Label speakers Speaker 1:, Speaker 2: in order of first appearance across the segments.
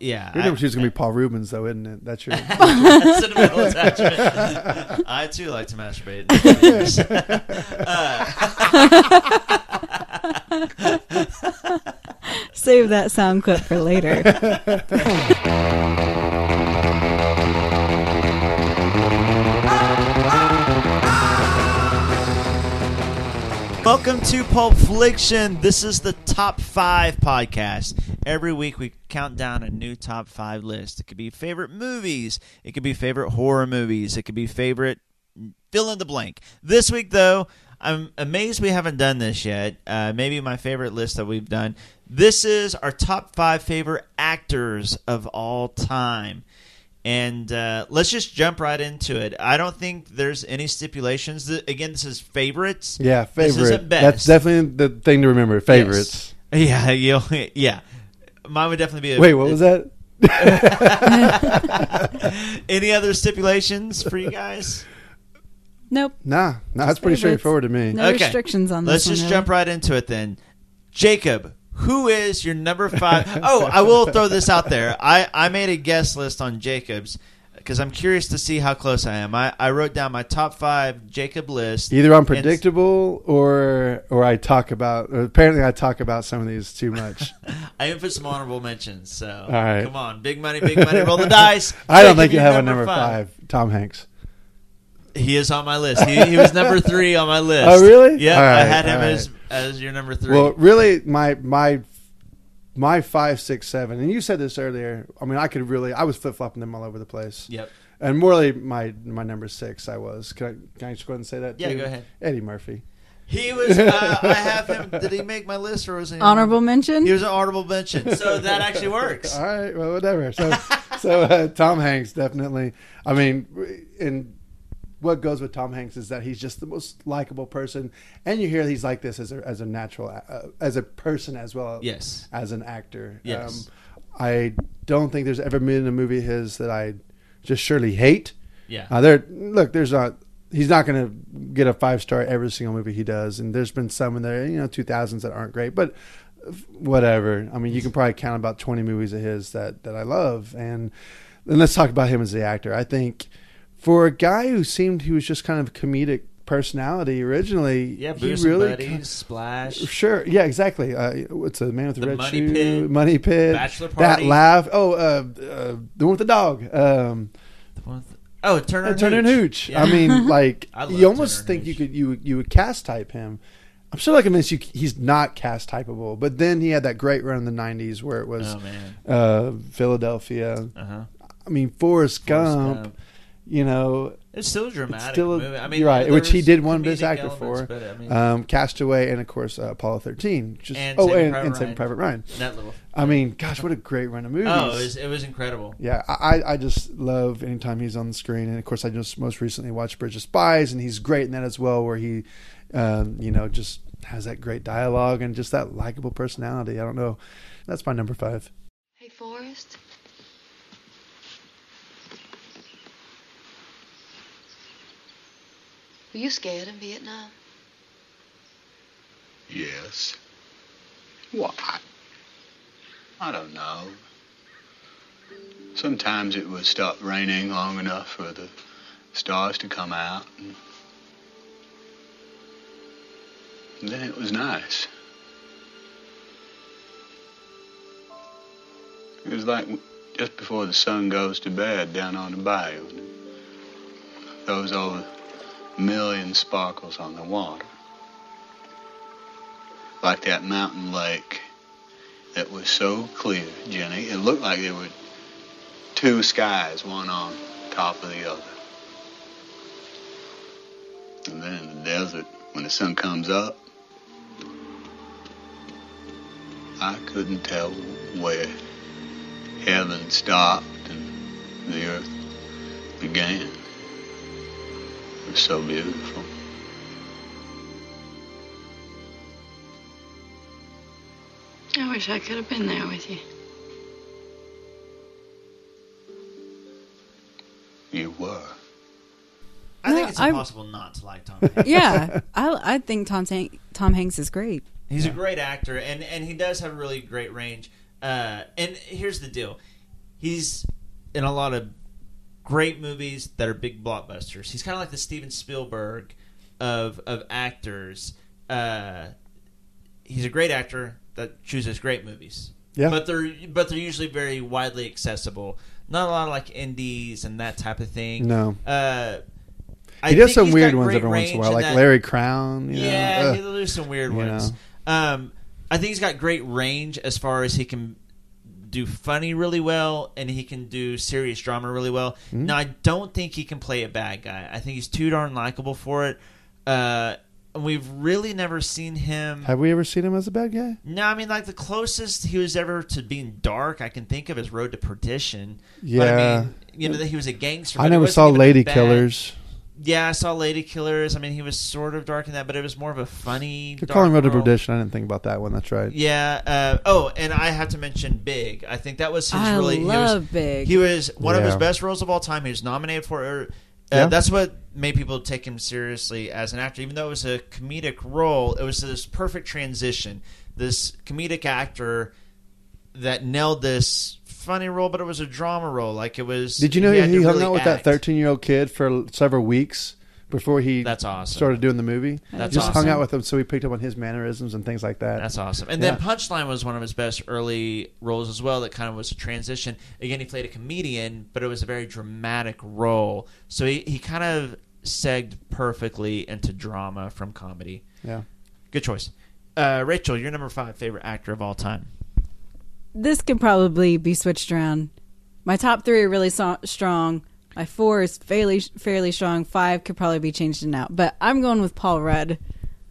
Speaker 1: Yeah,
Speaker 2: Your
Speaker 1: I-
Speaker 2: number two is gonna be Paul Reubens, though, isn't it? That's your.
Speaker 1: sentimental attachment. I too like to masturbate.
Speaker 3: Save that sound clip for later.
Speaker 1: Welcome to Pulp Fliction. This is the top five podcast. Every week we count down a new top five list. It could be favorite movies. It could be favorite horror movies. It could be favorite fill in the blank. This week though, I'm amazed we haven't done this yet. Uh, maybe my favorite list that we've done. This is our top five favorite actors of all time. And uh, let's just jump right into it. I don't think there's any stipulations. Again, this is favorites.
Speaker 2: yeah,
Speaker 1: This
Speaker 2: favorite. That's definitely the thing to remember. Favorites.
Speaker 1: Yeah, you yeah. Mine would definitely be. A,
Speaker 2: Wait, what was that?
Speaker 1: Any other stipulations for you guys?
Speaker 3: Nope.
Speaker 2: Nah, nah, that's pretty straightforward to me.
Speaker 3: No
Speaker 1: Okay.
Speaker 3: restrictions on this
Speaker 1: Let's
Speaker 3: one,
Speaker 1: just
Speaker 3: really.
Speaker 1: jump right into it then. Jacob, who is your number five? oh, I will throw this out there. I, I made a guest list on Jacob's because I'm curious to see how close I am. I, I wrote down my top five Jacob list.
Speaker 2: Either
Speaker 1: And-
Speaker 2: unpredictable or or I talk about. Apparently, I talk about some of these too much.
Speaker 1: I even put some honorable mentions. So
Speaker 2: All right.
Speaker 1: come on, big money, big money, roll the dice.
Speaker 2: I don't think you have a number five. Tom Hanks.
Speaker 1: He is on my list. He, he was number three on my oh, list.
Speaker 2: Oh, really?
Speaker 1: Yeah,
Speaker 2: All
Speaker 1: I had him
Speaker 2: right.
Speaker 1: as as your number three.
Speaker 2: Well, really, my my my five, six, seven, and you said this earlier. I mean, I could really, I was flip flopping them all over the place.
Speaker 1: yep.
Speaker 2: And morally, my my number six, I was. Can I can I just go ahead and say that?
Speaker 1: Yeah,
Speaker 2: too?
Speaker 1: go ahead.
Speaker 2: Eddie Murphy.
Speaker 1: He was. Uh, I have him. Did he make my list or was he
Speaker 3: Honorable mention?
Speaker 1: He was an honorable mention, so that actually works.
Speaker 2: All right, well, whatever. So, so uh, Tom Hanks definitely. I mean, and what goes with Tom Hanks is that he's just the most likable person, and you hear he's like this as a as a natural, uh, as a person as well.
Speaker 1: Yes.
Speaker 2: as an actor.
Speaker 1: Yes.
Speaker 2: Um, I don't think there's ever been a movie of his that I just surely hate.
Speaker 1: Yeah.
Speaker 2: Uh, there, look, there's not. He's not going to get a five star every single movie he does, and there's been some in there, you know, two thousands that aren't great, but whatever. I mean, you can probably count about twenty movies of his that that I love, and then let's talk about him as the actor. I think for a guy who seemed he was just kind of comedic personality originally,
Speaker 1: yeah.
Speaker 2: he really
Speaker 1: buddies, splash.
Speaker 2: Sure. Yeah. Exactly. Uh, what's the man with the,
Speaker 1: The
Speaker 2: red
Speaker 1: Money
Speaker 2: shoe?
Speaker 1: Pit.
Speaker 2: Money pit.
Speaker 1: Bachelor party, That
Speaker 2: laugh. Oh, uh, uh, the one with the dog. Um,
Speaker 1: The one with- Oh, Turner and
Speaker 2: Turner and Hooch.
Speaker 1: Yeah.
Speaker 2: I mean, like
Speaker 1: I
Speaker 2: you almost
Speaker 1: Turner
Speaker 2: think you could you you would cast type him. I'm still not convinced you he's not cast typeable. But then he had that great run in the '90s where it was
Speaker 1: Oh man.
Speaker 2: uh, Philadelphia.
Speaker 1: Uh huh.
Speaker 2: I mean, Forrest, Gump. You know,
Speaker 1: It's still a dramatic
Speaker 2: it's still a,
Speaker 1: movie. I mean,
Speaker 2: you're right, which he did one best actor
Speaker 1: elements,
Speaker 2: for.
Speaker 1: But, I mean,
Speaker 2: Um, Castaway and of course uh, Apollo 13. Just,
Speaker 1: And
Speaker 2: oh,
Speaker 1: Saving
Speaker 2: and,
Speaker 1: Private
Speaker 2: and Saving Private Ryan.
Speaker 1: that little.
Speaker 2: I mean, gosh, what a great run of movies.
Speaker 1: Oh, it was, it was incredible.
Speaker 2: yeah, I, I- I just love anytime he's on the screen. And of course, I just most recently watched Bridge of Spies, and he's great in that as well, where he, um, you know, just has that great dialogue and just that likable personality. I don't know. That's my number five.
Speaker 4: Hey, Forrest. Were you scared in Vietnam?
Speaker 5: Yes. Why? I don't know. Sometimes it would stop raining long enough for the stars to come out. And then it was nice. It was like just before the sun goes to bed down on the bayou. Those over million sparkles on the water like that mountain lake that was so clear, Jenny. It looked like there were two skies, one on top of the other. And then in the desert, when the sun comes up, I couldn't tell where heaven stopped and the earth began. It was so beautiful.
Speaker 4: I wish I could have been there with you.
Speaker 5: You were.
Speaker 1: I think
Speaker 3: No,
Speaker 1: it's
Speaker 3: I-
Speaker 1: impossible not to like Tom Hanks.
Speaker 3: yeah, I I think Tom Hank, Tom Hanks is great.
Speaker 1: He's a great actor, and and he does have a really great range. Uh, and here's the deal: he's in a lot of great movies that are big blockbusters. He's kind of like the Steven Spielberg of of actors. Uh, he's a great actor that chooses great movies.
Speaker 2: Yeah.
Speaker 1: but they're but they're usually very widely accessible. Not a lot of like indies and that type of thing.
Speaker 2: No.
Speaker 1: Uh, I
Speaker 2: he does some weird ones every once in a while, like
Speaker 1: that-
Speaker 2: Larry Crowne. You
Speaker 1: yeah,
Speaker 2: know?
Speaker 1: he'll do some weird ones. Um, I think he's got great range as far as he can do funny really well and he can do serious drama really well.
Speaker 2: Hmm?
Speaker 1: Now, I don't think he can play a bad guy. I think he's too darn likable for it. Uh, we've really never seen him.
Speaker 2: Have we ever seen him as a bad guy?
Speaker 1: No, I mean like the closest he was ever to being dark I can think of is Road to Perdition. But, I
Speaker 2: Yeah.
Speaker 1: mean, you know that he was a gangster.
Speaker 2: I never saw Lady Killers.
Speaker 1: Yeah, I saw Lady Killers. I mean, he was sort of dark in that, but it was more of a funny.
Speaker 2: You're calling Road to
Speaker 1: role.
Speaker 2: Perdition. I didn't think about that one. That's right.
Speaker 1: Yeah. Uh, oh, and I have to mention Big. I think that was his
Speaker 3: I
Speaker 1: really.
Speaker 3: love
Speaker 1: he was,
Speaker 3: Big.
Speaker 1: He was one of his best roles of all time. He was nominated for. Uh,
Speaker 2: Yeah.
Speaker 1: That's what made people take him seriously as an actor. Even though it was a comedic role, it was this perfect transition. This comedic actor that nailed this funny role, but it was a drama role. Like it was.
Speaker 2: Did you know
Speaker 1: had
Speaker 2: he,
Speaker 1: to
Speaker 2: hung
Speaker 1: really
Speaker 2: out with that 13 year old kid for several weeks before he
Speaker 1: That's awesome.
Speaker 2: started doing the movie?
Speaker 1: That's
Speaker 2: Just hung out with him, so he picked up on his mannerisms and things like that.
Speaker 1: That's awesome. And then Punchline was one of his best early roles as well. That kind of was a transition. Again, he played a comedian, but it was a very dramatic role. So he, he kind of segged perfectly into drama from comedy.
Speaker 2: yeah.
Speaker 1: Good choice. Uh, Rachel, your number five favorite actor of all time.
Speaker 3: This could probably be switched around. My top three are really so- strong. My four is fairly fairly strong. Five could probably be changed in and out, but I'm going with Paul Rudd.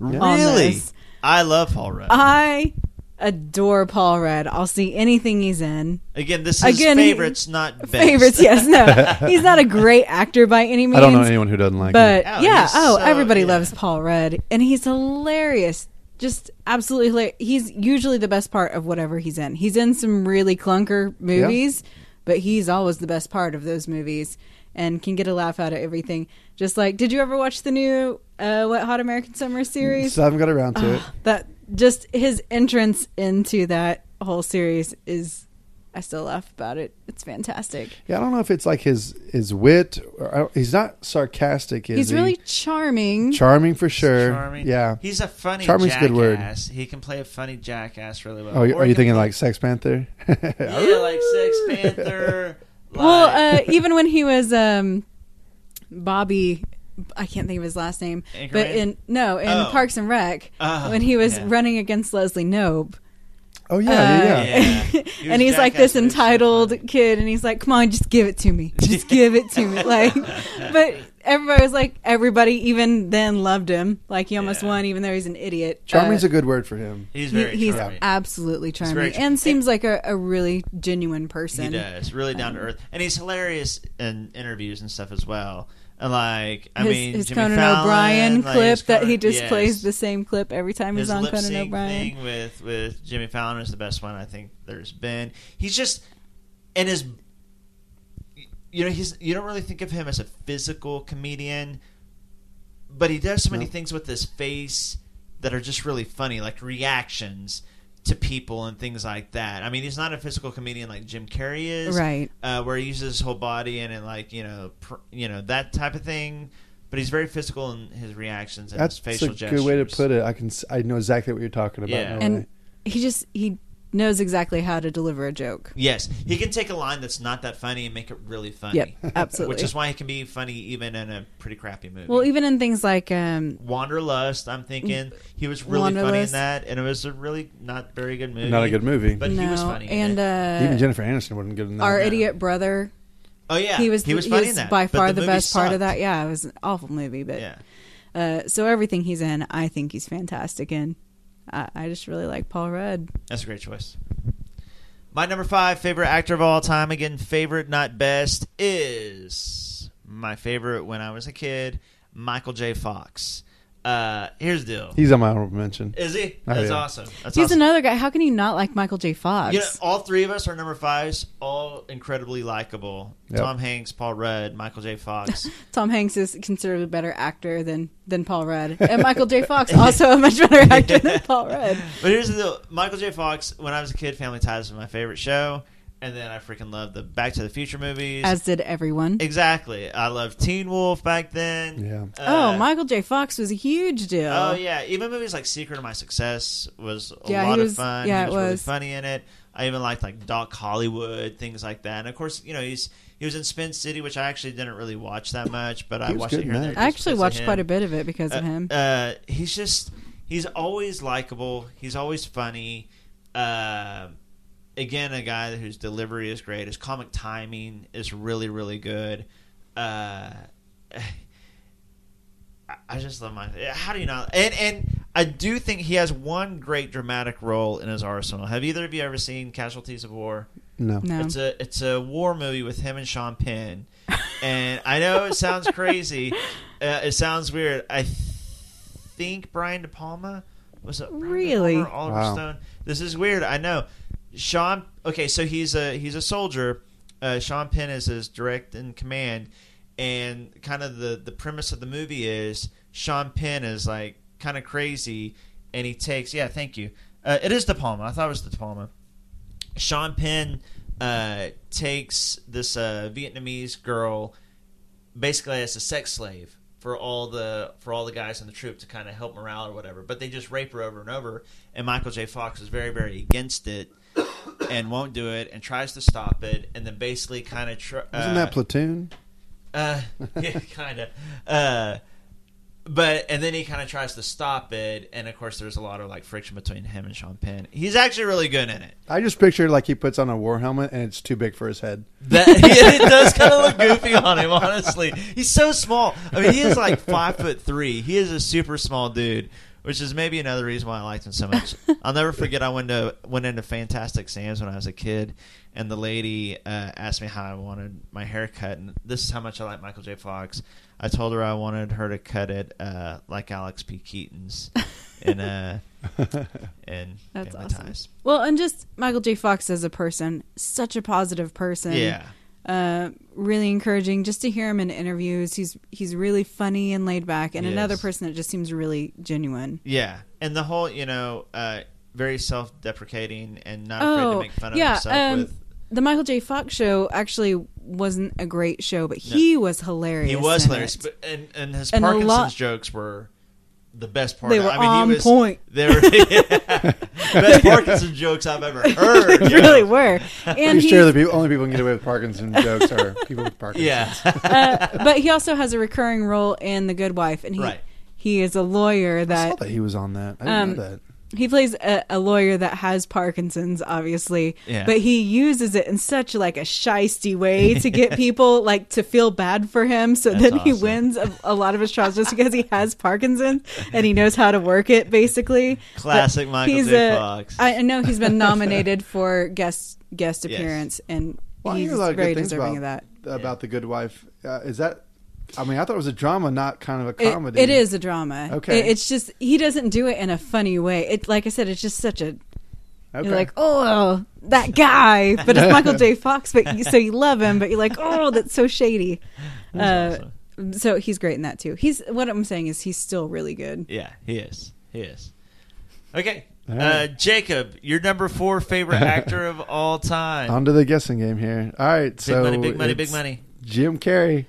Speaker 3: on
Speaker 1: Really?
Speaker 3: this.
Speaker 1: I love Paul Rudd.
Speaker 3: I adore Paul Rudd. I'll see anything he's in.
Speaker 1: Again, this is
Speaker 3: Again, he-
Speaker 1: favorites, not best.
Speaker 3: Favorites, yes, no, he's not a great actor by any means.
Speaker 2: I don't know anyone who doesn't like
Speaker 3: but
Speaker 2: him.
Speaker 1: Oh,
Speaker 3: yeah,
Speaker 1: he's
Speaker 3: oh,
Speaker 1: so-
Speaker 3: everybody
Speaker 1: yeah.
Speaker 3: loves Paul Rudd, and he's hilarious. Just absolutely hilarious. He's usually the best part of whatever he's in. He's in some really clunker movies, but he's always the best part of those movies and can get a laugh out of everything. Just like, did you ever watch the new uh, Wet Hot American Summer series?
Speaker 2: So I haven't got around to it.
Speaker 3: that just his entrance into that whole series is. I still laugh about it. It's fantastic.
Speaker 2: Yeah, I don't know if it's like his his wit. Or, he's not sarcastic. Is
Speaker 3: He's
Speaker 2: he?
Speaker 3: really charming.
Speaker 2: charming for sure.
Speaker 1: Charming.
Speaker 2: Yeah.
Speaker 1: He's a funny
Speaker 2: Charming's a good word.
Speaker 1: He can play a funny jackass really well.
Speaker 2: Oh,
Speaker 1: Or
Speaker 2: are you thinking
Speaker 1: play-
Speaker 2: like Sex Panther?
Speaker 1: Yeah, like Sex Panther.
Speaker 3: Well, uh, even when he was um, Bobby, I can't think of his last name, but in no in
Speaker 1: Oh.
Speaker 3: Parks and Rec,
Speaker 1: Oh,
Speaker 3: when he was
Speaker 1: yeah.
Speaker 3: running against Leslie Knope,
Speaker 2: oh yeah, yeah, yeah.
Speaker 3: Uh,
Speaker 1: Yeah. He
Speaker 3: and he's like this
Speaker 1: but so
Speaker 3: entitled kid, and he's like, "Come on, just give it to me, just give it to me." Like, but everybody was like, everybody even then loved him. Like he almost
Speaker 1: Yeah.
Speaker 3: won, even though he's an idiot.
Speaker 2: Charming's
Speaker 3: Uh,
Speaker 2: a good word for him.
Speaker 1: He's
Speaker 3: he-
Speaker 1: very
Speaker 3: he's
Speaker 1: charming.
Speaker 3: absolutely charming
Speaker 1: very char-
Speaker 3: and seems like a, a really genuine person.
Speaker 1: He does really down to earth, and he's hilarious in interviews and stuff as well. And like, I
Speaker 3: his,
Speaker 1: mean,
Speaker 3: his
Speaker 1: Jimmy
Speaker 3: Conan
Speaker 1: Fallon,
Speaker 3: O'Brien
Speaker 1: like,
Speaker 3: clip that
Speaker 1: Conan-
Speaker 3: he just
Speaker 1: yes.
Speaker 3: plays the same clip every time
Speaker 1: his
Speaker 3: he's on Conan O'Brien.
Speaker 1: thing with with Jimmy Fallon is the best one I think there's been. He's just and his you know he's you don't really think of him as a physical comedian, but he does so many
Speaker 2: No.
Speaker 1: things with his face that are just really funny, like reactions to people and things like that. I mean, he's not a physical comedian like Jim Carrey is,
Speaker 3: Right.
Speaker 1: Uh, where he uses his whole body and, and like you know pr- you know that type of thing. But he's very physical in his reactions and
Speaker 2: That's
Speaker 1: his facial
Speaker 2: a
Speaker 1: gestures.
Speaker 2: good way to put it. I can I know exactly what you're talking about.
Speaker 1: Yeah.
Speaker 3: And
Speaker 2: way.
Speaker 3: he just he knows exactly how to deliver a joke.
Speaker 1: Yes, he can take a line that's not that funny and make it really funny.
Speaker 3: Yep, absolutely.
Speaker 1: Which is why he can be funny even in a pretty crappy movie.
Speaker 3: well, even in things like um,
Speaker 1: Wanderlust, I'm thinking he was really funny in that, and it was a really not very good movie.
Speaker 2: not a good movie.
Speaker 1: but
Speaker 3: no,
Speaker 1: he was funny. in
Speaker 3: and
Speaker 1: it.
Speaker 3: uh,
Speaker 2: Even Jennifer Aniston wasn't good in that.
Speaker 3: our
Speaker 1: No.
Speaker 3: idiot brother.
Speaker 1: oh yeah,
Speaker 3: He was
Speaker 1: he was
Speaker 3: he was
Speaker 1: in that.
Speaker 3: by
Speaker 1: but
Speaker 3: far the,
Speaker 1: movie
Speaker 3: best part of that. Yeah, it was an awful movie, but
Speaker 1: Yeah,
Speaker 3: uh, so everything he's in, I think he's fantastic in. I, just really like Paul Rudd.
Speaker 1: that's a great choice. My number five favorite actor of all time, again favorite not best, is my favorite when I was a kid, Michael J. Fox. Uh, here's the deal.
Speaker 2: He's on my honorable mention.
Speaker 1: Is he?
Speaker 2: Oh,
Speaker 1: That's
Speaker 2: yeah.
Speaker 1: awesome. That's
Speaker 3: He's
Speaker 1: awesome.
Speaker 3: another guy. How can you not like Michael J. Fox?
Speaker 1: You know, all three of us are number fives, all incredibly likable.
Speaker 2: Yep.
Speaker 1: Tom Hanks, Paul Rudd, Michael J. Fox.
Speaker 3: Tom Hanks is considered a better actor than than Paul Rudd, and Michael J. Fox also a much better actor than Paul Rudd.
Speaker 1: but here's the deal: Michael J. Fox. When I was a kid, Family Ties was my favorite show. And then I freaking love the Back to the Future movies.
Speaker 3: As did everyone.
Speaker 1: exactly, I loved Teen Wolf back then.
Speaker 2: Yeah.
Speaker 1: Uh,
Speaker 3: oh, Michael J. Fox was a huge deal.
Speaker 1: Oh yeah, even movies like Secret of My Success was a
Speaker 3: Yeah,
Speaker 1: lot
Speaker 3: he
Speaker 1: of fun.
Speaker 3: yeah,
Speaker 1: he
Speaker 3: it
Speaker 1: was, really
Speaker 3: was.
Speaker 1: funny in it. I even liked like Doc Hollywood, things like that. And of course, you know, he's he was in Spin City, which I actually didn't really watch that much, but I watched it here and there.
Speaker 3: I actually watched quite a bit of it because of
Speaker 1: Uh,
Speaker 3: him.
Speaker 1: Uh, he's just he's always likable. He's always funny. Again, a guy whose delivery is great. His comic timing is really really good. Uh, I- I just love my. How do you not? And and I do think he has one great dramatic role in his arsenal. Have either of you ever seen Casualties of War?
Speaker 2: No.
Speaker 3: no.
Speaker 1: It's a it's a war movie with him and Sean Penn, and I know it sounds crazy, uh, it sounds weird. I th- think Brian De Palma was it Brian
Speaker 3: Really?
Speaker 1: Palma or Oliver
Speaker 2: Wow.
Speaker 1: Stone. This is weird. I know. Sean. Okay, so he's a he's a soldier. Uh, Sean Penn is his direct in command, and kind of the the premise of the movie is Sean Penn is like kind of crazy, and he takes yeah, thank you. Uh, it is De Palma. I thought it was De Palma. Sean Penn uh, takes this uh, Vietnamese girl basically as a sex slave for all the for all the guys in the troop to kind of help morale or whatever. But they just rape her over and over. And Michael J. Fox is very very against it and won't do it and tries to stop it. And then basically kind of tr-
Speaker 2: Wasn't
Speaker 1: uh,
Speaker 2: that Platoon?
Speaker 1: uh, yeah, kind of. Uh, but and then he kind of tries to stop it, and of course there's a lot of like friction between him and Sean Penn. He's actually really good in it.
Speaker 2: I just picture like he puts on a war helmet and it's too big for his head.
Speaker 1: That it does kind of look goofy on him. Honestly, he's so small. I mean, he is like five foot three. He is a super small dude, which is maybe another reason why I liked him so much. I'll never forget. I went to went into Fantastic Sam's when I was a kid, and the lady uh, asked me how I wanted my hair cut, and this is how much I like Michael J. Fox. I told her I wanted her to cut it uh, like Alex P. Keaton's, in uh, in
Speaker 3: That's awesome.
Speaker 1: Ties.
Speaker 3: Well, and just Michael J. Fox as a person, such a positive person.
Speaker 1: Yeah.
Speaker 3: Uh, really encouraging just to hear him in interviews. He's he's really funny and laid back, and
Speaker 1: He
Speaker 3: another person that just seems really genuine.
Speaker 1: Yeah, and the whole, you know, uh, very self-deprecating and not afraid to
Speaker 3: Oh,
Speaker 1: make fun of
Speaker 3: yeah.
Speaker 1: himself
Speaker 3: Um,
Speaker 1: with.
Speaker 3: the Michael J. Fox show actually wasn't a great show, but he was hilarious.
Speaker 1: He was hilarious, but and, and his
Speaker 3: And
Speaker 1: Parkinson's
Speaker 3: lot-
Speaker 1: jokes were the best part.
Speaker 3: They were
Speaker 1: I mean,
Speaker 3: on
Speaker 1: he was,
Speaker 3: point.
Speaker 1: They were yeah, best Parkinson's jokes I've ever heard.
Speaker 3: They
Speaker 1: you know?
Speaker 3: really were. And
Speaker 2: Pretty
Speaker 3: he,
Speaker 2: sure the people, only people who can get away with Parkinson jokes are people with Parkinson.
Speaker 1: Yeah,
Speaker 3: uh, but he also has a recurring role in The Good Wife, and he
Speaker 1: Right.
Speaker 3: he is a lawyer
Speaker 2: I saw
Speaker 3: that
Speaker 2: that he was on that. I didn't
Speaker 3: Um,
Speaker 2: know that.
Speaker 3: He plays a, a lawyer that has Parkinson's, obviously,
Speaker 1: Yeah.
Speaker 3: but he uses it in such like a shisty way to get people like to feel bad for him, so
Speaker 1: That's
Speaker 3: that he wins a, a lot of his trials just because he has Parkinson's and he knows how to work it, basically.
Speaker 1: Classic
Speaker 3: But
Speaker 1: Michael
Speaker 3: he's
Speaker 1: J.
Speaker 3: a-
Speaker 1: Fox.
Speaker 3: I I know he's been nominated for guest guest
Speaker 1: Yes.
Speaker 3: appearance, and
Speaker 2: Well,
Speaker 3: he's
Speaker 2: a lot of
Speaker 3: very
Speaker 2: good things
Speaker 3: deserving
Speaker 2: about,
Speaker 3: of that.
Speaker 2: about the Good Wife. Uh, is that? I mean, I thought it was a drama, not kind of a
Speaker 3: It-
Speaker 2: comedy.
Speaker 3: it is a drama.
Speaker 2: Okay.
Speaker 3: It- it's just he doesn't do it in a funny way. It like I said, it's just such a
Speaker 2: Okay.
Speaker 3: You're like, oh, that guy, but it's Michael J. Fox. But you, so you love him, but you're like, oh, that's so shady.
Speaker 1: That's
Speaker 3: Uh,
Speaker 1: awesome.
Speaker 3: so he's great in that too. He's what I'm saying is he's still really good.
Speaker 1: Yeah, he is. He is. Okay,
Speaker 2: All
Speaker 1: uh. Jacob, your number four favorite actor of all time.
Speaker 2: On to the guessing game here. All right, so
Speaker 1: big
Speaker 2: so
Speaker 1: money, big money, big money.
Speaker 2: Jim Carrey.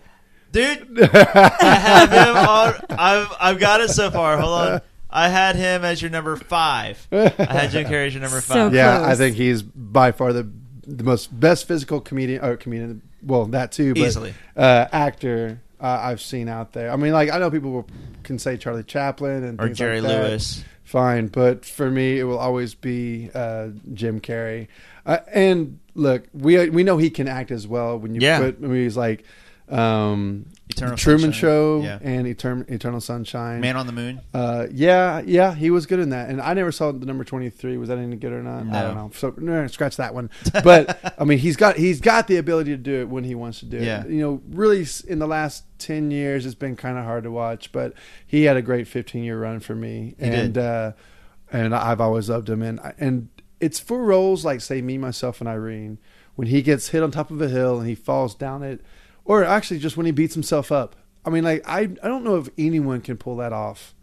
Speaker 1: Dude, I have him on. I've I've got it so far. Hold on. I had him as your number five. I had Jim Carrey as your number
Speaker 3: So
Speaker 1: five.
Speaker 2: Yeah,
Speaker 3: close.
Speaker 2: I think he's by far the the most best physical comedian or comedian. Well, that too, but
Speaker 1: Easily.
Speaker 2: uh, actor uh, I've seen out there. I mean, like I know people will, can say Charlie Chaplin and
Speaker 1: or
Speaker 2: things
Speaker 1: Jerry
Speaker 2: like that.
Speaker 1: Lewis.
Speaker 2: Fine, but for me, it will always be uh, Jim Carrey. Uh, and look, we we know he can act as well. When you
Speaker 1: Yeah.
Speaker 2: put movies like um,
Speaker 1: Eternal
Speaker 2: Truman
Speaker 1: Sunshine.
Speaker 2: Show
Speaker 1: Yeah.
Speaker 2: and Etern- Eternal Sunshine.
Speaker 1: Man on the Moon.
Speaker 2: Uh, yeah, yeah, he was good in that. And I never saw the number twenty three. Was that any good or not? I don't know. So no, scratch that one. But I mean, he's got he's got the ability to do it when he wants to do it. You know, really in the last ten years, it's been kind of hard to watch. But he had a great fifteen year run for me,
Speaker 1: He
Speaker 2: and uh, and I've always loved him. And and it's for roles like say me, myself, and Irene. When he gets hit on top of a hill and he falls down it, or actually just when he beats himself up. I mean, like I I don't know if anyone can pull that off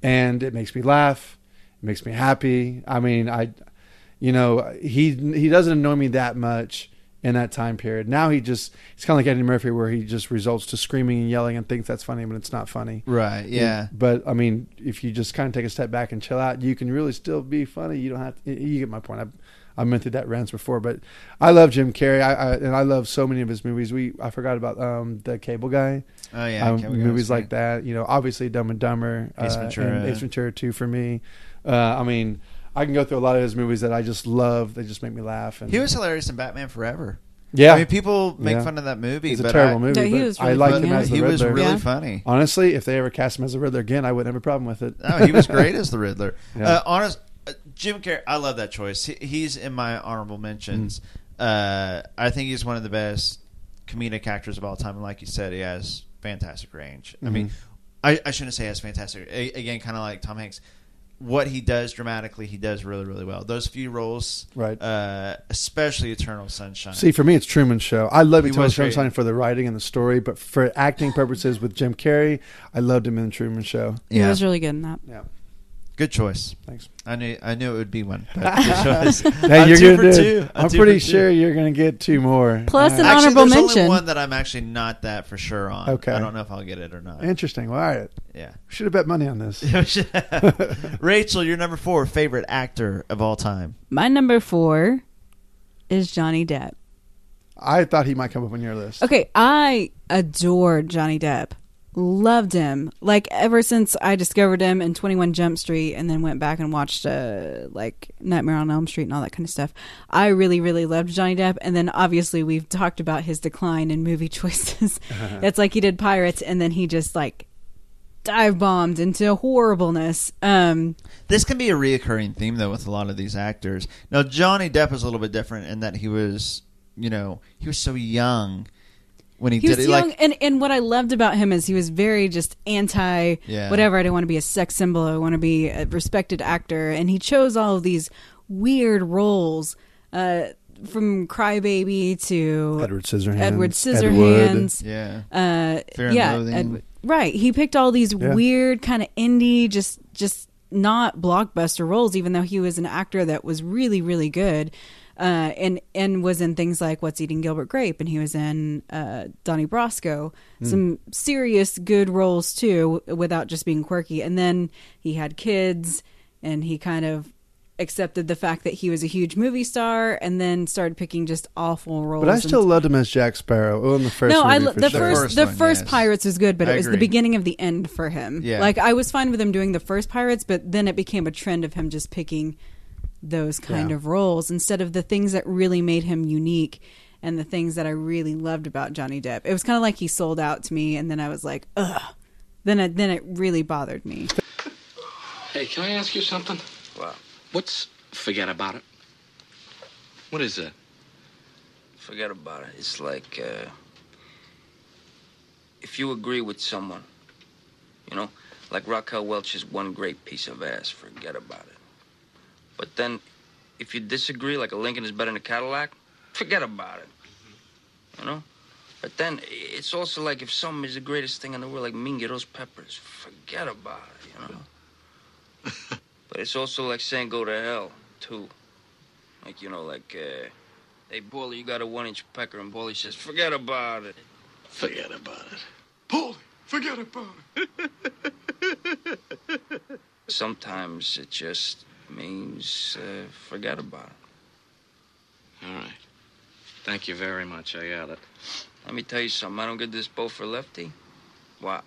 Speaker 2: and it makes me laugh. It makes me happy. I mean, I, you know, he he doesn't annoy me that much in that time period. Now he just he's kind of like Eddie Murphy, where he just results to screaming and yelling and thinks that's funny, but it's not funny.
Speaker 1: Right. Yeah.
Speaker 2: But I mean, if you just kind of take a step back and chill out, you can really still be funny. You don't have to. You get my point. I've, I've been that rants before, but I love Jim Carrey. I, I and I love so many of his movies. We I forgot about um, the Cable Guy.
Speaker 1: Oh yeah.
Speaker 2: um,
Speaker 1: okay,
Speaker 2: movies
Speaker 1: it.
Speaker 2: like that. You know, obviously Dumb and Dumber,
Speaker 1: Ace
Speaker 2: uh,
Speaker 1: Ventura.
Speaker 2: and Ace Ventura too for me. Uh, I mean, I can go through a lot of his movies that I just love. They just make me laugh. And
Speaker 1: He was hilarious in Batman Forever.
Speaker 2: yeah,
Speaker 1: I mean, people make
Speaker 2: Yeah.
Speaker 1: fun of that movie,
Speaker 2: it's a
Speaker 1: but
Speaker 2: terrible
Speaker 1: I,
Speaker 2: movie.
Speaker 3: No, he
Speaker 2: but
Speaker 3: was
Speaker 2: I
Speaker 3: really
Speaker 2: liked
Speaker 3: funny
Speaker 2: him as
Speaker 3: it.
Speaker 2: the
Speaker 1: he was
Speaker 2: Riddler.
Speaker 1: really
Speaker 3: Yeah.
Speaker 1: funny.
Speaker 2: Honestly, if they ever cast him as the Riddler again, I wouldn't have a problem with it.
Speaker 1: No, he was great as the Riddler.
Speaker 2: Yeah.
Speaker 1: Uh, honest, uh, Jim Carrey, I love that choice. He, he's in my honorable mentions.
Speaker 2: Mm.
Speaker 1: Uh, I think he's one of the best comedic actors of all time, and like you said, he has fantastic range. I mean,
Speaker 2: Mhm.
Speaker 1: I, I shouldn't say he has fantastic. A, again, kind of like Tom Hanks. What he does dramatically, he does really, really well. Those few roles,
Speaker 2: Right.
Speaker 1: Uh, especially Eternal Sunshine.
Speaker 2: See, for me, it's Truman Show. I love
Speaker 1: He
Speaker 2: Eternal
Speaker 1: was great.
Speaker 2: Sunshine for the writing and the story, but for acting purposes with Jim Carrey, I loved him in the Truman Show.
Speaker 3: He
Speaker 1: yeah,
Speaker 3: was really good in that.
Speaker 2: Yeah,
Speaker 1: good choice.
Speaker 2: thanks.
Speaker 1: I knew, I knew it would be one. but good choice.
Speaker 2: Hey,
Speaker 1: I'm
Speaker 2: you're
Speaker 1: two
Speaker 2: gonna do-
Speaker 1: two. I'm
Speaker 2: I'm pretty sure you're gonna get two more.
Speaker 3: Plus
Speaker 2: Uh,
Speaker 3: an
Speaker 1: Actually,
Speaker 3: honorable
Speaker 1: there's
Speaker 3: mention.
Speaker 1: only one that I'm actually not that for sure on.
Speaker 2: Okay.
Speaker 1: I don't know if I'll get it or not.
Speaker 2: Interesting. Well, all right.
Speaker 1: Yeah.
Speaker 2: Should have bet money on this.
Speaker 1: Rachel, your number four favorite actor of all time.
Speaker 3: My number four is Johnny Depp.
Speaker 2: I thought he might come up on your list.
Speaker 3: Okay, I adore Johnny Depp. Loved him. Like ever since I discovered him in 21 Jump Street and then went back and watched uh like Nightmare on Elm Street and all that kind of stuff. I really really loved Johnny Depp and then obviously we've talked about his decline in movie choices. it's like he did Pirates and then he just like dive bombed into horribleness. Um
Speaker 1: This can be a reoccurring theme though with a lot of these actors. Now Johnny Depp is a little bit different in that he was, you know, he was so young when he,
Speaker 3: he
Speaker 1: did
Speaker 3: was
Speaker 1: it.
Speaker 3: young,
Speaker 1: Like,
Speaker 3: and and what I loved about him is he was very just anti
Speaker 1: Yeah.
Speaker 3: whatever. I don't want to be a sex symbol. I want to be a respected actor, and he chose all of these weird roles, uh, from Crybaby to
Speaker 2: Edward Scissorhands.
Speaker 3: Edward
Speaker 2: Ed
Speaker 3: Scissorhands.
Speaker 1: yeah,
Speaker 3: Uh,
Speaker 1: Fear and
Speaker 3: yeah, Ed- right. He picked all these
Speaker 2: Yeah.
Speaker 3: weird kind of indie, just just not blockbuster roles, even though he was an actor that was really really good. Uh, and and was in things like What's Eating Gilbert Grape, and he was in uh, Donnie Brasco, some serious good roles too, without just being quirky. And then he had kids, and he kind of accepted the fact that he was a huge movie star, and then started picking just awful roles.
Speaker 2: But I still loved him as Jack Sparrow. Oh, in the first
Speaker 3: no, I lo-
Speaker 2: for
Speaker 3: the
Speaker 2: sure.
Speaker 3: first
Speaker 1: first
Speaker 3: the
Speaker 1: one,
Speaker 3: first
Speaker 1: yes.
Speaker 3: Pirates was good, but
Speaker 1: I
Speaker 3: it was the beginning of the end for him.
Speaker 1: Yeah.
Speaker 3: like I was fine with him doing the first Pirates, but then it became a trend of him just picking those kind
Speaker 2: Yeah.
Speaker 3: of roles instead of the things that really made him unique and the things that I really loved about Johnny Depp. It was kind of like he sold out to me, and then I was like, ugh. Then it, then it really bothered me.
Speaker 6: Hey, can I ask you something?
Speaker 7: What?
Speaker 6: What's forget about it? What is that?
Speaker 7: Forget about it. It's like uh, if you agree with someone, you know, like Raquel Welch is one great piece of ass. Forget about it. But then, if you disagree, like a Lincoln is better than a Cadillac, forget about it. You know. But then it's also like if something is the greatest thing in the world, like Mingiros peppers, forget about it. You know. but it's also like saying go to hell too. Like you know, like. Uh, Hey, Bully, you got a one inch pecker, and Bully says, forget about it.
Speaker 6: Forget about it. Bully, forget about it.
Speaker 7: Sometimes it just means uh, forget about it.
Speaker 6: All right. Thank you very much. I got it.
Speaker 7: Let me tell you something. I don't get this boat for lefty. What?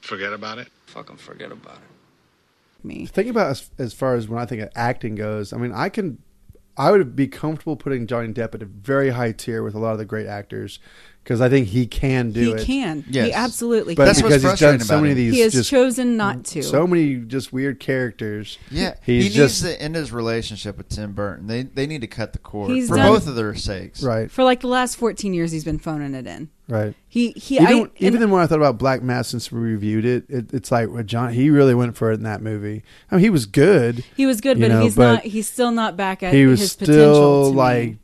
Speaker 6: Forget about it?
Speaker 7: Fucking forget about it.
Speaker 3: Me.
Speaker 2: Think about as, as far as when I think of acting goes. I mean, I can, I would be comfortable putting Johnny Depp at a very high tier with a lot of the great actors because I think he can do
Speaker 3: he
Speaker 2: it.
Speaker 3: He can.
Speaker 1: Yes.
Speaker 3: He absolutely
Speaker 2: But
Speaker 1: That's
Speaker 3: can.
Speaker 1: what's
Speaker 2: because he's done so many of these,
Speaker 3: he has
Speaker 2: just
Speaker 3: chosen not to.
Speaker 2: so many just weird characters.
Speaker 1: yeah.
Speaker 2: He's
Speaker 1: he
Speaker 2: just-
Speaker 1: needs to end his relationship with Tim Burton. They they need to cut the cord
Speaker 3: He's
Speaker 1: for
Speaker 3: done-
Speaker 1: both of their sakes.
Speaker 2: Right,
Speaker 3: For like the last 14 years, he's been phoning it in.
Speaker 2: right.
Speaker 3: He he.
Speaker 2: even
Speaker 3: I,
Speaker 2: even
Speaker 3: and-
Speaker 2: then, when I thought about Black Mass since we reviewed it, it it's like well, John. He really went for it in that movie. I mean, he was good.
Speaker 3: He was good, but
Speaker 2: know,
Speaker 3: he's
Speaker 2: but
Speaker 3: not. He's still not back at
Speaker 2: he was
Speaker 3: his potential.
Speaker 2: still
Speaker 3: to me.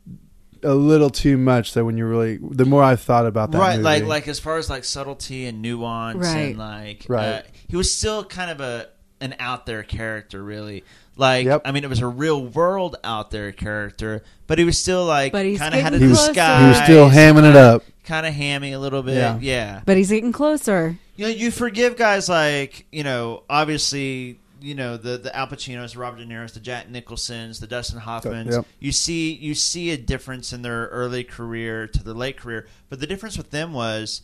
Speaker 2: Like a little too much. that when you really, the more I thought about that,
Speaker 1: right
Speaker 2: movie,
Speaker 1: like like as far as like subtlety and nuance
Speaker 3: Right.
Speaker 1: and like
Speaker 2: Right.
Speaker 1: uh, he was still kind of a an out there character, really. Like,
Speaker 2: Yep.
Speaker 1: I mean, it was a real world out there character, but he was still like
Speaker 3: But he's
Speaker 1: kind of had a
Speaker 3: getting
Speaker 2: He was-
Speaker 3: closer.
Speaker 1: disguise.
Speaker 2: he was still hamming it up.
Speaker 1: kind of hammy a little bit.
Speaker 2: Yeah.
Speaker 1: yeah.
Speaker 3: But he's getting closer.
Speaker 1: You know, you forgive guys like you know, obviously, you know the the Al Pacinos, the Robert De Niro's, the Jack Nicholsons, the Dustin Hoffmans.
Speaker 2: Yep.
Speaker 1: You see, you see a difference in their early career to their late career, but the difference with them was.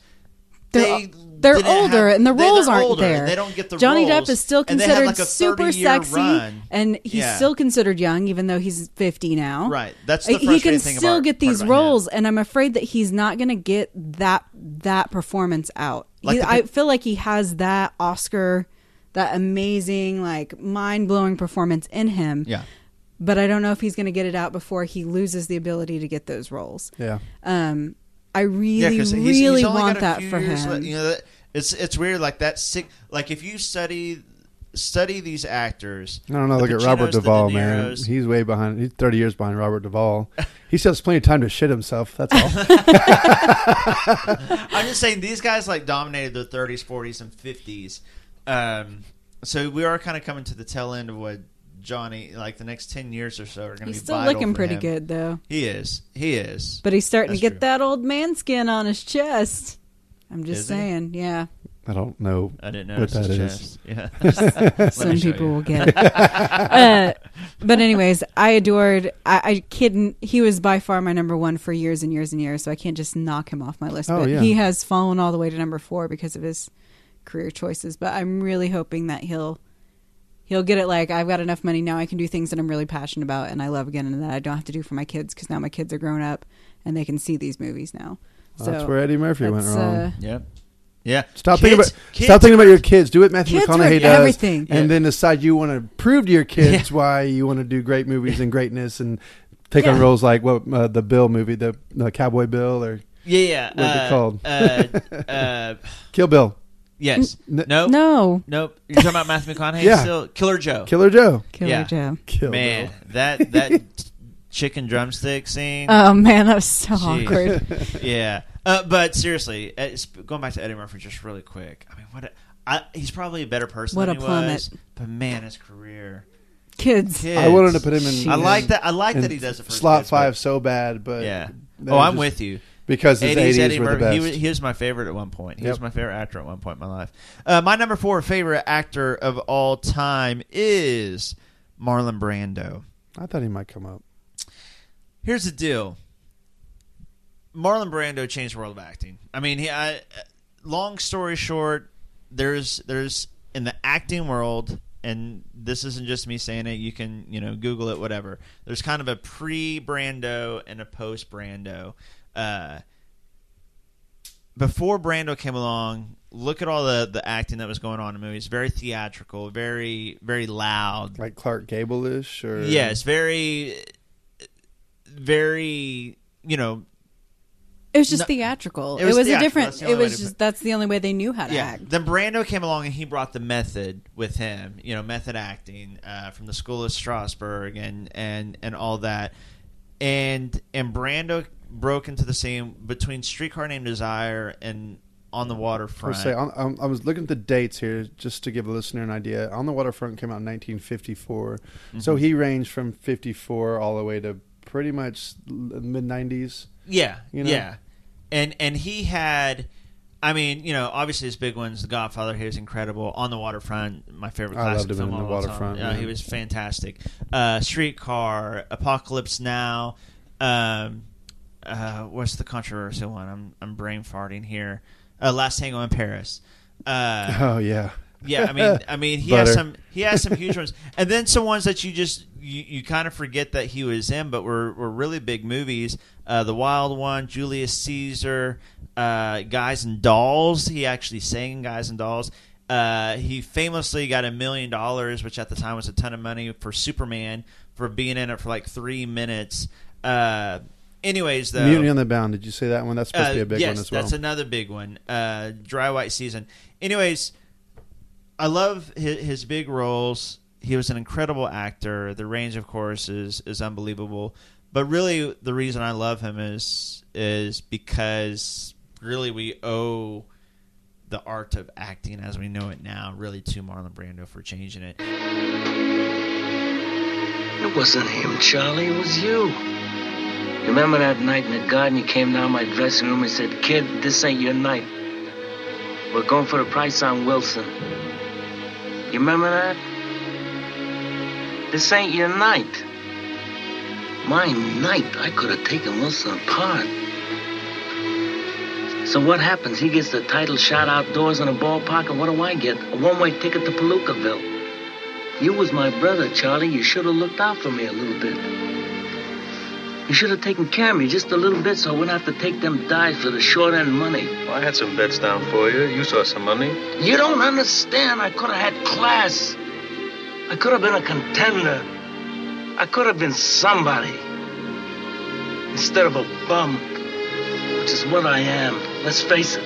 Speaker 3: They're,
Speaker 1: they
Speaker 3: they're
Speaker 1: didn't
Speaker 3: older
Speaker 1: have-
Speaker 3: and the roles aren't
Speaker 1: older,
Speaker 3: there.
Speaker 1: They don't get the
Speaker 3: Johnny
Speaker 1: roles,
Speaker 3: Depp is still
Speaker 1: and they have,
Speaker 3: considered
Speaker 1: like,
Speaker 3: super sexy,
Speaker 1: run.
Speaker 3: and he's
Speaker 1: Yeah.
Speaker 3: still considered young, even though he's fifty now.
Speaker 1: Right. That's the
Speaker 3: he can still
Speaker 1: about-
Speaker 3: get these
Speaker 1: him.
Speaker 3: roles, and I'm afraid that he's not going to get that that performance out.
Speaker 1: Like
Speaker 3: He-
Speaker 1: the-
Speaker 3: I feel like he has that Oscar, that amazing, like mind blowing performance in him.
Speaker 1: Yeah.
Speaker 3: But I don't know if he's going to get it out before he loses the ability to get those roles.
Speaker 2: Yeah.
Speaker 3: Um, I
Speaker 1: Yeah, he's-
Speaker 3: really
Speaker 1: he's
Speaker 3: want that for him.
Speaker 1: le- you know, that, it's it's weird. Like that sick. Like if you study study these actors.
Speaker 2: I don't know.
Speaker 1: the
Speaker 2: Look at Robert Duvall, man. He's way behind. He's 30 years behind Robert Duvall. he still has plenty of time to shit himself. That's all.
Speaker 1: I'm just saying these guys like dominated the 30s, 40s, and 50s. Um, so we are kind of coming to the tail end of what Johnny, like the next 10 years or so, are going to be
Speaker 3: he's still
Speaker 1: vital
Speaker 3: looking
Speaker 1: for
Speaker 3: pretty
Speaker 1: him.
Speaker 3: good though.
Speaker 1: He is. He is.
Speaker 3: But he's starting
Speaker 1: That's
Speaker 3: to get
Speaker 1: true.
Speaker 3: that old man skin on his chest. I'm just
Speaker 1: Is he?
Speaker 3: saying, yeah.
Speaker 2: I don't know.
Speaker 1: I didn't know
Speaker 2: What
Speaker 1: notice
Speaker 2: that
Speaker 1: his
Speaker 2: is.
Speaker 1: chest. Yeah.
Speaker 3: Some people
Speaker 1: you.
Speaker 3: will get it. uh, but anyways, I adored. I, I couldn't. He was by far my number one for years and years and years. So I can't just knock him off my list.
Speaker 2: Oh,
Speaker 3: but
Speaker 2: yeah.
Speaker 3: he has fallen all the way to number four because of his career choices. But I'm really hoping that he'll he'll get it. Like I've got enough money now. I can do things that I'm really passionate about and I love again, and that I don't have to do for my kids because now my kids are grown up and they can see these movies now. So
Speaker 2: That's where Eddie Murphy went wrong.
Speaker 3: uh,
Speaker 1: Yep. Yeah.
Speaker 2: Stop
Speaker 1: Kids-
Speaker 2: thinking about
Speaker 1: kids
Speaker 2: stop thinking about your kids. Do what Matthew
Speaker 3: Kids
Speaker 2: McConaughey does,
Speaker 3: everything.
Speaker 2: and
Speaker 1: Yeah.
Speaker 2: then decide you want to prove to your kids why you want to do great movies and greatness, and take on roles like what uh, the Bill movie, the, the Cowboy Bill, or
Speaker 1: Yeah. Yeah.
Speaker 2: What's it
Speaker 1: uh,
Speaker 2: called?
Speaker 1: Uh, uh,
Speaker 2: Kill Bill,
Speaker 1: yes.
Speaker 2: N-
Speaker 1: Nope.
Speaker 3: no
Speaker 1: Nope. You're talking about Matthew McConaughey
Speaker 2: Yeah.
Speaker 1: still? Killer Joe.
Speaker 2: Killer Joe,
Speaker 3: Killer
Speaker 1: Yeah.
Speaker 3: Joe.
Speaker 2: Kill
Speaker 1: Man,
Speaker 2: Bill.
Speaker 1: that that chicken drumstick scene.
Speaker 3: Oh man, that was so
Speaker 1: Jeez.
Speaker 3: awkward.
Speaker 1: yeah. Uh, but seriously, uh, it's- going back to Eddie Murphy just really quick. I mean, what? A, I, he's probably a better person
Speaker 3: What
Speaker 1: than
Speaker 3: a
Speaker 1: he
Speaker 3: plummet.
Speaker 1: was. But man, his career.
Speaker 3: Kids.
Speaker 1: Kids.
Speaker 2: I wanted to put him in.
Speaker 1: I like that. I like that he does it for
Speaker 2: slot
Speaker 1: kids, but-
Speaker 2: five so bad, but
Speaker 1: Yeah. Oh, I'm
Speaker 2: just
Speaker 1: with you.
Speaker 2: Because his
Speaker 1: 80s,
Speaker 2: eighties
Speaker 1: Eddie
Speaker 2: were the best.
Speaker 1: He was, he was my favorite at one point. He was my favorite actor at one point in my life. Uh, my number four favorite actor of all time is Marlon Brando.
Speaker 2: I thought he might come up.
Speaker 1: Here's the deal. Marlon Brando changed the world of acting. I mean, he. I, long story short, there's there's in the acting world, and this isn't just me saying it. You can you know Google it, whatever. There's kind of a pre Brando and a post Brando. Uh, before Brando came along, look at all the the acting that was going on in movies. Very theatrical, very very loud.
Speaker 2: Like Clark Gable ish, or
Speaker 1: Yes, very, very. You know,
Speaker 3: It was just
Speaker 1: No-
Speaker 3: theatrical.
Speaker 1: It
Speaker 3: It
Speaker 1: was
Speaker 3: was, a different. It was just that's the only way they knew how to
Speaker 1: yeah.
Speaker 3: act.
Speaker 1: Then Brando came along and he brought the method with him. You know, method acting uh, from the School of Strasberg and and and all that. And and Brando broke into the scene between Streetcar Named Desire and On the
Speaker 2: I
Speaker 1: Waterfront.
Speaker 2: was say, on, on, I was looking at the dates here just to give a listener an idea. On the Waterfront came out in 1954,
Speaker 1: Mm-hmm.
Speaker 2: so he ranged from 54 all the way to pretty much mid 90s.
Speaker 1: Yeah,
Speaker 2: You know?
Speaker 1: yeah, and and he had, I mean, you know, obviously his big ones, The Godfather. He was incredible. On the Waterfront, my favorite
Speaker 2: I
Speaker 1: classic
Speaker 2: loved him
Speaker 1: film
Speaker 2: in
Speaker 1: of
Speaker 2: The. Waterfront,
Speaker 1: Yeah,
Speaker 2: yeah.
Speaker 1: he was fantastic. Uh, Streetcar, Apocalypse Now. Um, uh, what's the controversial one? I'm I'm brain farting here. Uh, Last Tango in Paris. Uh,
Speaker 2: Oh yeah,
Speaker 1: yeah, I mean, I mean, he has some, he has some huge ones, and then some ones that you just you, you kind of forget that he was in, but were were really big movies. Uh, the Wild One, Julius Caesar, uh, Guys and Dolls. He actually sang Guys and Dolls. Uh, he famously got a million dollars, which at the time was a ton of money for Superman for being in it for like three minutes. Uh, anyways, though,
Speaker 2: Mutiny on the Bound. Did you say that one? That's supposed to be a big
Speaker 1: Uh, yes,
Speaker 2: one as well.
Speaker 1: that's another big one. Uh, Dry White Season. Anyways, I love his, his big roles. He was an incredible actor. The range, of course, is is unbelievable. But really, the reason I love him is is because really we owe the art of acting as we know it now really to Marlon Brando for changing it.
Speaker 8: It wasn't him, Charlie. It was you. You remember that night in the garden? You came down my dressing room and said, Kid, this ain't your night. We're going for the price on Wilson. You remember that? This ain't your night. My night. I could have taken Wilson apart. So what happens? He gets the title shot outdoors in a ballpark, and what do I get? A one-way ticket to Palookaville. You was my brother, Charlie. You should have looked out for me a little bit. You should have taken care of me just a little bit so I wouldn't have to take them dives for the short end money.
Speaker 9: Well, I had some bets down for you. You saw some money.
Speaker 8: You don't understand. I could have had class. I could have been a contender. I could have been somebody. Instead of a bum, which is what I am. Let's face it.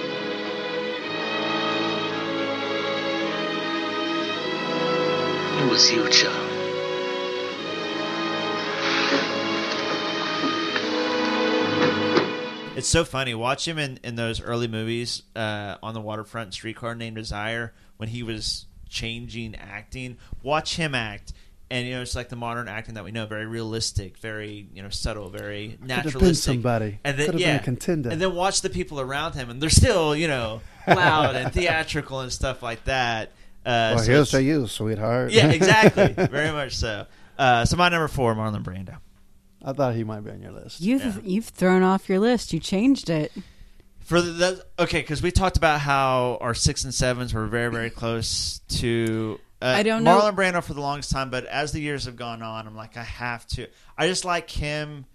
Speaker 8: It was you, Charlie.
Speaker 1: It's so funny. Watch him in, in those early movies uh, on the waterfront, Streetcar Named Desire, when he was changing acting. Watch him act. And you know it's like the modern acting that we know, very realistic, very you know subtle, very
Speaker 2: Could
Speaker 1: naturalistic.
Speaker 2: have been somebody.
Speaker 1: And then
Speaker 2: Could have
Speaker 1: yeah,
Speaker 2: been a contender.
Speaker 1: and then watch the people around him, and they're still you know loud and theatrical and stuff like that. Uh,
Speaker 2: well,
Speaker 1: so
Speaker 2: here's to you, sweetheart.
Speaker 1: yeah, exactly, very much so. Uh, so my number four, Marlon Brando.
Speaker 2: I thought he might be on your list.
Speaker 3: You've you've thrown off your list. You changed it.
Speaker 1: For the, the okay, because we talked about how our six and sevens were very very close to. Uh,
Speaker 3: I don't know-
Speaker 1: Marlon Brando for the longest time, but as the years have gone on, I'm like I have to. I just like him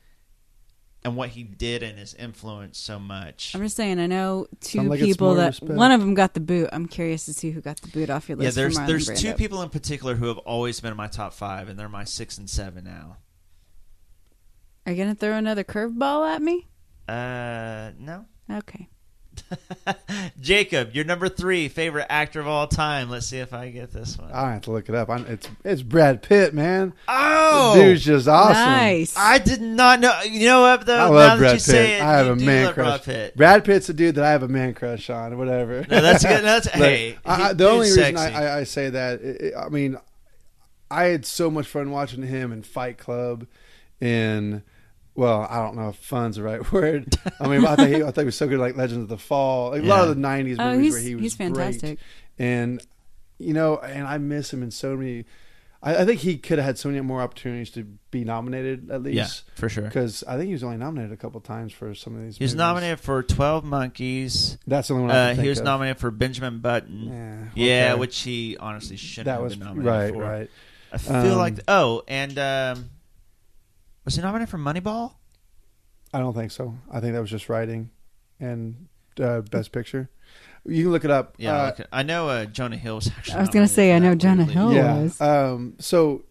Speaker 1: and what he did and his influence so much.
Speaker 3: I'm just saying. I know two
Speaker 2: like
Speaker 3: people that
Speaker 2: respect.
Speaker 3: one of them got the boot. I'm curious to see who got the boot off your list.
Speaker 1: Yeah,
Speaker 3: list.
Speaker 1: there's there's
Speaker 3: Brando.
Speaker 1: two people in particular who have always been in my top five, and they're my six and seven now.
Speaker 3: Are you gonna throw another curveball at me?
Speaker 1: Uh, no.
Speaker 3: Okay.
Speaker 1: Jacob, your number three favorite actor of all time. Let's see if I get this one.
Speaker 2: I have to look it up. I, it's it's Brad Pitt, man.
Speaker 1: oh,
Speaker 2: The dude's just awesome.
Speaker 3: Nice.
Speaker 1: I did not know. You know what? Though
Speaker 2: I
Speaker 1: now
Speaker 2: love
Speaker 1: that
Speaker 2: Brad
Speaker 1: you say
Speaker 2: Pitt.
Speaker 1: it,
Speaker 2: I have a man
Speaker 1: love
Speaker 2: crush.
Speaker 1: Brad Pitt.
Speaker 2: Brad Pitt's a dude that I have a man crush on, whatever.
Speaker 1: No, that's good. No, that's- hey,
Speaker 2: I, I- the only
Speaker 1: dude's
Speaker 2: reason I. I, I say that, it, it- I mean, I had so much fun watching him in Fight Club, in well, I don't know if fun's the right word. I mean, I think he, I think he was so good, like Legends of the Fall, like a lot of the '90s
Speaker 3: Oh,
Speaker 2: movies
Speaker 3: he's-
Speaker 2: where he was
Speaker 3: he's fantastic.
Speaker 2: great. And you know, and I miss him in so many. I, I think he could have had so many more opportunities to be nominated at least.
Speaker 1: Yeah, for sure.
Speaker 2: Because I think he was only nominated a couple times for some of these.
Speaker 1: He was
Speaker 2: movies.
Speaker 1: nominated for Twelve Monkeys.
Speaker 2: That's the only one I
Speaker 1: Uh,
Speaker 2: can
Speaker 1: he was
Speaker 2: of.
Speaker 1: nominated for Benjamin Button.
Speaker 2: Yeah,
Speaker 1: Yeah,
Speaker 2: okay.
Speaker 1: which he honestly shouldn't
Speaker 2: That
Speaker 1: have
Speaker 2: was
Speaker 1: been nominated
Speaker 2: right,
Speaker 1: for.
Speaker 2: right.
Speaker 1: I feel
Speaker 2: Um,
Speaker 1: like oh, and um, was he nominated for Moneyball?
Speaker 2: I don't think so. I think that was just writing and uh, best picture. You can look it up.
Speaker 1: Yeah,
Speaker 2: Uh,
Speaker 1: okay. I know uh, Jonah Hill was actually.
Speaker 3: I was gonna say, I know Jonah
Speaker 1: weirdly.
Speaker 3: Hill.
Speaker 2: yeah.
Speaker 3: was.
Speaker 2: Um, so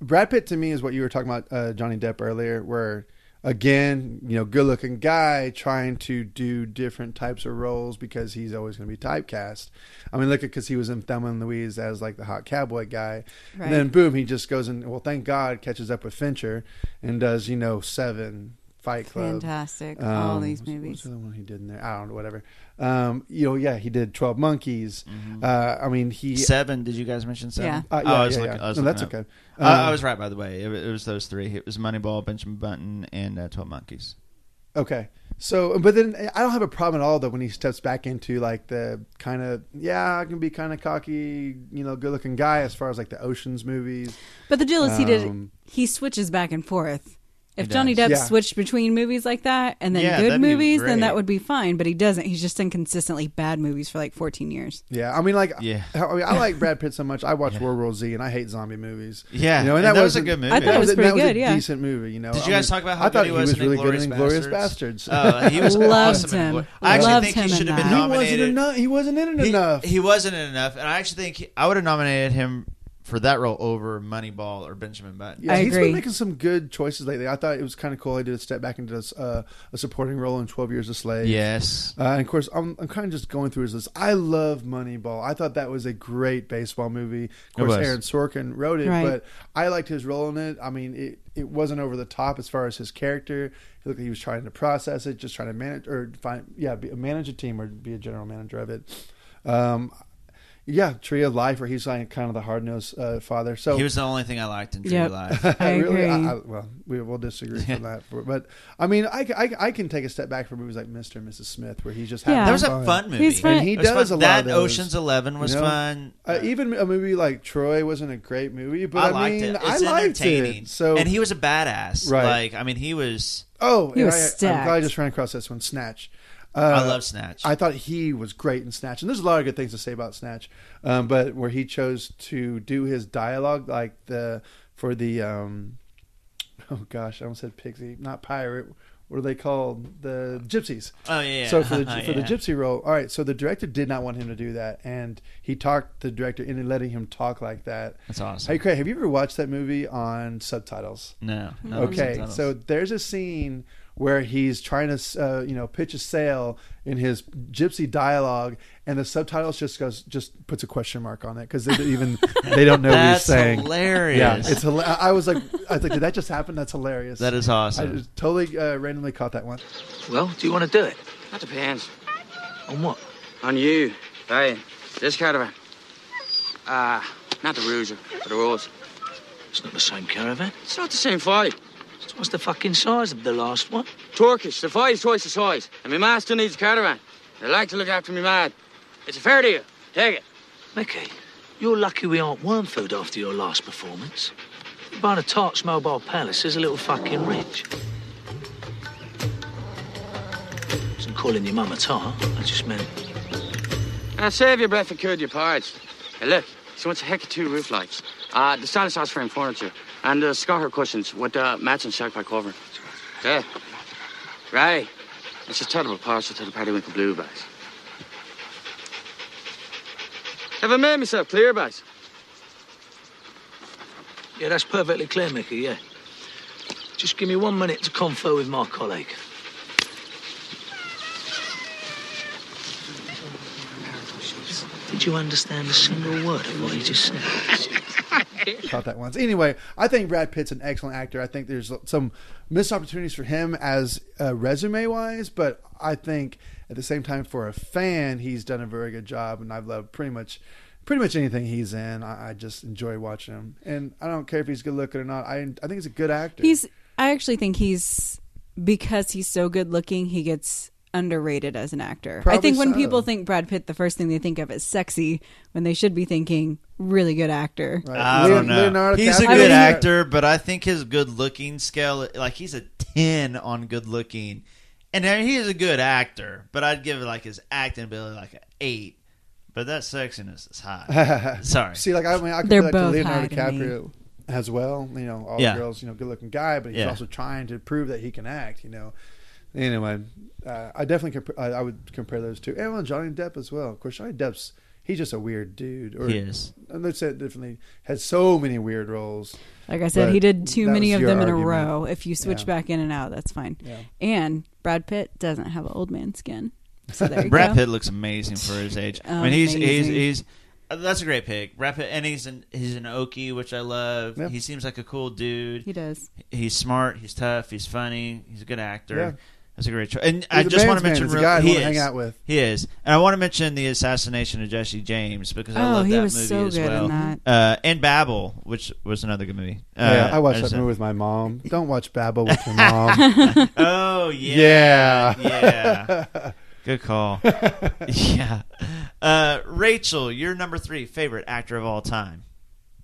Speaker 2: Brad Pitt to me is what you were talking about, uh, Johnny Depp earlier, where again, you know, good looking guy trying to do different types of roles because he's always going to be typecast. I mean, look at because he was in Thelma and Louise as like the hot cowboy guy,
Speaker 3: Right.
Speaker 2: and then boom, he just goes and well, thank God, catches up with Fincher and does you know Seven, Fight Club,
Speaker 3: Fantastic. All
Speaker 2: Um,
Speaker 3: these
Speaker 2: what's-
Speaker 3: movies.
Speaker 2: What's the one he did in there? I don't know, whatever. Um, you know, yeah, he did Twelve Monkeys.
Speaker 1: Mm-hmm.
Speaker 2: Uh, I mean, he.
Speaker 1: Seven. Did you guys mention seven?
Speaker 3: Yeah.
Speaker 2: Uh,
Speaker 1: Oh,
Speaker 2: yeah,
Speaker 1: I was
Speaker 2: yeah,
Speaker 1: looking.
Speaker 2: yeah.
Speaker 1: I was
Speaker 2: No,
Speaker 1: looking
Speaker 2: that's
Speaker 1: up.
Speaker 2: okay.
Speaker 1: Uh, I
Speaker 2: Um,
Speaker 1: was right, by the way. It, was- it was those three. It was Moneyball, Benjamin Button, and uh, Twelve Monkeys.
Speaker 2: Okay. So, but then I don't have a problem at all though when he steps back into like the kind of yeah, I can be kind of cocky, you know, good-looking guy as far as like the Ocean's movies.
Speaker 3: But the deal is, he did.
Speaker 2: Um,
Speaker 3: He switches back and forth. If Johnny. Depp
Speaker 2: Yeah.
Speaker 3: switched between movies like that and then
Speaker 1: Yeah,
Speaker 3: good
Speaker 1: that'd be
Speaker 3: movies, then
Speaker 1: great.
Speaker 3: that would be fine. But he doesn't. He's just in consistently bad movies for like 14 years.
Speaker 2: Yeah, I mean, like,
Speaker 1: Yeah.
Speaker 2: I, mean, I like Brad Pitt so much. I watch World War Z, and I hate zombie movies.
Speaker 1: Yeah,
Speaker 2: you know, and,
Speaker 1: and
Speaker 2: that,
Speaker 1: that was a good movie.
Speaker 3: I thought
Speaker 2: that
Speaker 3: it was
Speaker 2: that
Speaker 3: pretty
Speaker 2: was
Speaker 3: good,
Speaker 2: a
Speaker 3: yeah.
Speaker 2: decent movie. You know,
Speaker 1: Did you guys
Speaker 2: mean,
Speaker 1: talk about how
Speaker 2: I thought
Speaker 1: good he was, in
Speaker 2: really good in
Speaker 1: Inglourious
Speaker 2: Inglorious
Speaker 1: Bastards?
Speaker 2: Bastards.
Speaker 1: Uh, he was
Speaker 3: Loved
Speaker 1: awesome. in
Speaker 3: him.
Speaker 1: Inglourious- I actually
Speaker 3: Loved
Speaker 1: think he
Speaker 3: him
Speaker 1: should
Speaker 3: in
Speaker 1: have been
Speaker 3: that.
Speaker 2: he wasn't
Speaker 1: nominated.
Speaker 2: enough. He wasn't in it
Speaker 1: He-
Speaker 2: enough.
Speaker 1: He, wasn't in enough, and I actually think he- I would have nominated him for that role over Moneyball or Benjamin Button.
Speaker 2: Yeah,
Speaker 3: I
Speaker 2: he's
Speaker 3: agree.
Speaker 2: been making some good choices lately. I thought it was kind of cool. He did a step back into uh, a supporting role in Twelve Years a Slave.
Speaker 1: Yes.
Speaker 2: Uh, and of course, I'm, I'm kind of just going through his list. I love Moneyball. I thought that was a great baseball movie. Of
Speaker 1: It
Speaker 2: course,
Speaker 1: was.
Speaker 2: Aaron Sorkin wrote it,
Speaker 3: Right.
Speaker 2: but I liked his role in it. I mean, it, it wasn't over the top as far as his character. He looked like he was trying to process it, just trying to manage or find, yeah, be, manage a team or be a general manager of it. Um, yeah, Tree of Life, where he's like kind of the hard nosed uh, father. So
Speaker 1: he was the only thing I liked in True
Speaker 3: Yep.
Speaker 1: Life.
Speaker 3: I
Speaker 2: really,
Speaker 3: agree.
Speaker 2: I, I, well, we will disagree from that. But I mean, I, I, I can take a step back from movies like Mr. and Mrs. Smith, where he just
Speaker 3: Yeah.
Speaker 2: had
Speaker 1: That was a fun movie.
Speaker 3: He's fun.
Speaker 2: And he
Speaker 1: It
Speaker 2: does
Speaker 1: fun.
Speaker 2: a lot
Speaker 1: that
Speaker 2: of those,
Speaker 1: Ocean's Eleven was
Speaker 2: you know?
Speaker 1: fun.
Speaker 2: Uh, even a movie like Troy wasn't a great movie, but
Speaker 1: I
Speaker 2: I,
Speaker 1: liked
Speaker 2: mean,
Speaker 1: it. It's
Speaker 2: I liked
Speaker 1: entertaining.
Speaker 2: it. So
Speaker 1: and he was a badass.
Speaker 2: Right.
Speaker 1: Like I mean, he was.
Speaker 2: oh,
Speaker 3: He was
Speaker 2: I, I'm glad I just ran across this one, Snatch. Uh,
Speaker 1: I love Snatch.
Speaker 2: I thought he was great in Snatch, and there's a lot of good things to say about Snatch. Um, but where he chose to do his dialogue, like the for the um, oh gosh, I almost said pixie, not pirate. What are they called? The gypsies.
Speaker 1: oh yeah.
Speaker 2: So for the for the gypsy role, all right. So the director did not want him to do that, and he talked the director into letting him talk like that.
Speaker 1: That's awesome.
Speaker 2: Hey, Craig, have you ever watched that movie on subtitles?
Speaker 1: No. no
Speaker 2: Okay,
Speaker 1: subtitles.
Speaker 2: so there's a scene where he's trying to, uh, you know, pitch a sale in his gypsy dialogue, and the subtitles just goes, just puts a question mark on it because they don't even they don't know what he's saying.
Speaker 1: That's
Speaker 2: saying.
Speaker 1: hilarious.
Speaker 2: Yeah, it's hila- I was like, I was like, did that just happen? That's hilarious.
Speaker 1: that is
Speaker 2: I
Speaker 1: awesome.
Speaker 2: just totally uh, randomly caught that one.
Speaker 10: Well, do you want to do it?
Speaker 7: That depends.
Speaker 10: On what?
Speaker 7: On you. Hey, this caravan. Ah, not the Rouger, but the Rose.
Speaker 10: It's not the same caravan.
Speaker 7: It's not the same fight.
Speaker 10: Twice the fucking size of the last one.
Speaker 7: Turkish, the five's twice the size. And my master needs a caravan. They like to look after me mad. It's a fair deal. Take it.
Speaker 10: Mickey, you're lucky we aren't worm food after your last performance. Buying a Tarts Mobile Palace is a little fucking rich. Wasn't calling your mum a tart. I just meant
Speaker 7: Now, save your breath for could your parts. Hey, look, she wants a heck of two roof lights. Uh, the stylish house frame furniture. And the Scotter cushions with uh, matching shark back cover. Yeah. Right. It's a terrible parcel to the Periwinkle Blue bags. Have I made myself clear, bags?
Speaker 10: Yeah, that's perfectly clear, Mickey, yeah. Just give me one minute to confer with my colleague. Did you understand a single word of what he just said?
Speaker 2: Caught that once. Anyway, I think Brad Pitt's an excellent actor. I think there's some missed opportunities for him as uh, resume wise, but I think at the same time for a fan, he's done a very good job, and I've loved pretty much. Pretty much anything he's in, I, I just enjoy watching him, and I don't care if he's good looking or not. I I think he's a good actor.
Speaker 3: He's. I actually think he's because he's so good looking. He gets underrated as an actor. I
Speaker 2: Probably
Speaker 3: think when
Speaker 2: so.
Speaker 3: people think Brad Pitt, the first thing they think of is sexy, when they should be thinking really good actor.
Speaker 2: Right.
Speaker 1: I
Speaker 2: Leo-
Speaker 1: don't know.
Speaker 2: Leonardo
Speaker 1: he's a good
Speaker 3: I mean-
Speaker 1: actor, but I think his good looking scale, like he's a ten on good looking, and he is a good actor. But I'd give like his acting ability like an eight. But that sexiness is high. Sorry.
Speaker 2: See, like I mean, I
Speaker 3: They're
Speaker 2: compare that to
Speaker 3: both
Speaker 2: Leonardo
Speaker 3: high to me.
Speaker 2: DiCaprio as well. You know, all
Speaker 1: Yeah.
Speaker 2: the girls, you know, good looking guy, but he's
Speaker 1: Yeah.
Speaker 2: also trying to prove that he can act. You know. Anyway, uh, I definitely comp- I, I would compare those two, and well, Johnny Depp as well. Of course, Johnny Depp's he's just a weird dude. Or,
Speaker 1: He is.
Speaker 2: And let's say it differently. Has so many weird roles.
Speaker 3: Like I said, he did too many of
Speaker 2: your
Speaker 3: them in a row. If you switch
Speaker 2: Yeah.
Speaker 3: back in and out, that's fine.
Speaker 2: Yeah.
Speaker 3: And Brad Pitt doesn't have an old man skin. So there you
Speaker 1: Brad
Speaker 3: go.
Speaker 1: Pitt looks amazing for his age. I mean, he's he's he's. Uh, that's a great pick, Brad Pitt, and he's an he's an Okie, which I love.
Speaker 2: Yeah.
Speaker 1: He seems like a cool dude.
Speaker 3: He does.
Speaker 1: He's smart. He's tough. He's funny. He's a good actor.
Speaker 2: Yeah.
Speaker 1: That's a great choice. And I
Speaker 2: He's a
Speaker 1: just want to mention
Speaker 2: man. A
Speaker 1: real-
Speaker 2: guy
Speaker 1: he
Speaker 2: wanna
Speaker 1: is.
Speaker 2: hang out with.
Speaker 1: He is, and I want to mention the assassination of Jesse James because I
Speaker 3: Oh,
Speaker 1: love
Speaker 3: he
Speaker 1: that
Speaker 3: was
Speaker 1: movie
Speaker 3: so
Speaker 1: as
Speaker 3: good in
Speaker 1: well.
Speaker 3: that.
Speaker 1: Uh, and Babel, which was another good movie. Uh,
Speaker 2: yeah, I watched
Speaker 1: just-
Speaker 2: that movie with my mom. Don't watch Babel with your mom.
Speaker 1: Oh yeah,
Speaker 2: Yeah.
Speaker 1: yeah. Good call. yeah, uh, Rachael, you're number three favorite actor of all time.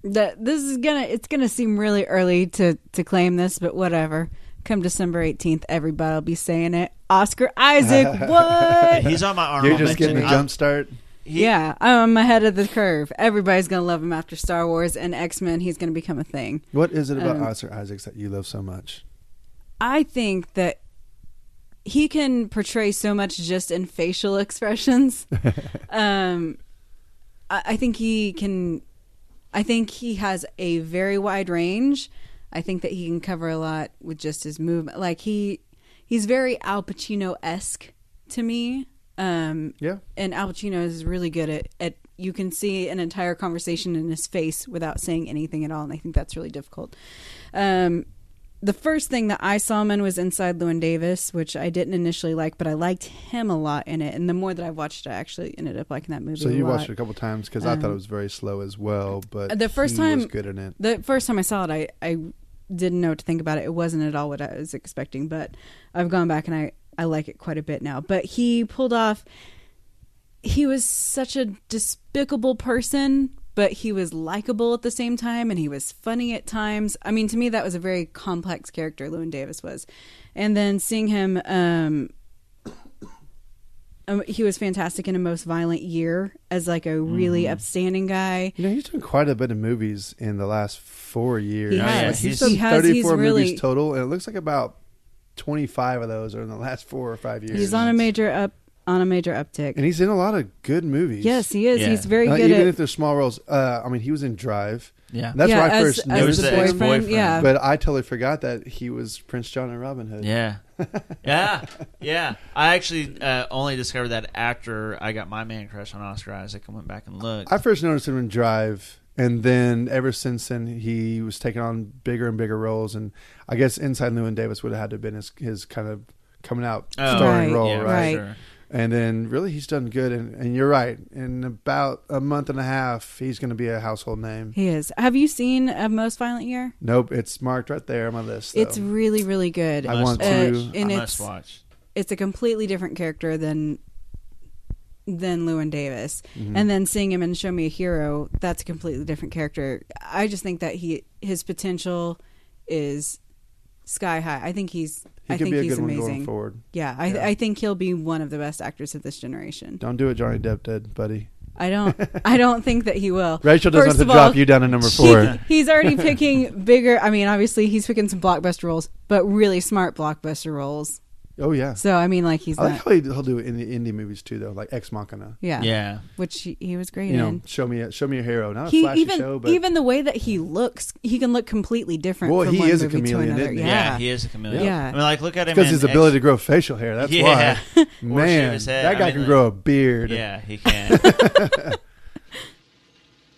Speaker 3: That this is gonna it's gonna seem really early to to claim this, but whatever. Come December eighteenth, everybody'll be saying it. Oscar Isaac, what?
Speaker 1: He's on my arm.
Speaker 2: You're just getting a jump start.
Speaker 3: yeah, I'm ahead of the curve. Everybody's gonna love him after Star Wars and X Men. He's gonna become a thing.
Speaker 2: What is it about
Speaker 3: Um,
Speaker 2: Oscar Isaacs that you love so much?
Speaker 3: I think that he can portray so much just in facial expressions. um, I, I think he can I think he has a very wide range. I think that he can cover a lot with just his movement. Like he he's very Al Pacino esque to me. Um,
Speaker 2: Yeah.
Speaker 3: and Al Pacino is really good at, at you can see an entire conversation in his face without saying anything at all, and I think that's really difficult. Um, the first thing that I saw him in was Inside Llewyn Davis, which I didn't initially like, but I liked him a lot in it. And the more that I watched it, I actually ended up liking that movie.
Speaker 2: So you
Speaker 3: lot.
Speaker 2: watched it a couple times because I thought
Speaker 3: Um,
Speaker 2: it was very slow as well. But
Speaker 3: the first
Speaker 2: he
Speaker 3: time
Speaker 2: was good in it.
Speaker 3: The first time I saw it, I I didn't know what to think about it. It wasn't at all what I was expecting, but I've gone back and I I like it quite a bit now. But he pulled off. He was such a despicable person, but he was likable at the same time, and he was funny at times. I mean, to me, that was a very complex character. Llewyn Davis was, and then seeing him. um um, he was fantastic in a most violent year as like a really
Speaker 2: Mhm.
Speaker 3: upstanding guy.
Speaker 2: You know, he's done quite a bit of movies in the last four years.
Speaker 3: He has.
Speaker 2: Like,
Speaker 3: He's-
Speaker 2: he's done
Speaker 3: he has.
Speaker 2: 34
Speaker 3: He's really-
Speaker 2: movies total, and it looks like about 25 of those are in the last four or five years.
Speaker 3: He's on a major up on a major uptick.
Speaker 2: and he's in a lot of good movies.
Speaker 3: Yes, he is. He's very
Speaker 2: Uh,
Speaker 3: good
Speaker 2: even
Speaker 3: at-
Speaker 2: if they're small roles. Uh, I mean, he was in Drive.
Speaker 1: Yeah.
Speaker 2: that's
Speaker 3: Yeah,
Speaker 2: where I
Speaker 3: as-
Speaker 2: first
Speaker 3: as
Speaker 2: noticed
Speaker 3: the
Speaker 2: him.
Speaker 3: boyfriend, yeah.
Speaker 2: but I totally forgot that he was Prince John and Robin Hood.
Speaker 1: Yeah, yeah, yeah. I actually uh, only discovered that after I got my man crush on Oscar Isaac and went back and looked.
Speaker 2: I first noticed him in Drive, and then ever since then, he was taking on bigger and bigger roles. And I guess Inside Llewyn Davis would have had to have been his, his kind of coming out
Speaker 1: Oh,
Speaker 2: starring
Speaker 3: Right,
Speaker 2: role,
Speaker 1: yeah,
Speaker 2: right?
Speaker 1: sure.
Speaker 2: And then really, he's done good. And, and you're right. In about a month and a half, he's going to be a household name.
Speaker 3: He is. Have you seen a Most Violent Year?
Speaker 2: Nope, it's marked right there on my list.
Speaker 3: It's really, really good.
Speaker 2: I want
Speaker 3: Uh,
Speaker 2: to-
Speaker 3: and
Speaker 1: I
Speaker 3: it's
Speaker 1: must watch.
Speaker 3: it's a completely different character than than Llewyn Davis.
Speaker 2: Mhm.
Speaker 3: And then seeing him in Show Me a Hero, that's a completely different character. I just think that he his potential is sky high. I think he's
Speaker 2: He
Speaker 3: I
Speaker 2: could
Speaker 3: think
Speaker 2: be a
Speaker 3: he's
Speaker 2: good one
Speaker 3: amazing.
Speaker 2: going forward.
Speaker 3: Yeah, I
Speaker 2: Yeah.
Speaker 3: I think he'll be one of the best actors of this generation.
Speaker 2: Don't do it, Johnny Depp did, buddy.
Speaker 3: I don't I don't think that he will.
Speaker 2: Rachael doesn't
Speaker 3: First
Speaker 2: have to
Speaker 3: of
Speaker 2: drop
Speaker 3: all,
Speaker 2: you down to number
Speaker 3: he-
Speaker 2: four.
Speaker 3: he's already picking bigger. I mean, obviously he's picking some blockbuster roles, but really smart blockbuster roles.
Speaker 2: Oh yeah.
Speaker 3: So I mean, like he's
Speaker 2: I like
Speaker 3: not.
Speaker 2: how he, he'll do it in the indie movies too, though, like Ex Machina.
Speaker 3: Yeah,
Speaker 1: Yeah.
Speaker 3: Which he, he was great
Speaker 2: You know,
Speaker 3: in.
Speaker 2: show me a show me a hero, not a
Speaker 3: He
Speaker 2: flashy
Speaker 3: even
Speaker 2: show, but
Speaker 3: even the way that he looks, he can look completely different.
Speaker 2: Boy,
Speaker 3: from
Speaker 2: he
Speaker 3: one
Speaker 2: is a chameleon,
Speaker 3: to another.
Speaker 2: isn't he?
Speaker 1: Yeah.
Speaker 3: Yeah,
Speaker 1: he is a chameleon.
Speaker 3: Yeah.
Speaker 1: I mean, like, look at him
Speaker 2: because
Speaker 1: in
Speaker 2: his
Speaker 1: Ex-
Speaker 2: ability to grow facial hair. That's
Speaker 1: Yeah.
Speaker 2: why. Man,
Speaker 1: his head.
Speaker 2: that
Speaker 1: I
Speaker 2: guy
Speaker 1: mean,
Speaker 2: can
Speaker 1: like-
Speaker 2: grow a beard.
Speaker 1: Yeah, he can.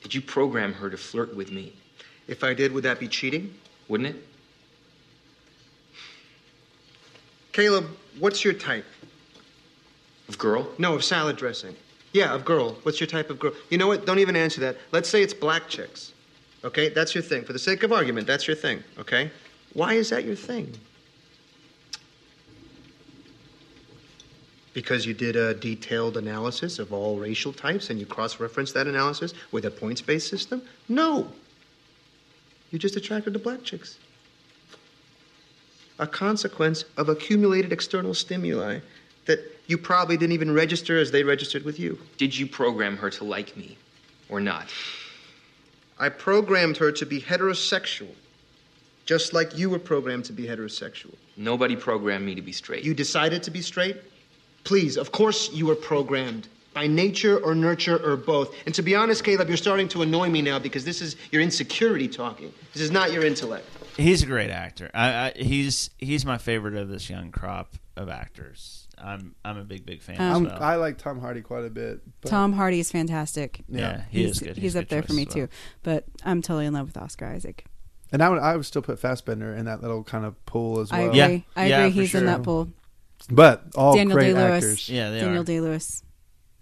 Speaker 6: Did you program her to flirt with me?
Speaker 11: If I did, would that be cheating?
Speaker 6: Wouldn't it?
Speaker 11: Caleb, what's your type?
Speaker 6: Of girl?
Speaker 11: No, of salad dressing. Yeah, of girl. What's your type of girl? You know what? Don't even answer that. Let's say it's black chicks. Okay? That's your thing. For the sake of argument, that's your thing. Okay? Why is that your thing? Because you did a detailed analysis of all racial types and you cross referenced that analysis with a points based system? No. You're just attracted the black chicks. A consequence of accumulated external stimuli that you probably didn't even register as they registered with you.
Speaker 6: Did you program her to like me? Or not?
Speaker 11: I programmed her to be heterosexual, just like you were programmed to be heterosexual.
Speaker 6: Nobody programmed me to be straight.
Speaker 11: You decided to be straight? Please, of course you were programmed. By nature or nurture or both. And to be honest, Caleb, you're starting to annoy me now because this is your insecurity talking. This is not your intellect.
Speaker 1: He's a great actor. I, I, he's he's my favorite of this young crop of actors. I'm I'm a big big fan
Speaker 3: Um,
Speaker 1: as well.
Speaker 2: I like Tom Hardy quite a bit. but-
Speaker 3: Tom Hardy is fantastic.
Speaker 1: Yeah, he
Speaker 3: he's,
Speaker 1: is good.
Speaker 3: He's,
Speaker 1: He's
Speaker 3: up
Speaker 1: good
Speaker 3: there for me
Speaker 1: well.
Speaker 3: too. But I'm totally in love with Oscar Isaac.
Speaker 2: And I would I would still put Fassbender in that little kind of pool as
Speaker 3: I
Speaker 2: well.
Speaker 3: agree.
Speaker 1: Yeah.
Speaker 3: I agree.
Speaker 1: for
Speaker 3: He's in that pool.
Speaker 2: But all
Speaker 3: Daniel
Speaker 2: great
Speaker 3: Day Lewis.
Speaker 2: actors.
Speaker 1: Yeah, they
Speaker 3: Daniel. Day Lewis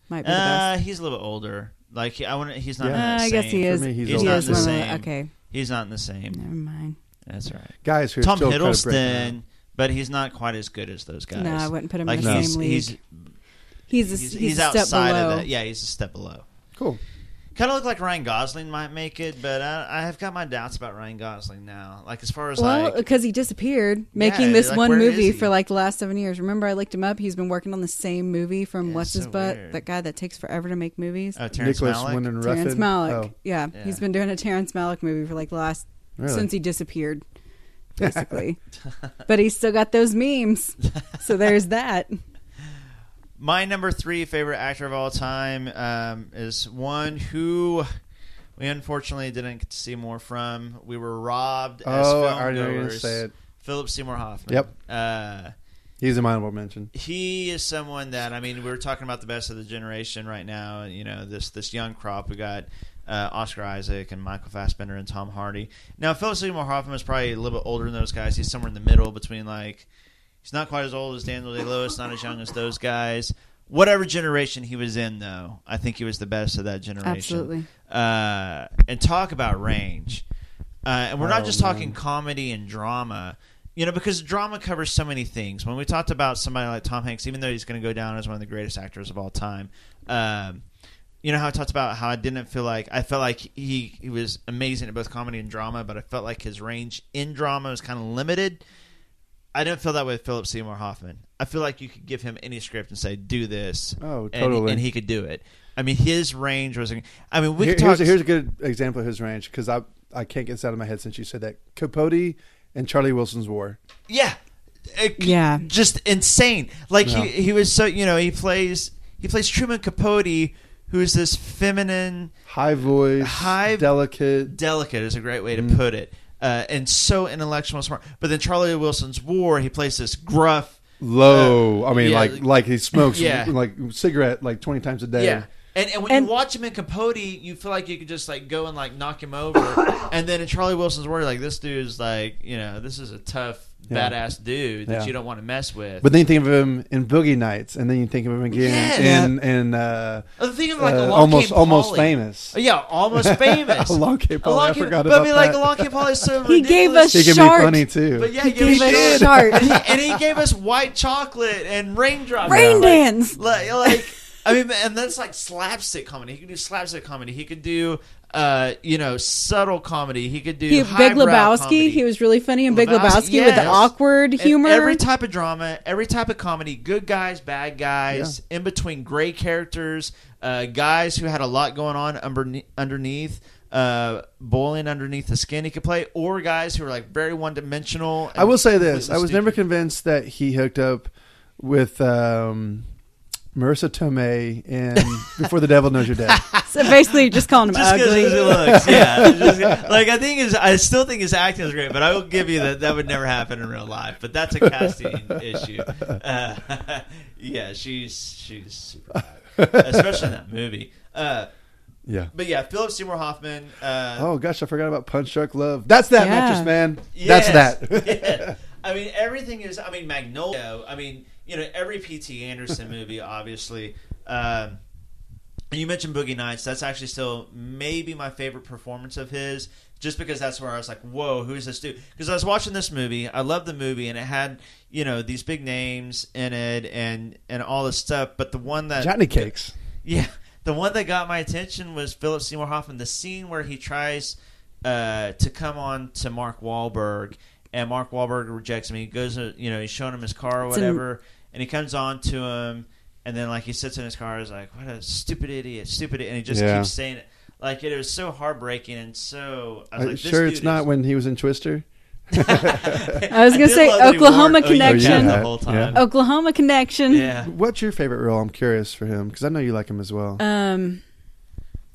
Speaker 3: might be the
Speaker 1: Uh,
Speaker 3: best.
Speaker 1: he's a little bit older. Like he- I want. He's not.
Speaker 2: Yeah.
Speaker 1: in
Speaker 3: Uh,
Speaker 1: the
Speaker 3: I guess he is.
Speaker 2: me, he's
Speaker 3: he
Speaker 2: older.
Speaker 1: not
Speaker 3: is
Speaker 1: the same.
Speaker 3: the, okay.
Speaker 1: He's not in the same.
Speaker 3: Never mind.
Speaker 1: That's right.
Speaker 2: Guys who are
Speaker 1: Tom
Speaker 2: still kind of breaking out.
Speaker 1: Hiddleston, but he's not quite as good as those guys.
Speaker 3: No, I wouldn't put him
Speaker 1: like
Speaker 3: in the
Speaker 1: he's,
Speaker 3: same league.
Speaker 1: He's
Speaker 3: He's a,
Speaker 1: he's,
Speaker 3: he's
Speaker 1: he's
Speaker 3: a step
Speaker 1: outside
Speaker 3: below.
Speaker 1: of that. Yeah, he's a step below.
Speaker 2: Cool.
Speaker 1: Kind of look like Ryan Gosling might make it, but I, I have got my doubts about Ryan Gosling now. Like as far as
Speaker 3: Well,
Speaker 1: like
Speaker 3: because he disappeared, making
Speaker 1: Yeah,
Speaker 3: this
Speaker 1: like,
Speaker 3: one movie for like the last seven years. Remember, I looked him up. He's been working on the same movie from
Speaker 1: Yeah,
Speaker 3: what's his butt,
Speaker 1: weird.
Speaker 3: that guy that takes forever to make movies.
Speaker 1: uh, Terrence
Speaker 2: Nicholas
Speaker 1: Malick.
Speaker 2: Winding
Speaker 3: Terrence Malick.
Speaker 2: Oh,
Speaker 3: Yeah.
Speaker 1: Yeah.
Speaker 3: he's been doing a Terrence Malick movie for like the last
Speaker 2: Really?
Speaker 3: since he disappeared, basically. but he's still got those memes, so there's that.
Speaker 1: My number three favorite actor of all time um, is one who we unfortunately didn't get to see more from. We were robbed as
Speaker 2: Oh, I
Speaker 1: film
Speaker 2: already know you're gonna
Speaker 1: goers.
Speaker 2: say it.
Speaker 1: Philip Seymour Hoffman.
Speaker 2: Yep.
Speaker 1: Uh,
Speaker 2: He's a honorable mention.
Speaker 1: he is someone that I mean, we were talking about the best of the generation right now. You know, this this young crop. We got uh, Oscar Isaac and Michael Fassbender and Tom Hardy. Now, Philip Seymour Hoffman is probably a little bit older than those guys. He's somewhere in the middle between like he's not quite as old as Daniel Day Lewis, not as young as those guys. Whatever generation he was in, though, I think he was the best of that generation.
Speaker 3: Absolutely.
Speaker 1: Uh, and talk about range. Uh, and we're not
Speaker 2: Oh,
Speaker 1: just talking
Speaker 2: man.
Speaker 1: comedy and drama, you know, because drama covers so many things. When we talked about somebody like Tom Hanks, even though he's going to go down as one of the greatest actors of all time, um, you know how I talked about how I didn't feel like I felt like he he was amazing at both comedy and drama, but I felt like his range in drama was kind of limited. I didn't feel that way with Philip Seymour Hoffman. I feel like you could give him any script and say, "Do this,"
Speaker 2: Oh,
Speaker 1: and-
Speaker 2: totally.
Speaker 1: and, he could do it. I mean, his range was. I mean, we
Speaker 2: Here-
Speaker 1: could talk.
Speaker 2: here's, a, here's a good example of his range because I I can't get this out of my head since you said that Capote and Charlie Wilson's War.
Speaker 1: Yeah. Uh, it-
Speaker 3: Yeah.
Speaker 1: Just insane. Like
Speaker 2: Yeah.
Speaker 1: he he was so you know, he plays he plays Truman Capote who's this feminine
Speaker 2: High voice,
Speaker 1: High-
Speaker 2: delicate.
Speaker 1: delicate is a great way to
Speaker 2: Mm.
Speaker 1: put it. Uh, and so intellectual smart. But then Charlie Wilson's War, he plays this gruff
Speaker 2: Low. I mean,
Speaker 1: Uh, yeah,
Speaker 2: like like he smokes
Speaker 1: Yeah.
Speaker 2: like cigarette like twenty times a day.
Speaker 1: Yeah. And, and when
Speaker 3: And-
Speaker 1: you watch him in Capote, you feel like you could just like go and like knock him over. and then in Charlie Wilson's War, like this dude's like you know this is a tough
Speaker 2: Yeah.
Speaker 1: badass dude that
Speaker 2: Yeah.
Speaker 1: you don't want to mess with.
Speaker 2: But then you think of him in Boogie Nights, and then you think of him again
Speaker 1: Yes.
Speaker 2: in in uh,
Speaker 1: the thing of like
Speaker 2: uh, almost almost famous.
Speaker 1: Oh, yeah, almost famous.
Speaker 2: Along Came Polly,
Speaker 1: Along
Speaker 2: I forgot
Speaker 1: but
Speaker 2: about
Speaker 1: I mean, like
Speaker 2: that.
Speaker 1: Along Came Polly is so
Speaker 3: He gave
Speaker 1: ridiculous.
Speaker 3: us
Speaker 2: He can
Speaker 3: Shark.
Speaker 2: be funny too.
Speaker 1: But yeah,
Speaker 3: He
Speaker 1: he gave
Speaker 3: gave
Speaker 1: us
Speaker 3: us
Speaker 1: Shark.
Speaker 3: Shark.
Speaker 1: and, he, and he gave us white chocolate and raindrops.
Speaker 3: Rain
Speaker 1: Like-
Speaker 3: dance.
Speaker 1: Like, like, I mean, and that's like slapstick comedy. He could do slapstick comedy. He could do, uh, you know, subtle comedy. He could do
Speaker 3: He, Big Lebowski.
Speaker 1: comedy.
Speaker 3: He was really funny in Big Lebowski with the
Speaker 1: yes.
Speaker 3: awkward
Speaker 1: And
Speaker 3: humor.
Speaker 1: every type of drama, every type of comedy, good guys, bad guys, in between gray characters, uh, guys who had a lot going on underne- underneath, uh, boiling underneath the skin he could play, or guys who were like very one dimensional.
Speaker 2: I will say this: I was never convinced that he hooked up with um, Marisa Tomei in Before the Devil Knows You're Dead.
Speaker 3: so basically, just calling him
Speaker 1: just because
Speaker 3: ugly.
Speaker 1: of his looks, yeah. Just- like I think his, I still think his acting is great, but I will give you that that would never happen in real life. But that's a casting issue. Uh, yeah, she's she's super, hot, especially in that movie. Uh,
Speaker 2: Yeah.
Speaker 1: but yeah, Philip Seymour Hoffman. Uh,
Speaker 2: Oh gosh, I forgot about Punch Drunk Love. That's that
Speaker 3: Yeah.
Speaker 2: mattress man.
Speaker 1: Yes,
Speaker 2: That's that.
Speaker 1: yes. I mean, everything is. I mean, Magnolia. I mean, you know, every P.T. Anderson movie, obviously. Um, you mentioned Boogie Nights. That's actually still maybe my favorite performance of his, just because that's where I was like, "Whoa, who is this dude?" Because I was watching this movie, I love the movie, and it had you know these big names in it and and all this stuff. But the one that
Speaker 2: Johnny Cakes.
Speaker 1: yeah, the one that got my attention was Philip Seymour Hoffman. The scene where he tries uh, to come on to Mark Wahlberg, and Mark Wahlberg rejects him. He goes, uh, you know, he's showing him his car or whatever, and he comes on to him, and then like he sits in his car, he's like, "What a stupid idiot, stupid," idiot," and he just
Speaker 2: Yeah.
Speaker 1: keeps saying it. Like it was so heartbreaking and so. I was
Speaker 2: Are
Speaker 1: like,
Speaker 2: you
Speaker 1: this
Speaker 2: sure
Speaker 1: dude
Speaker 2: it's not
Speaker 1: is-
Speaker 2: when he was in Twister?
Speaker 3: I was gonna
Speaker 1: did
Speaker 3: say
Speaker 1: love that he
Speaker 3: Oklahoma
Speaker 1: wore- oh,
Speaker 3: Connection.
Speaker 2: Yeah.
Speaker 1: the whole time.
Speaker 2: Yeah.
Speaker 3: Oklahoma Connection.
Speaker 1: Yeah.
Speaker 2: What's your favorite role? I'm curious for him because I know you like him as well.
Speaker 3: Um,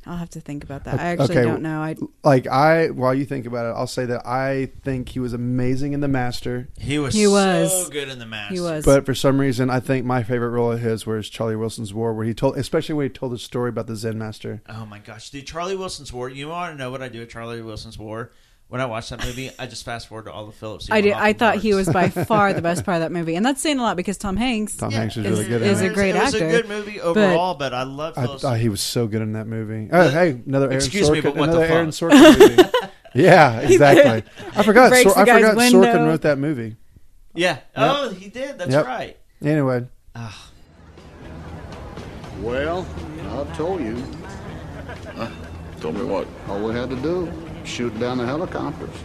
Speaker 3: I'll have to think about that. I actually
Speaker 2: Okay,
Speaker 3: don't know. I
Speaker 2: like I, while you think about it, I'll say that I think he was amazing in The Master.
Speaker 1: He was,
Speaker 3: He was.
Speaker 1: so good in the mask.
Speaker 3: he was.
Speaker 2: But for some reason, I think my favorite role of his was Charlie Wilson's War, where he told, especially when he told the story about the Zen Master.
Speaker 1: Oh my gosh, dude! Charlie Wilson's War. You want to know what I do at Charlie Wilson's War? When I watched that movie, I just fast forward to all the Phillips.
Speaker 3: I did. I thought he was by far the best part of that movie, and that's saying a lot because Tom Hanks.
Speaker 2: Tom
Speaker 1: Yeah,
Speaker 2: Hanks is
Speaker 3: is-
Speaker 2: really good.
Speaker 3: is
Speaker 2: in
Speaker 3: a
Speaker 2: it.
Speaker 3: great
Speaker 1: it was
Speaker 3: actor,
Speaker 1: a good movie overall, but, I love
Speaker 2: I thought he was so good in that movie. Oh, hey, another Aaron
Speaker 1: Excuse
Speaker 2: Sorkin,
Speaker 1: me, but what the
Speaker 2: another Aaron
Speaker 1: fuck?
Speaker 2: Sorkin movie. yeah, exactly. I forgot. Sor- I forgot
Speaker 3: window.
Speaker 2: Sorkin wrote that movie.
Speaker 1: yeah. Oh, he did. That's
Speaker 2: Yep.
Speaker 1: right.
Speaker 2: Anyway, ah.
Speaker 12: Well, I've told you.
Speaker 9: Told me what?
Speaker 12: All we had to do, shoot down the helicopters.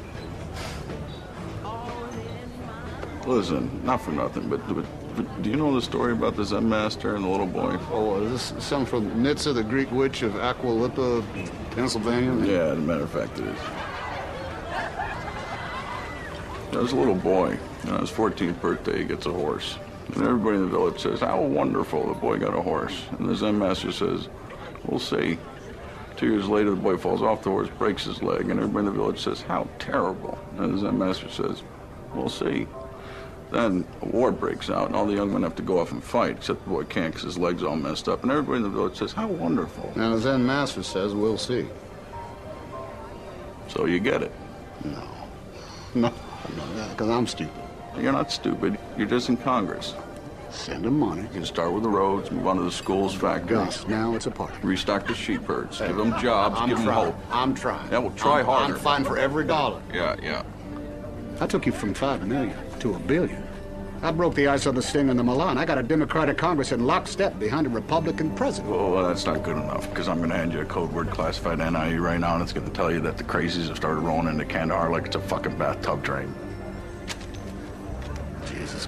Speaker 9: Listen, not for nothing, but, but, but do you know the story about the Zen master and the little boy?
Speaker 12: Oh, is this something from Nitsa, the Greek witch of Aliquippa, Pennsylvania?
Speaker 9: Yeah, as a matter of fact, it is. There was a little boy, and on his 14th birthday, he gets a horse. And everybody in the village says, How wonderful, the boy got a horse. And the Zen master says, We'll see. Two years later, the boy falls off the horse, breaks his leg, and everybody in the village says, How terrible. And the Zen master says, We'll see. Then a war breaks out, and all the young men have to go off and fight, except the boy can't because his leg's all messed up. And everybody in the village says, How wonderful.
Speaker 12: And the Zen master says, we'll see.
Speaker 9: So you get it.
Speaker 12: No. No, no, because I'm stupid.
Speaker 9: You're not stupid. You're just in Congress.
Speaker 12: Send them money.
Speaker 9: You can start with the roads, move on to the schools, factories.
Speaker 12: Gus, now it's a party.
Speaker 9: Restock the sheep herds. Give them jobs.
Speaker 12: I'm
Speaker 9: give them
Speaker 12: trying.
Speaker 9: hope.
Speaker 12: I'm trying.
Speaker 9: Yeah, well, try
Speaker 12: I'm,
Speaker 9: harder.
Speaker 12: I'm fine for every dollar.
Speaker 9: Yeah, yeah.
Speaker 12: I took you from five million to a billion. I broke the ice on the sting in the Milan. I got a Democratic Congress in lockstep behind a Republican president.
Speaker 9: Oh, well, that's not good enough because I'm going to hand you a code word classified NIE right now, and it's going to tell you that the crazies have started rolling into Kandahar like it's a fucking bathtub train.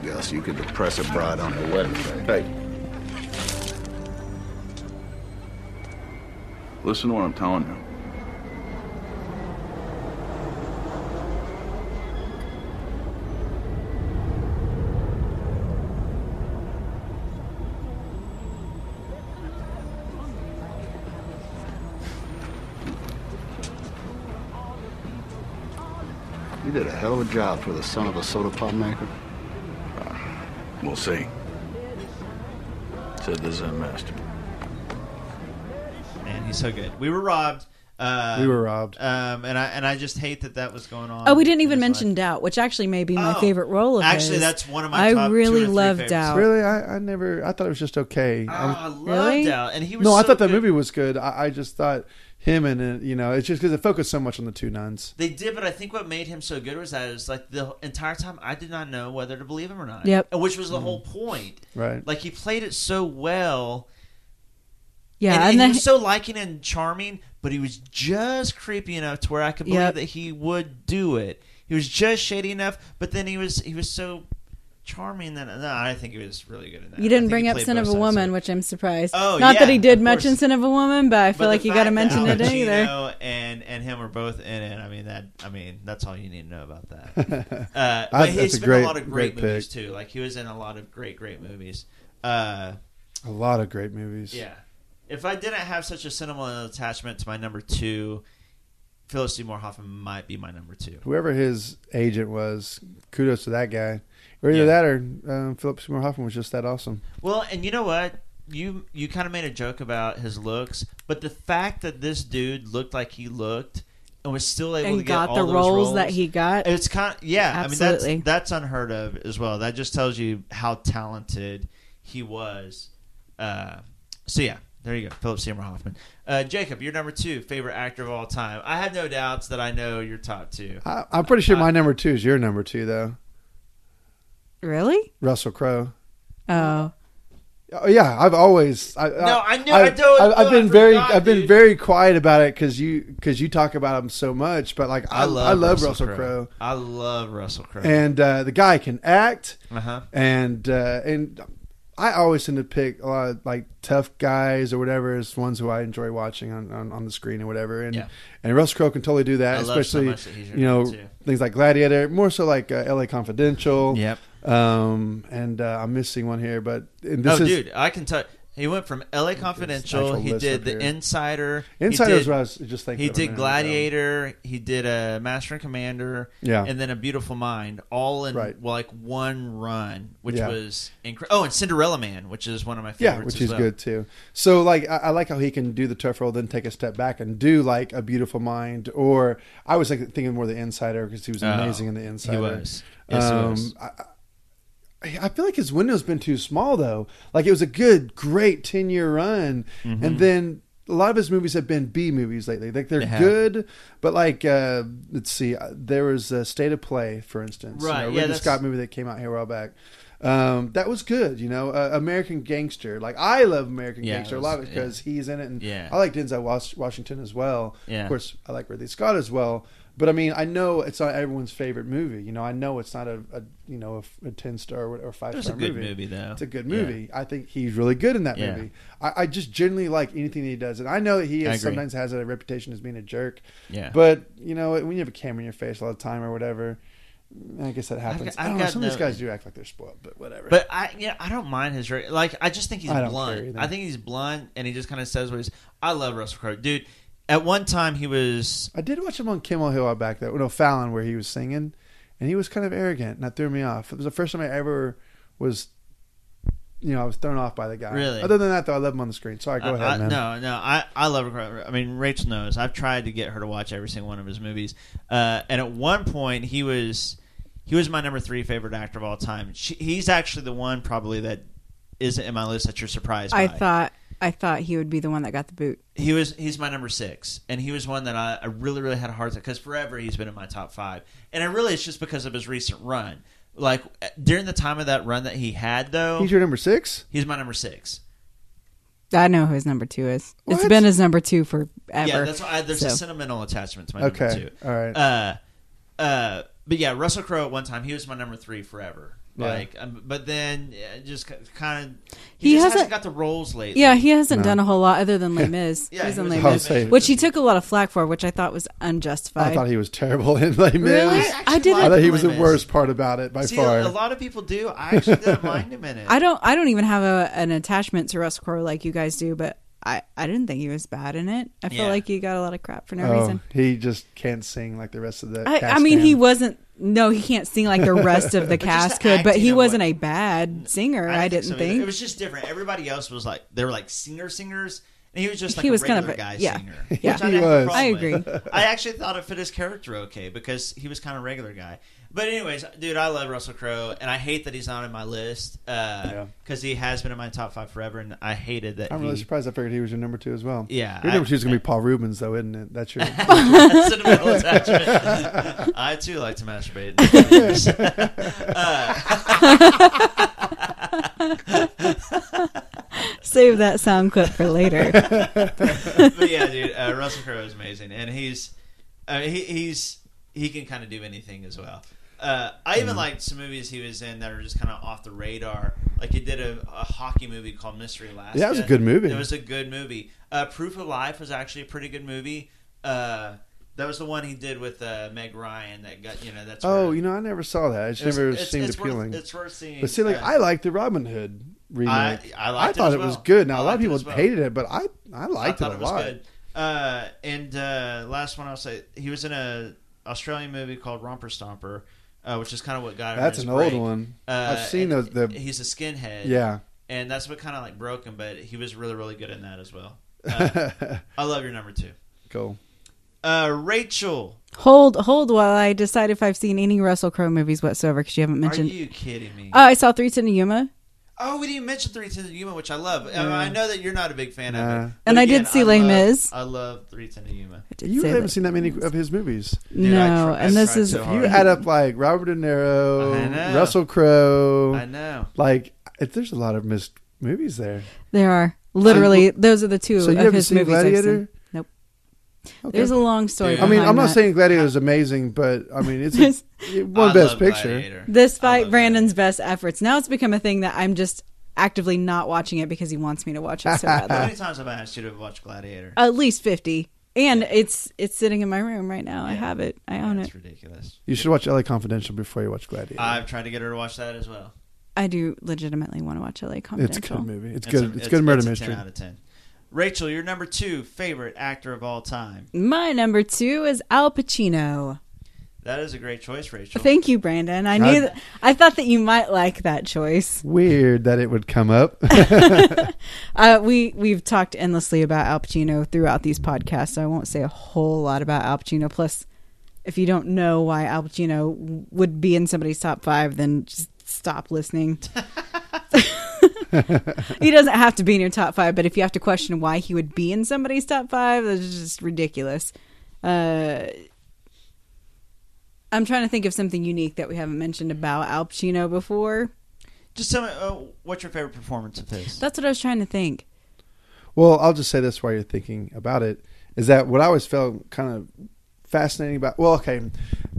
Speaker 12: Gus, you could depress a bride on her wedding day.
Speaker 9: Hey. Listen to what I'm telling you.
Speaker 12: You did a hell of a job for the son of a soda pop maker.
Speaker 9: We'll see. Said the Zen master.
Speaker 1: Man, he's so good. We were robbed. Uh,
Speaker 2: We were robbed.
Speaker 1: Um, and I and I just hate that that was going on.
Speaker 3: Oh, we didn't even mention
Speaker 1: life.
Speaker 3: Doubt, which actually may be my
Speaker 1: Oh,
Speaker 3: favorite role of
Speaker 1: actually,
Speaker 3: his.
Speaker 1: that's one of my
Speaker 3: I
Speaker 1: top
Speaker 3: really
Speaker 1: or three
Speaker 3: love
Speaker 1: favorites.
Speaker 3: Doubt.
Speaker 2: Really, I, I never. I thought it was just okay.
Speaker 1: Oh,
Speaker 2: I'm-
Speaker 1: I loved
Speaker 3: Really?
Speaker 1: Doubt, and he was.
Speaker 2: no, I thought the
Speaker 1: good.
Speaker 2: movie was good. I, I just thought him and uh, you know, it's just because it focused so much on the two nuns.
Speaker 1: They did, but I think what made him so good was that it was like the entire time I did not know whether to believe him or not.
Speaker 3: Yep.
Speaker 1: Which was the whole point.
Speaker 2: Right.
Speaker 1: Like he played it so well.
Speaker 3: Yeah,
Speaker 1: and,
Speaker 3: and
Speaker 1: and
Speaker 3: then-
Speaker 1: he was so liking and charming, but he was just creepy enough to where I could believe
Speaker 3: Yep.
Speaker 1: that he would do it. He was just shady enough, but then he was he was so charming that no, I think he was really good in that.
Speaker 3: You didn't bring up
Speaker 1: played
Speaker 3: Sin of a Woman,
Speaker 1: it.
Speaker 3: which I'm surprised.
Speaker 1: Oh,
Speaker 3: Not that he did
Speaker 1: of
Speaker 3: mention. Sin of a Woman, but I feel
Speaker 1: But
Speaker 3: like you got to mention it either.
Speaker 1: And and him are both in it. I mean that. I mean that's all you need to know about that. Uh,
Speaker 2: I-
Speaker 1: but
Speaker 2: that's
Speaker 1: he's
Speaker 2: a
Speaker 1: been
Speaker 2: great-
Speaker 1: a lot of great,
Speaker 2: great
Speaker 1: movies
Speaker 2: pick.
Speaker 1: too. Like he was in a lot of great, great movies. Uh,
Speaker 2: A lot of great movies.
Speaker 1: yeah. If I didn't have such a sentimental attachment to my number two, Philip Seymour Hoffman might be my number two.
Speaker 2: Whoever his agent was, kudos to that guy. Or either
Speaker 1: Yeah.
Speaker 2: that or um, Philip Seymour Hoffman was just that awesome.
Speaker 1: Well, and you know what? You you kind of made a joke about his looks, but the fact that this dude looked like he looked and was still able
Speaker 3: And
Speaker 1: to get
Speaker 3: got
Speaker 1: all
Speaker 3: the
Speaker 1: those
Speaker 3: roles that he got.
Speaker 1: It's kind of, yeah.
Speaker 3: Absolutely.
Speaker 1: I mean that's that's unheard of as well. That just tells you how talented he was. Uh, so yeah, there you go, Philip Seymour Hoffman. Uh, Jacob, your number two favorite actor of all time. I have no doubts that I know your top two.
Speaker 2: I, I'm pretty sure my number two is your number two, though.
Speaker 3: Really?
Speaker 2: Russell Crowe.
Speaker 3: Oh.
Speaker 2: Oh yeah, I've always. I,
Speaker 1: No, I knew- I don't-
Speaker 2: I've, I've
Speaker 1: no, I
Speaker 2: been very,
Speaker 1: forgot,
Speaker 2: I've been very quiet about it because you, because you talk about him so much. But like, I, I love, Russell, Crowe,
Speaker 1: I love Russell Crowe.
Speaker 2: and uh, the guy can act,
Speaker 1: Uh-huh.
Speaker 2: and uh, and I always tend to pick a lot of like tough guys or whatever as ones who I enjoy watching on, on, on the screen or whatever. And
Speaker 1: Yeah.
Speaker 2: and Russell Crowe can totally do that,
Speaker 1: I
Speaker 2: especially
Speaker 1: that
Speaker 2: you know
Speaker 1: two.
Speaker 2: things like Gladiator, more so like uh, L.A. Confidential.
Speaker 1: Yep.
Speaker 2: Um, and uh, I'm missing one here, but and this
Speaker 1: oh,
Speaker 2: is
Speaker 1: dude, I can tell. He went from L.A. Confidential. He did The. Insider. he
Speaker 2: Insider is what I was just thinking
Speaker 1: He did
Speaker 2: ago.
Speaker 1: Gladiator. He did a Master and Commander.
Speaker 2: Yeah.
Speaker 1: and then A Beautiful Mind, all in
Speaker 2: Right.
Speaker 1: like one run, which
Speaker 2: Yeah.
Speaker 1: was incredible. Oh, and Cinderella Man, which is one of my favorites.
Speaker 2: Yeah,
Speaker 1: which
Speaker 2: is
Speaker 1: well.
Speaker 2: good too. So like I, I like how he can do the tough role, then take a step back and do like a beautiful mind. Or I was like thinking more the Insider because he was
Speaker 1: Oh,
Speaker 2: amazing in the
Speaker 1: he
Speaker 2: Insider.
Speaker 1: was. Yes, he um, was.
Speaker 2: I, I- feel like his window's been too small though. Like it was a good, great ten year run,
Speaker 1: Mhm.
Speaker 2: and then a lot of his movies have been B movies lately. Like they're
Speaker 1: They
Speaker 2: good, but like uh, let's see, uh, there was a State of Play, for instance,
Speaker 1: Right,
Speaker 2: you know,
Speaker 1: yeah,
Speaker 2: Ridley
Speaker 1: that's-
Speaker 2: Scott movie that came out here a while back. Um, that was good, you know. Uh, American Gangster, like I love American
Speaker 1: Yeah,
Speaker 2: Gangster
Speaker 1: it
Speaker 2: a lot
Speaker 1: was-
Speaker 2: because he's in it, and
Speaker 1: Yeah.
Speaker 2: I like Denzel Washington as well.
Speaker 1: Yeah.
Speaker 2: Of course, I like Ridley Scott as well. But I mean, I know it's not everyone's favorite movie. You know, I know it's not a, a you know a a, ten star or, five
Speaker 1: It was
Speaker 2: star
Speaker 1: a good
Speaker 2: movie.
Speaker 1: movie, though.
Speaker 2: It's a good
Speaker 1: Yeah.
Speaker 2: movie. I think he's really good in that
Speaker 1: Yeah.
Speaker 2: movie. I, I just generally like anything that he does, and I know that he is, sometimes has a reputation as being a jerk.
Speaker 1: Yeah.
Speaker 2: But you know, when you have a camera in your face all the time or whatever, I guess that happens.
Speaker 1: I've
Speaker 2: I don't know.
Speaker 1: got
Speaker 2: Some of these guys do act like they're spoiled, but whatever.
Speaker 1: But I, yeah, I don't mind his like. I just think he's
Speaker 2: I
Speaker 1: blunt. I think he's blunt, and he just kind of says what he's. I love Russell Crowe, dude. At one time, he was.
Speaker 2: I did watch him on Kimmel Hill a back there. No, Fallon, where he was singing, and he was kind of arrogant, and that threw me off. It was the first time I ever was, you know, I was thrown off by the guy.
Speaker 1: Really?
Speaker 2: Other than that, though, I love him on the screen. Sorry, go
Speaker 1: I-
Speaker 2: ahead,
Speaker 1: I-
Speaker 2: man.
Speaker 1: No, no, I, I love. him. I mean, Rachael knows. I've tried to get her to watch every single one of his movies, uh, and at one point he was he was my number three favorite actor of all time. She, he's actually the one probably that isn't in my list that you're surprised.
Speaker 3: I
Speaker 1: by.
Speaker 3: thought I thought he would be the one that got the boot.
Speaker 1: he was he's my number six, and he was one that I, I really really had a hard time because forever he's been in my top five, and I really it's just because of his recent run. Like during the time of that run that he had, though,
Speaker 2: He's your number six.
Speaker 1: he's my number six.
Speaker 3: I know who his number two is. It's been his number two forever.
Speaker 1: Yeah, that's why I, there's a sentimental attachment to my
Speaker 2: Okay,
Speaker 1: number two.
Speaker 2: all right.
Speaker 1: Uh, uh, but yeah, Russell Crowe at one time he was my number three forever.
Speaker 2: Yeah.
Speaker 1: Like, um, but then uh, just kind of
Speaker 3: He
Speaker 1: he, just
Speaker 3: hasn't-
Speaker 1: hasn't got the roles lately.
Speaker 3: Yeah, he hasn't
Speaker 2: No.
Speaker 3: done a whole lot other than Les Mis.
Speaker 1: Yeah,
Speaker 3: He's
Speaker 1: he
Speaker 3: in Les Mis,
Speaker 2: say-
Speaker 3: which he took a lot of flack for, which I thought was unjustified.
Speaker 2: I thought he was terrible in Les Mis.
Speaker 3: Really?
Speaker 1: I
Speaker 3: I didn't.
Speaker 2: I thought he was the worst part about it by
Speaker 1: See,
Speaker 2: far.
Speaker 1: a lot of people do. I actually didn't mind him in it.
Speaker 3: I don't. I don't even have a, an attachment to Russell Crowe like you guys do, but I, I didn't think he was bad in it. I feel
Speaker 1: Yeah.
Speaker 3: like he got a lot of crap for no
Speaker 2: oh,
Speaker 3: reason.
Speaker 2: he just can't sing like the rest of the.
Speaker 3: I,
Speaker 2: cast
Speaker 3: I mean,
Speaker 2: can.
Speaker 3: he wasn't. No, he can't sing like the rest of the
Speaker 1: just
Speaker 3: cast
Speaker 1: the
Speaker 3: could, but
Speaker 1: acting
Speaker 3: he
Speaker 1: of
Speaker 3: wasn't
Speaker 1: what-
Speaker 3: a bad singer. I, didn't
Speaker 1: so
Speaker 3: think.
Speaker 1: It was just different. Everybody else was like they were like singer singers, and he was just like
Speaker 3: He
Speaker 1: a
Speaker 3: was kind
Speaker 1: regular
Speaker 3: of a-
Speaker 1: guy
Speaker 3: yeah.
Speaker 1: singer.
Speaker 3: Yeah.
Speaker 1: which I
Speaker 2: He
Speaker 1: didn't have a
Speaker 2: was.
Speaker 3: I
Speaker 1: with.
Speaker 3: agree.
Speaker 1: I actually thought it fit his character okay because he was kind of a regular guy. But anyways, dude, I love Russell Crowe, and I hate that he's not in my list uh,
Speaker 2: Yeah.
Speaker 1: because he has been in my top five forever, and I hated that.
Speaker 2: I'm
Speaker 1: he,
Speaker 2: really surprised. I figured he was your number two as well.
Speaker 1: Yeah,
Speaker 2: your
Speaker 1: I-
Speaker 2: number two is gonna be Paul Reubens, though, isn't it? That's your.
Speaker 1: sentimental attachment. I too like to masturbate.
Speaker 3: Uh, Save that sound clip for later.
Speaker 1: but yeah, dude, uh, Russell Crowe is amazing, and he's uh, he, he's he can kind of do anything as well. Uh, I even liked some movies he was in that are just kind of off the radar. Like he did a, a hockey movie called Mystery Alaska.
Speaker 2: Yeah, it was a good movie.
Speaker 1: It was a good movie. Uh, Proof of Life was actually a pretty good movie. Uh, that was the one he did with uh, Meg Ryan. That got you know that's
Speaker 2: oh,
Speaker 1: where-
Speaker 2: you know, I never saw that. It just
Speaker 1: It
Speaker 2: never
Speaker 1: it's-
Speaker 2: seemed
Speaker 1: it's worth-
Speaker 2: appealing.
Speaker 1: it's worth seeing.
Speaker 2: But see, like
Speaker 1: Uh,
Speaker 2: I liked the Robin Hood remake.
Speaker 1: I- I it
Speaker 2: thought it, was good. Now a lot of
Speaker 1: liked it
Speaker 2: people
Speaker 1: well.
Speaker 2: hated it, but I I liked
Speaker 1: I
Speaker 2: it
Speaker 1: thought
Speaker 2: a
Speaker 1: it was
Speaker 2: lot.
Speaker 1: good. Uh, and uh, last one I'll say, he was in a Australian movie called Romper Stomper, uh, which is kind of what got him.
Speaker 2: That's an old
Speaker 1: break.
Speaker 2: one.
Speaker 1: Uh,
Speaker 2: I've seen those- the-
Speaker 1: He's a skinhead.
Speaker 2: Yeah.
Speaker 1: and that's what kind of like broke him. But he was really, really good in that as well. Uh, I love your number two.
Speaker 2: Cool.
Speaker 1: Uh, Rachael,
Speaker 3: hold, hold while I decide if I've seen any Russell Crowe movies whatsoever because you haven't mentioned.
Speaker 1: are you kidding me?
Speaker 3: Uh, I saw Three Ten to Yuma,
Speaker 1: oh, we didn't mention Three Ten to Yuma, which I love. I, mean, I know that you're not a big fan of
Speaker 2: Nah.
Speaker 1: it,
Speaker 3: And
Speaker 1: but
Speaker 3: I did see Les
Speaker 1: love-
Speaker 3: Mis.
Speaker 1: I love Three Ten to Yuma.
Speaker 3: I did
Speaker 2: You
Speaker 3: say
Speaker 2: haven't
Speaker 3: that.
Speaker 2: seen that many of his movies.
Speaker 1: Dude, I
Speaker 3: no,
Speaker 1: tr- I
Speaker 3: and this
Speaker 1: tried
Speaker 3: is
Speaker 1: so
Speaker 2: If
Speaker 1: hard.
Speaker 2: you add up like Robert De Niro,
Speaker 1: know.
Speaker 2: Russell Crowe,
Speaker 1: I know.
Speaker 2: like if there's a lot of missed movies there.
Speaker 3: there are literally those are the two
Speaker 2: So you
Speaker 3: of
Speaker 2: haven't
Speaker 3: his
Speaker 2: seen
Speaker 3: movies. I've seen. Nope.
Speaker 2: Okay.
Speaker 3: There's a long story.
Speaker 1: Dude.
Speaker 2: I mean, I'm not
Speaker 3: that.
Speaker 2: saying Gladiator is amazing, but I mean, it's
Speaker 3: There's-
Speaker 2: a, it
Speaker 1: I
Speaker 2: Best Picture.
Speaker 1: Gladiator.
Speaker 3: Despite
Speaker 1: love
Speaker 3: Brandon's best efforts, now it's become a thing that I'm just actively not watching it because he wants me to watch it so
Speaker 1: How many times have I asked you to watch Gladiator?
Speaker 3: At least fifty, and it's it's sitting in my room right now. I have it. I own
Speaker 1: That's
Speaker 3: it.
Speaker 1: ridiculous.
Speaker 2: You should watch LA Confidential before you watch Gladiator.
Speaker 1: I've tried to get her to watch that as well.
Speaker 3: I do legitimately want to watch LA Confidential.
Speaker 2: it's a
Speaker 3: Confidential.
Speaker 2: good movie. It's, good.
Speaker 1: a-
Speaker 2: it's, good murder
Speaker 1: it's a
Speaker 2: mystery.
Speaker 1: 10 out of 10. Rachael, your number two favorite actor of all time.
Speaker 3: My number two is Al Pacino.
Speaker 1: That is a great choice, Rachael.
Speaker 3: Thank you, Brandon. I knew
Speaker 2: I-
Speaker 3: I thought that you might like that choice.
Speaker 2: Weird that it would come up.
Speaker 3: Uh, we we've talked endlessly about Al Pacino throughout these podcasts, so I won't say a whole lot about Al Pacino. Plus, if you don't know why Al Pacino would be in somebody's top five, then just stop listening. he doesn't have to be in your top five, but if you have to question why he would be in somebody's top five, that's just ridiculous. Uh, I'm trying to think of something unique that we haven't mentioned about Al Pacino before.
Speaker 1: Just tell me, uh, what's your favorite performance of his?
Speaker 3: That's what I was trying to think.
Speaker 2: well, I'll just say this while you're thinking about it is that what I always felt kind of fascinating about. Well, okay,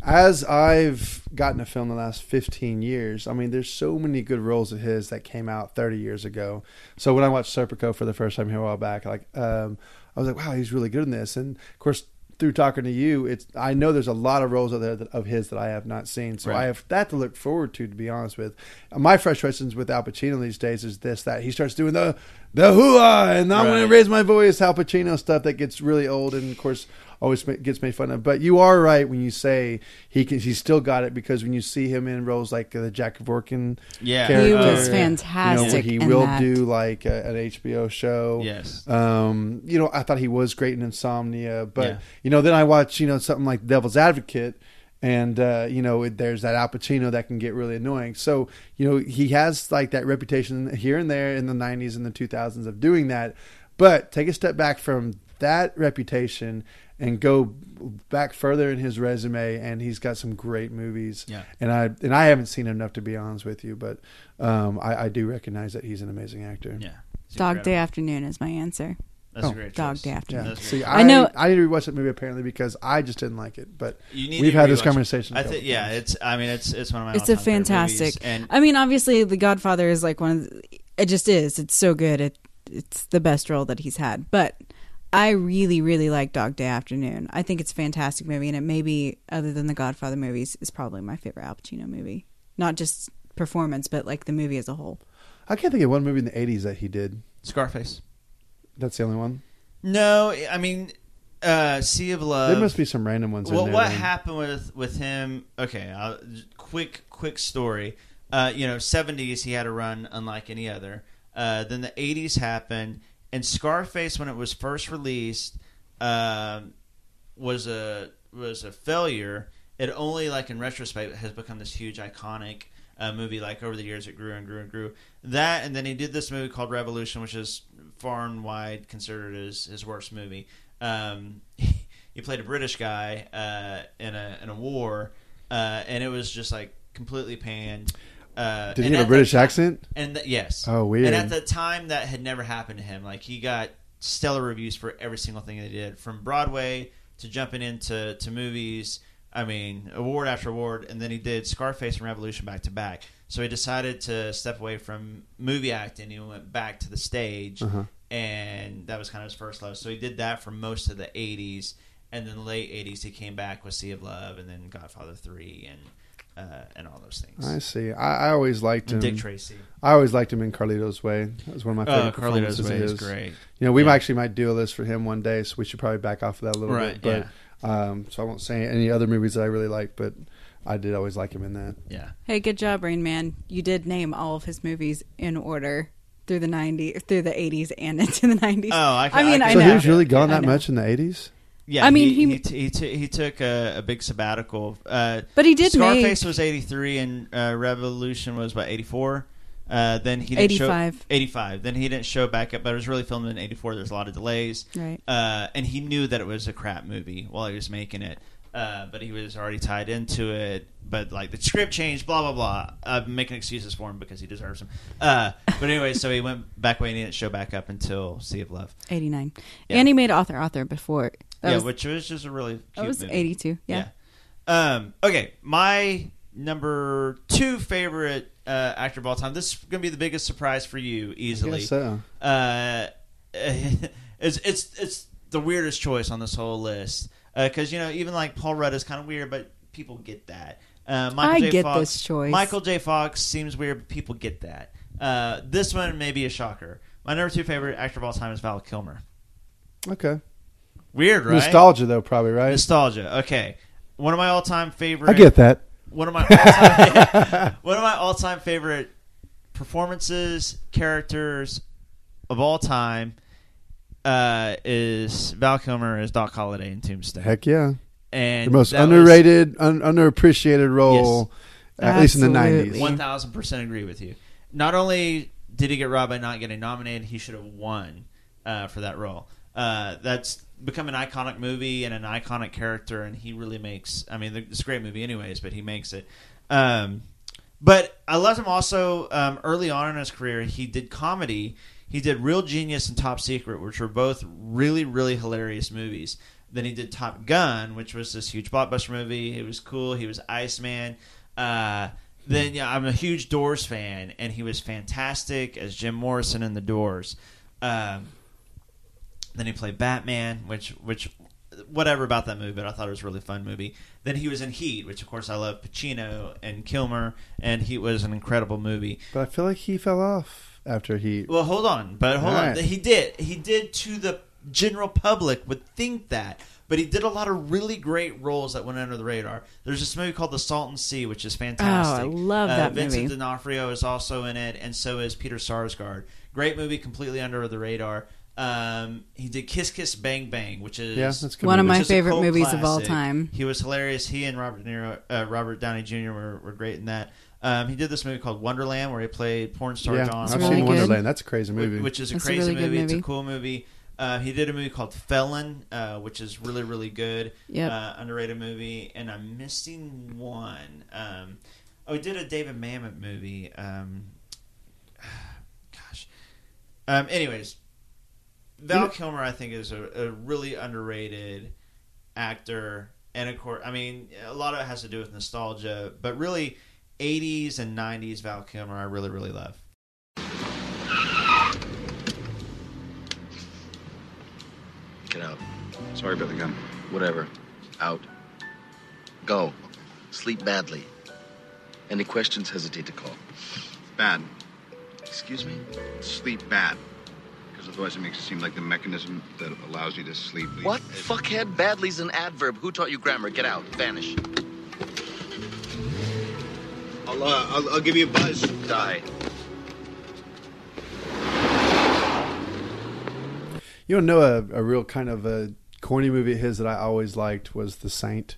Speaker 2: as I've gotten to film the last 15 years, I mean, there's so many good roles of his that came out 30 years ago. So when I watched Serpico for the first time here a while back, like um, I was like, wow, he's really good in this. And of course, through talking to you, it's I know there's a lot of roles out there that, of his that I have not seen, so
Speaker 1: Right.
Speaker 2: I have that to look forward to. To be honest with, my frustrations with Al Pacino these days is this that he starts doing the the hoo-ah and I'm going to raise my voice Al Pacino stuff that gets really old and of course always gets made fun of. But you are right when you say he can, he's still got it because when you see him in roles like uh, the Jack Kevorkian
Speaker 1: Yeah.
Speaker 2: character,
Speaker 3: He was
Speaker 2: you know,
Speaker 3: fantastic
Speaker 2: he will
Speaker 3: that.
Speaker 2: do like a, an HBO show.
Speaker 1: Yes.
Speaker 2: Um, you know, I thought he was great in Insomnia, but
Speaker 1: Yeah.
Speaker 2: you know, then I watch you know something like Devil's Advocate, and uh, you know, it, there's that Al Pacino that can get really annoying. So you know, he has like that reputation here and there in the '90s and the 2000s of doing that. But take a step back from that reputation and go back further in his resume, and he's got some great movies.
Speaker 1: Yeah.
Speaker 2: And I and I haven't seen enough to be honest with you, but um, I, I do recognize that he's an amazing actor.
Speaker 1: Yeah.
Speaker 3: Dog. Day Afternoon is my answer.
Speaker 1: That's
Speaker 2: Oh.
Speaker 1: a great
Speaker 3: Dog
Speaker 1: choice.
Speaker 3: Day Afternoon.
Speaker 2: Yeah. See. I,
Speaker 3: I know-
Speaker 2: I need to rewatch that movie apparently because I just didn't like it. But
Speaker 1: You need
Speaker 2: we've had this conversation. a
Speaker 1: I
Speaker 2: couple
Speaker 1: think yeah,
Speaker 2: times.
Speaker 1: it's I mean it's it's one of my
Speaker 3: It's a fantastic.
Speaker 1: and
Speaker 3: I mean, obviously, The Godfather is like one of. The, it just is. It's so good. It it's the best role that he's had. But I really, really like Dog Day Afternoon. I think it's a fantastic movie, and it may be other than the Godfather movies is probably my favorite Al Pacino movie. Not just performance, but like the movie as a whole.
Speaker 2: I can't think of one movie in the '80s that he did.
Speaker 1: Scarface.
Speaker 2: That's the only one.
Speaker 1: No, I mean, uh, Sea of Love.
Speaker 2: there must be some random ones. in
Speaker 1: Well,
Speaker 2: there
Speaker 1: what
Speaker 2: then.
Speaker 1: happened with with him? Okay, I'll, quick quick story. Uh, you know, seventies he had a run unlike any other. Uh, then the eighties happened, and Scarface, when it was first released, um, was a was a failure. It only, like in retrospect, has become this huge iconic uh, movie. Like over the years, it grew and grew and grew. That, and then he did this movie called Revolution, which is far and wide considered his his worst movie. Um, he played a British guy uh, in a in a war, uh, and it was just like completely panned. Uh,
Speaker 2: Did he have a British
Speaker 1: the ti-
Speaker 2: accent?
Speaker 1: And th- yes.
Speaker 2: Oh, weird.
Speaker 1: And at the time, that had never happened to him. Like he got stellar reviews for every single thing they did, from Broadway to jumping into to movies. I mean, award after award, and then he did Scarface and Revolution back to back. So he decided to step away from movie acting. He went back to the stage,
Speaker 2: Uh-huh.
Speaker 1: and that was kind of his first love. So he did that for most of the '80s, and then the late '80s he came back with Sea of Love, and then Godfather Three, and uh, and all those things.
Speaker 2: I see. I, I always liked him.
Speaker 1: Dick Tracy.
Speaker 2: I always liked him in Carlito's Way. That was one of my
Speaker 1: Oh,
Speaker 2: favorite
Speaker 1: Carlito's
Speaker 2: performances of
Speaker 1: Way is
Speaker 2: his.
Speaker 1: great.
Speaker 2: You know, we
Speaker 1: Yeah.
Speaker 2: actually might do a list for him one day, so we should probably back off of that a little
Speaker 1: Right,
Speaker 2: bit. But um, so I won't say any other movies that I really like, but I did always like him in that.
Speaker 1: Yeah.
Speaker 3: Hey, good job, Rain Man. You did name all of his movies in order through the '90s, through the '80s, and into the '90s.
Speaker 1: Oh, I can-
Speaker 3: mean,
Speaker 1: I
Speaker 3: I,
Speaker 1: can-
Speaker 2: so he was really gone
Speaker 3: I
Speaker 2: that
Speaker 3: know.
Speaker 2: much in the eighties.
Speaker 1: Yeah,
Speaker 3: I mean,
Speaker 1: he
Speaker 3: he-
Speaker 1: he, t- he, t- he took a, a big sabbatical. Uh,
Speaker 3: But he did
Speaker 1: Scarface
Speaker 3: make-
Speaker 1: was eighty three, and uh, Revolution was what eighty four. Uh, then he didn't show-
Speaker 3: 85.
Speaker 1: 85. Then he didn't show back up, but it was really filmed in eighty four. There's a lot of delays,
Speaker 3: Right.
Speaker 1: Uh, and he knew that it was a crap movie while he was making it. Uh, but he was already tied into it. But like the script changed, blah blah blah. I'm making excuses for him because he deserves them. Uh, but anyway, so he went back away and he didn't show back up until Sea of Love.
Speaker 3: '89,
Speaker 1: Yeah.
Speaker 3: and he made Author Author before. That
Speaker 1: yeah,
Speaker 3: was,
Speaker 1: which was just a really cute
Speaker 3: that was
Speaker 1: movie.
Speaker 3: '82. Yeah.
Speaker 1: Yeah. Um, okay, my number two favorite uh, actor of all time. This is going to be the biggest surprise for you, easily.
Speaker 2: guess so.
Speaker 1: Uh, it's it's it's the weirdest choice on this whole list because you know even like Paul Rudd is kind of weird, but people get that. Uh, Michael
Speaker 3: I
Speaker 1: J.
Speaker 3: get
Speaker 1: Fox,
Speaker 3: this choice.
Speaker 1: Michael J. Fox seems weird, but people get that. Uh, this one may be a shocker. My number two favorite actor of all time is Val Kilmer.
Speaker 2: Okay.
Speaker 1: Weird, right?
Speaker 2: Nostalgia, though, probably right.
Speaker 1: Nostalgia. Okay, one of my all-time favorite.
Speaker 2: I get that.
Speaker 1: One of my all-time, one of my all-time favorite performances, characters of all time uh, is Val Kilmer as Doc Holliday in Tombstone.
Speaker 2: Heck yeah.
Speaker 1: And
Speaker 2: the most
Speaker 1: that was-
Speaker 2: underrated, un- underappreciated role, at least in the nineties.
Speaker 1: One thousand percent agree with you. Not only did he get robbed by not getting nominated, he should have won uh, for that role. Uh, that's become an iconic movie and an iconic character, and he really makes. I mean, it's a great movie, anyways, but he makes it. Um, but I love him also um, early on in his career. He did comedy. He did Real Genius and Top Secret, which were both really, really hilarious movies. Then he did Top Gun, which was this huge blockbuster movie. It was cool. He was Iceman. Uh, then yeah, I'm a huge Doors fan, and he was fantastic as Jim Morrison in The Doors. Um, then he played Batman, which which whatever about that movie, but I thought it was a really fun movie. Then he was in Heat, which of course I love Pacino and Kilmer, and Heat was an incredible movie.
Speaker 2: But I feel like he fell off after he.
Speaker 1: Well, hold on, but hold
Speaker 2: All
Speaker 1: on.
Speaker 2: right.
Speaker 1: He did. He did to the general public would think that, but he did a lot of really great roles that went under the radar. There's this movie called The Salton Sea, which is fantastic.
Speaker 3: Oh, I love
Speaker 1: Uh,
Speaker 3: that
Speaker 1: Vincent
Speaker 3: movie.
Speaker 1: D'Onofrio is also in it, and so is Peter Sarsgaard. Great movie, completely under the radar. Um, he did Kiss Kiss Bang Bang, which is
Speaker 2: Yeah, that's a good
Speaker 3: One of my
Speaker 1: which is a
Speaker 3: favorite
Speaker 1: cult
Speaker 3: movies of all time.
Speaker 1: He was hilarious. He and Robert De Niro, uh, Robert Downey Jr. were, were great in that. Um, he did this movie called Wonderland, where he played porn star
Speaker 2: Yeah,
Speaker 1: John.
Speaker 2: I've
Speaker 3: really
Speaker 2: seen
Speaker 3: good.
Speaker 2: Wonderland. That's a crazy movie.
Speaker 1: Which is a
Speaker 3: That's a
Speaker 1: crazy
Speaker 3: really good
Speaker 1: movie. It's a cool movie. Uh, he did a movie called Felon, uh, which is really really good.
Speaker 3: Yep.
Speaker 1: Uh, underrated movie. And I'm missing one. Um, oh, he did a David Mamet movie. Um, gosh. Um, anyways, Val Kilmer, I think, is a, a really underrated actor. And of course, I mean, a lot of it has to do with nostalgia, but really, 80s and 90s Val Kilmer, I really, really love.
Speaker 6: Get out.
Speaker 13: Sorry about the gun.
Speaker 6: Whatever. Out. Go. Sleep badly. Any questions, hesitate to call.
Speaker 13: Bad.
Speaker 6: Excuse me?
Speaker 13: Sleep bad. Because otherwise it makes it seem like the mechanism that allows you to sleep.
Speaker 6: What? Fuckhead? Badly's an adverb. Who taught you grammar? Get out. Vanish.
Speaker 11: I'll, uh, I'll, I'll give you a buzz.
Speaker 6: Die.
Speaker 2: You don't know a, a real kind of a corny movie of his that I always liked was The Saint.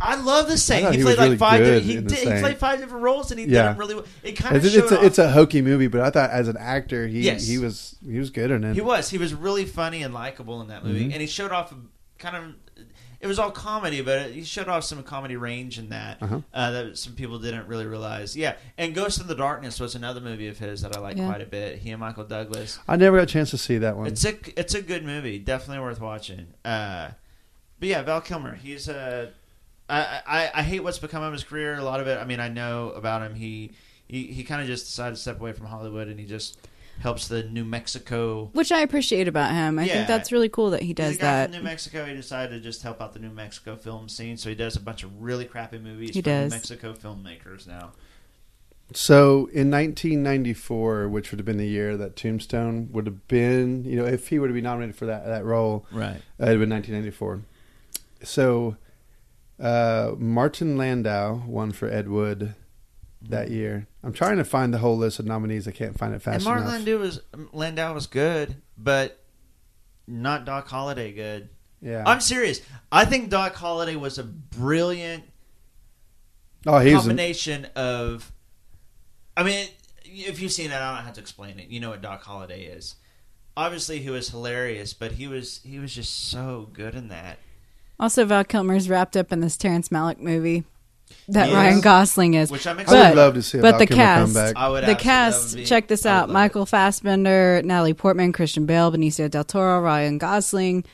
Speaker 1: I love the
Speaker 2: I
Speaker 1: Saint. He,
Speaker 2: he
Speaker 1: played like
Speaker 2: really
Speaker 1: five.
Speaker 2: good
Speaker 1: He did. He played five different roles, and he
Speaker 2: Yeah.
Speaker 1: did them really well. It kind of
Speaker 2: It's, it's, a, it's a hokey movie, but I thought as an actor, he
Speaker 1: Yes.
Speaker 2: he was he was good in it.
Speaker 1: He was. He was really funny and likable in that movie,
Speaker 2: Mhm.
Speaker 1: and he showed off kind of. It was all comedy, but he showed off some comedy range in that
Speaker 2: Uh-huh.
Speaker 1: uh, that some people didn't really realize. Yeah, and Ghost in the Darkness was another movie of his that I like
Speaker 3: Yeah.
Speaker 1: quite a bit. He and Michael Douglas.
Speaker 2: I never got a chance to see that one.
Speaker 1: It's a it's a good movie, definitely worth watching. Uh, but yeah, Val Kilmer, he's a. I, I I hate what's become of his career. A lot of it, I mean, I know about him. He he, he kind of just decided to step away from Hollywood, and he just helps the New Mexico.
Speaker 3: Which I appreciate about him. I
Speaker 1: Yeah.
Speaker 3: think that's really cool that he does
Speaker 1: He's
Speaker 3: that.
Speaker 1: From New Mexico, he decided to just help out the New Mexico film scene. So he does a bunch of really crappy movies
Speaker 3: He
Speaker 1: for New. Mexico filmmakers now.
Speaker 2: So in 1994, which would have been the year that Tombstone would have been, you know, if he were to be nominated for that that role,
Speaker 1: Right.
Speaker 2: uh, it'd have been 1994. So uh, Martin Landau won for Ed Wood that year. I'm trying to find the whole list of nominees. I can't find it fast
Speaker 1: and Mark
Speaker 2: enough.
Speaker 1: Landau was Landau was good, but not Doc Holliday good.
Speaker 2: Yeah.
Speaker 1: I'm serious. I think Doc Holliday was a brilliant
Speaker 2: Oh, he was. an-
Speaker 1: combination of. I mean, if you've seen it, I don't have to explain it. You know what Doc Holliday is. Obviously, he was hilarious, but he was he was just so good in that.
Speaker 3: Also, Val Kilmer's wrapped up in this Terrence Malick movie that
Speaker 1: Yes.
Speaker 3: Ryan Gosling is.
Speaker 1: Which I'm
Speaker 3: But-
Speaker 1: excited
Speaker 2: I would love to see a
Speaker 3: But
Speaker 2: Val
Speaker 3: the
Speaker 2: Kilmer come
Speaker 3: cast,
Speaker 2: back.
Speaker 1: I would
Speaker 3: the
Speaker 1: absolutely- that
Speaker 3: cast.
Speaker 1: would be-
Speaker 3: check this
Speaker 1: I would
Speaker 3: out:
Speaker 1: love it.
Speaker 3: Michael Fassbender, Natalie Portman, Christian Bale, Benicio del Toro, Ryan Gosling.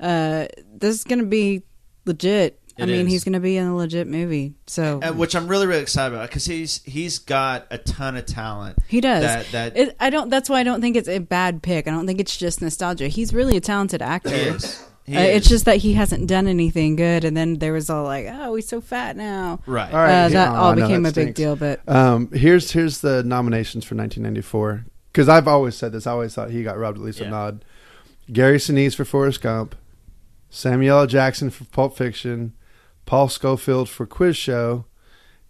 Speaker 3: Uh, this is going to be legit. I
Speaker 1: It
Speaker 3: mean,
Speaker 1: is.
Speaker 3: he's going to be in a legit movie. So
Speaker 1: Uh, which I'm really really excited about because he's he's got a ton of talent.
Speaker 3: He does.
Speaker 1: That that
Speaker 3: It, I don't. That's why I don't think it's a bad pick. I don't think it's just nostalgia. He's really a talented actor.
Speaker 1: He is. He
Speaker 3: Uh, It's just that he hasn't done anything good, and then there was all like, "Oh, he's so fat now."
Speaker 1: Right.
Speaker 2: All right,
Speaker 3: Uh,
Speaker 2: yeah,
Speaker 3: that
Speaker 2: oh,
Speaker 3: all
Speaker 2: know,
Speaker 3: became
Speaker 2: that
Speaker 3: a big deal. But
Speaker 2: Um, here's here's the nominations for 1994 because I've always said this. I always thought he got robbed at least
Speaker 1: Yeah.
Speaker 2: a nod. Gary Sinise for Forrest Gump, Samuel L. Jackson for Pulp Fiction, Paul Scofield for Quiz Show,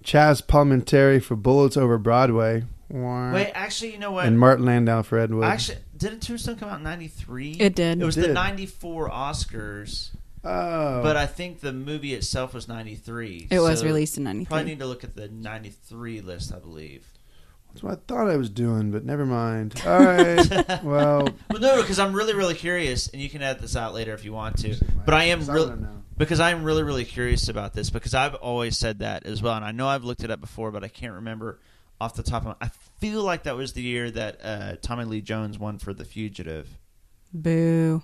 Speaker 2: Chaz Palminteri for Bullets Over Broadway,
Speaker 1: wait, actually, you know what?
Speaker 2: and Martin Landau for Ed Wood.
Speaker 1: Actually, didn't Tombstone come out in '93?
Speaker 3: It did.
Speaker 1: It was
Speaker 2: It
Speaker 1: the
Speaker 2: did.
Speaker 1: '94 Oscars,
Speaker 2: oh,
Speaker 1: but I think the movie itself was '93.
Speaker 3: It was released in 93.
Speaker 1: Probably need to look at the '93 list, I believe.
Speaker 2: that's what I thought I was doing, but never mind. All right, well,
Speaker 1: Well, no, because I'm really, really curious, and you can edit this out later if you want to. But I am really because I'm really, really curious about this because I've always said that as well, and I know I've looked it up before, but I can't remember off the top of my. I feel like that was the year that uh, Tommy Lee Jones won for The Fugitive,
Speaker 3: boo.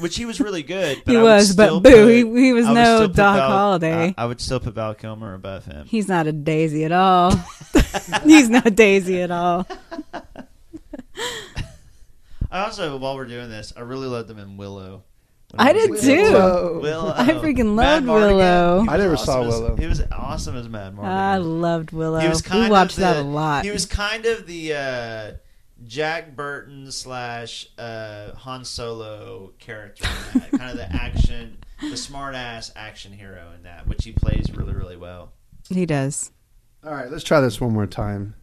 Speaker 1: which he was really good. But
Speaker 3: He
Speaker 1: I
Speaker 3: was, but boo,
Speaker 1: put-
Speaker 3: he- he was
Speaker 1: I
Speaker 3: no Doc
Speaker 1: Val-
Speaker 3: Holliday.
Speaker 1: I, I would still put Val Kilmer above him.
Speaker 3: He's not a daisy at all. he's not daisy at all.
Speaker 1: I also, while we're doing this, I really loved him in Willow.
Speaker 3: I did too.
Speaker 2: Willow.
Speaker 1: Willow.
Speaker 3: I freaking loved Willow.
Speaker 2: I never
Speaker 1: awesome
Speaker 2: saw
Speaker 1: as-
Speaker 2: Willow.
Speaker 1: He was awesome as Madmartigan.
Speaker 3: I loved Willow.
Speaker 1: He was kind
Speaker 3: we watched
Speaker 1: of
Speaker 3: that
Speaker 1: the-
Speaker 3: a lot.
Speaker 1: He was kind of the uh, Jack Burton slash uh, Han Solo character, in that. kind of the action, the smart ass action hero in that, which he plays really, really well.
Speaker 3: He does.
Speaker 2: All right, let's try this one more time.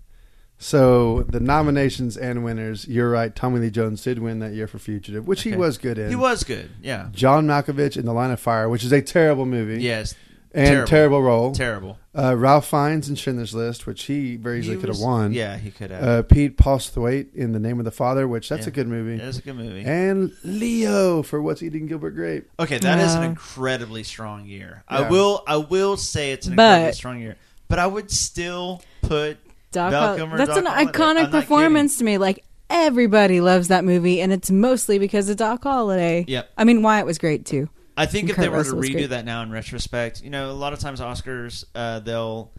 Speaker 2: So the nominations and winners, you're right. Tommy Lee Jones did win that year for Fugitive, which he
Speaker 1: Okay.
Speaker 2: was good in.
Speaker 1: He was good, yeah.
Speaker 2: John Malkovich in The Line of Fire, which is a terrible movie.
Speaker 1: Yes,
Speaker 2: and
Speaker 1: terrible.
Speaker 2: terrible, role.
Speaker 1: Terrible.
Speaker 2: Uh, Ralph Fiennes in Schindler's List, which he very easily
Speaker 1: He
Speaker 2: could have
Speaker 1: was-
Speaker 2: won.
Speaker 1: yeah, he could have.
Speaker 2: Uh, Pete Postlethwaite in The Name of the Father, which that's
Speaker 1: Yeah.
Speaker 2: a good movie.
Speaker 1: It is a good movie.
Speaker 2: And Leo for What's Eating Gilbert Grape.
Speaker 1: Okay, that is an
Speaker 3: Uh,
Speaker 1: incredibly strong year. I
Speaker 2: Yeah.
Speaker 1: will, I will say it's an
Speaker 3: But-
Speaker 1: incredibly strong year. But I would still put
Speaker 3: Doc
Speaker 1: Malcolm or
Speaker 3: That's
Speaker 1: Doc
Speaker 3: an
Speaker 1: Holliday.
Speaker 3: iconic
Speaker 1: I'm not
Speaker 3: performance to me. Like everybody loves that movie, and it's mostly because of Doc Holliday.
Speaker 1: Yep.
Speaker 3: I mean, Wyatt was great too.
Speaker 1: I think
Speaker 3: And
Speaker 1: if they were to
Speaker 3: Russell was
Speaker 1: redo
Speaker 3: great.
Speaker 1: that now in retrospect, you know, a lot of times Oscars, uh, they'll.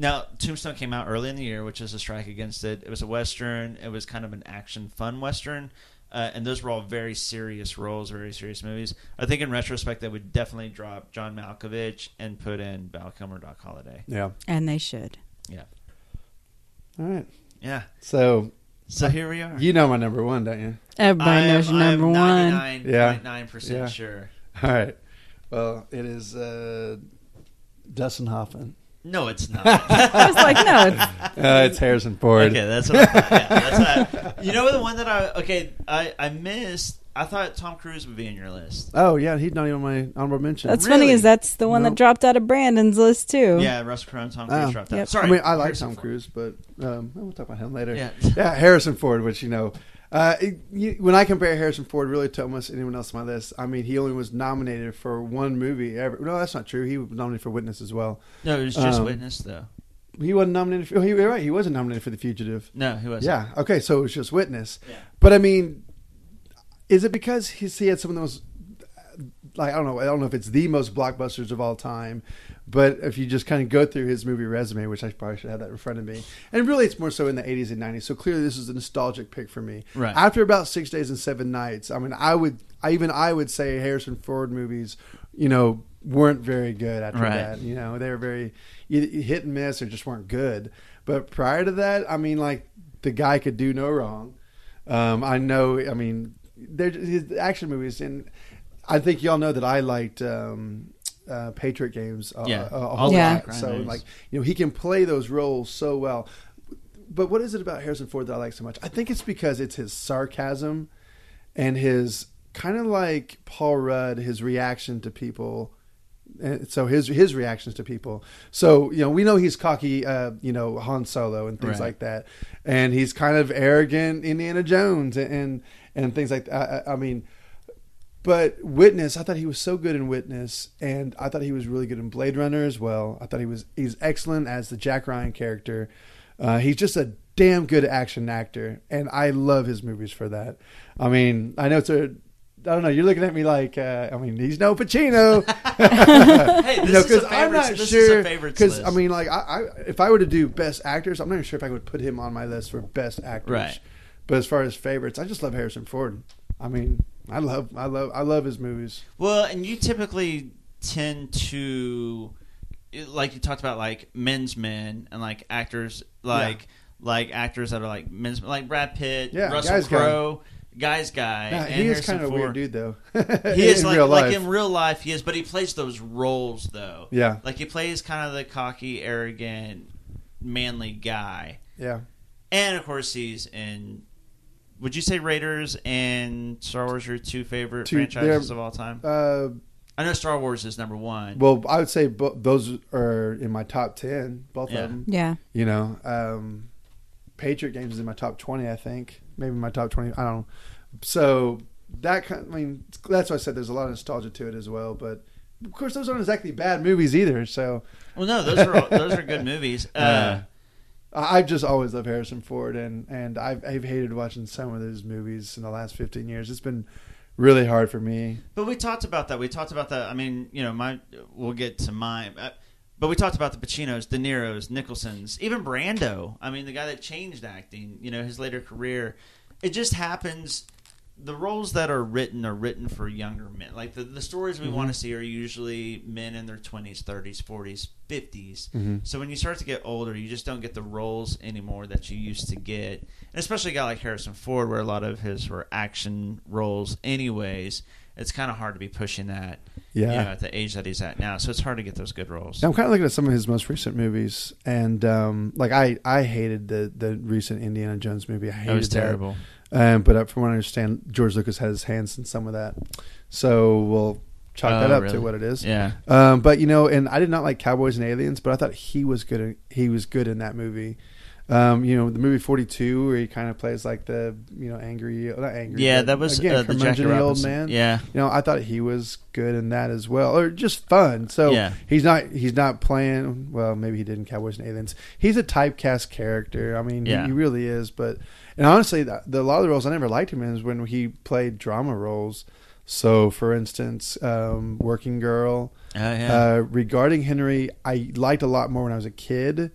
Speaker 1: Now, Tombstone came out early in the year, which is a strike against it. It was a western. It was kind of an action, fun western, uh, and those were all very serious roles, very serious movies. I think in retrospect, they would definitely drop John Malkovich and put in Val Kilmer, Doc Holliday.
Speaker 2: Yeah.
Speaker 3: And they should.
Speaker 1: Yeah,
Speaker 2: All right.
Speaker 1: yeah.
Speaker 2: So,
Speaker 1: So here we are.
Speaker 2: you know my number one, don't you?
Speaker 3: Everybody
Speaker 1: I
Speaker 3: knows
Speaker 1: am-
Speaker 3: your
Speaker 1: I am
Speaker 3: number one.
Speaker 1: 99.9%
Speaker 2: Yeah.
Speaker 1: sure.
Speaker 2: All right. Well, it is uh, Dustin Hoffman.
Speaker 1: No, it's not.
Speaker 3: I was like, no, it's
Speaker 2: Uh, it's Harrison Ford.
Speaker 1: Okay, that's what I thought. Yeah, that's what I, you know the one that I okay I I missed. I thought Tom Cruise would be in your list.
Speaker 2: Oh yeah, he's not even on my honorable mention.
Speaker 3: that's funny. Is that's the one
Speaker 2: No.
Speaker 3: that dropped out of Brandon's list too?
Speaker 1: Yeah, Russell Crowe and Tom Cruise
Speaker 2: Oh.
Speaker 1: dropped out.
Speaker 3: Yep.
Speaker 1: Sorry,
Speaker 2: I mean, I like
Speaker 1: Harrison
Speaker 2: Tom
Speaker 1: Ford.
Speaker 2: Cruise, but um, we'll talk about him later.
Speaker 1: Yeah.
Speaker 2: yeah, Harrison Ford, which you know, uh, it- you, when I compare Harrison Ford really to almost anyone else on my list, I mean, he only was nominated for one movie ever. No, that's not true. He was nominated for Witness as well.
Speaker 1: No, it was just
Speaker 2: Um,
Speaker 1: Witness though.
Speaker 2: He wasn't nominated. For, oh, he, you're right. He wasn't nominated for The Fugitive.
Speaker 1: No, he wasn't.
Speaker 2: Yeah. Okay. So it was just Witness.
Speaker 1: Yeah.
Speaker 2: But I mean, is it because he's, he had some of the most like I don't know I don't know if it's the most blockbusters of all time, but if you just kind of go through his movie resume, which I probably should have that in front of me, and really it's more so in the 80s and 90s. So clearly this is a nostalgic pick for me.
Speaker 1: Right.
Speaker 2: After about six days and seven nights, I mean I would I even I would say Harrison Ford movies, you know, weren't very good after
Speaker 1: Right.
Speaker 2: that. You know, they were very hit and miss or just weren't good. But prior to that, I mean, like the guy could do no wrong. Um, I know. I mean, they're his action movies, and I think y'all know that I liked um, uh, Patriot games. A,
Speaker 1: Yeah.
Speaker 2: a, a
Speaker 1: All
Speaker 3: Yeah.
Speaker 2: lot. So like, you know, he can play those roles so well. But what is it about Harrison Ford that I like so much? I think it's because it's his sarcasm and his kind of like Paul Rudd, his reaction to people. And so his his reactions to people. So you know we know he's cocky, uh, you know Han Solo and things
Speaker 1: Right.
Speaker 2: like that, and he's kind of arrogant Indiana Jones and and, and things like that. I, I mean, but Witness, I thought he was so good in Witness, and I thought he was really good in Blade Runner as well. I thought he was he's excellent as the Jack Ryan character. Uh, he's just a damn good action actor, and I love his movies for that. I mean, I know it's a I don't know. You're looking at me like, uh, I mean, he's no Pacino.
Speaker 1: Hey, this
Speaker 2: You know,
Speaker 1: is a
Speaker 2: 'cause I'm
Speaker 1: favorites-
Speaker 2: not
Speaker 1: this is a
Speaker 2: sure.
Speaker 1: favorites
Speaker 2: Because I mean, like, I, I, if I were to do best actors, I'm not even sure if I would put him on my list for best actors.
Speaker 1: Right.
Speaker 2: But as far as favorites, I just love Harrison Ford. I mean, I love, I love, I love his movies.
Speaker 1: Well, and you typically tend to, like you talked about, like men's men and like actors, like like actors that are like men's, like Brad Pitt,
Speaker 2: Yeah,
Speaker 1: Russell. Crowe, guy's guy.
Speaker 2: Yeah,
Speaker 1: and
Speaker 2: he is kind of a weird dude, though.
Speaker 1: He is like, like in real life, he is, but he plays those roles though.
Speaker 2: Yeah.
Speaker 1: like he plays kind of the cocky, arrogant, manly guy,
Speaker 2: Yeah.
Speaker 1: and of course he's in. Would you say Raiders and Star Wars are your two favorite
Speaker 2: Two-
Speaker 1: franchises of all time?
Speaker 2: Uh,
Speaker 1: I know Star Wars is number one.
Speaker 2: well, I would say bo- those are in my top ten, both
Speaker 1: Yeah.
Speaker 2: of them.
Speaker 3: Yeah.
Speaker 2: You know, um, Patriot Games is in my top twenty, I think. Maybe my top twenty. I don't know. So that kind. I mean, that's why I said there's a lot of nostalgia to it as well. But of course, those aren't exactly bad movies either. So.
Speaker 1: Well, no, those are all- those are good movies. Uh,
Speaker 2: I- I've just always loved Harrison Ford, and and I've I've hated watching some of his movies in the last fifteen years. It's been really hard for me.
Speaker 1: But we talked about that. We talked about that. I mean, you know, my we'll get to mine. Uh, but we talked about the Pacinos, De Niro's, Nicholson's, even Brando. I mean, the guy that changed acting. You know, his later career. It just happens the roles that are written are written for younger men. Like the, the stories we
Speaker 2: Mhm.
Speaker 1: want to see are usually men in their twenties, thirties, forties, 50s
Speaker 2: Mhm.
Speaker 1: So when you start to get older, you just don't get the roles anymore that you used to get. And especially a guy like Harrison Ford, where a lot of his were action roles, anyways. It's kind of hard to be pushing that,
Speaker 2: Yeah.
Speaker 1: you know, at the age that he's at now. So it's hard to get those good roles.
Speaker 2: I'm kind of looking at some of his most recent movies, and um, like I, I hated the the recent Indiana Jones movie. I hated
Speaker 1: That was terrible.
Speaker 2: Um, but uh, from what I understand, George Lucas had his hands in some of that, so we'll chalk
Speaker 1: Oh,
Speaker 2: that up
Speaker 1: really?
Speaker 2: to what it is.
Speaker 1: Yeah.
Speaker 2: Um, but you know, and I did not like Cowboys and Aliens, but I thought he was good. In, he was good in that movie. Um, you know, the movie Forty Two, where he kind of plays like the you know angry, not angry.
Speaker 1: Yeah, that was,
Speaker 2: again
Speaker 1: uh, the Jackie
Speaker 2: old
Speaker 1: Robinson.
Speaker 2: man.
Speaker 1: Yeah.
Speaker 2: you know, I thought he was good in that as well, or just fun. So
Speaker 1: Yeah.
Speaker 2: he's not he's not playing. Well, maybe he did in Cowboys and Aliens. He's a typecast character. I mean, he- he, really is. But and honestly, the, the, a lot of the roles I never liked him in is when he played drama roles. So, for instance, um, Working Girl.
Speaker 1: Oh, yeah.
Speaker 2: uh, regarding Henry, I liked a lot more when I was a kid.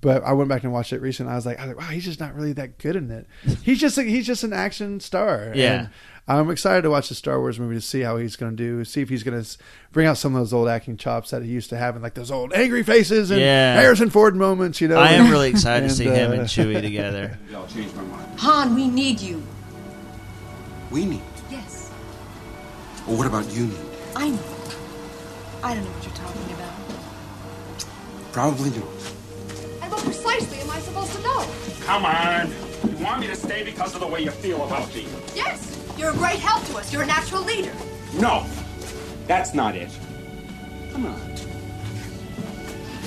Speaker 2: But I went back and watched it recently. I was like, I was like, wow, he's just not really that good in it. He's just a, he's just an action star.
Speaker 1: Yeah.
Speaker 2: And I'm excited to watch the Star Wars movie to see how he's going to do. See if he's going to bring out some of those old acting chops that he used to have, and like those old angry faces and
Speaker 1: Yeah.
Speaker 2: Harrison Ford moments. You know,
Speaker 1: I am really excited to see
Speaker 2: And,
Speaker 1: him
Speaker 2: uh,
Speaker 1: and Chewie together.
Speaker 14: I'll change my mind.
Speaker 15: Han, we need you.
Speaker 14: We need.
Speaker 15: Yes,
Speaker 14: Well, what about you need?
Speaker 15: I know. I don't know what you're talking about.
Speaker 14: Probably do.
Speaker 15: And what precisely am I supposed to know?
Speaker 16: Come on. You want me to stay because of the way you feel about me?
Speaker 15: Yes, you're a great help to us. You're a natural leader.
Speaker 16: No. That's not it. Come on.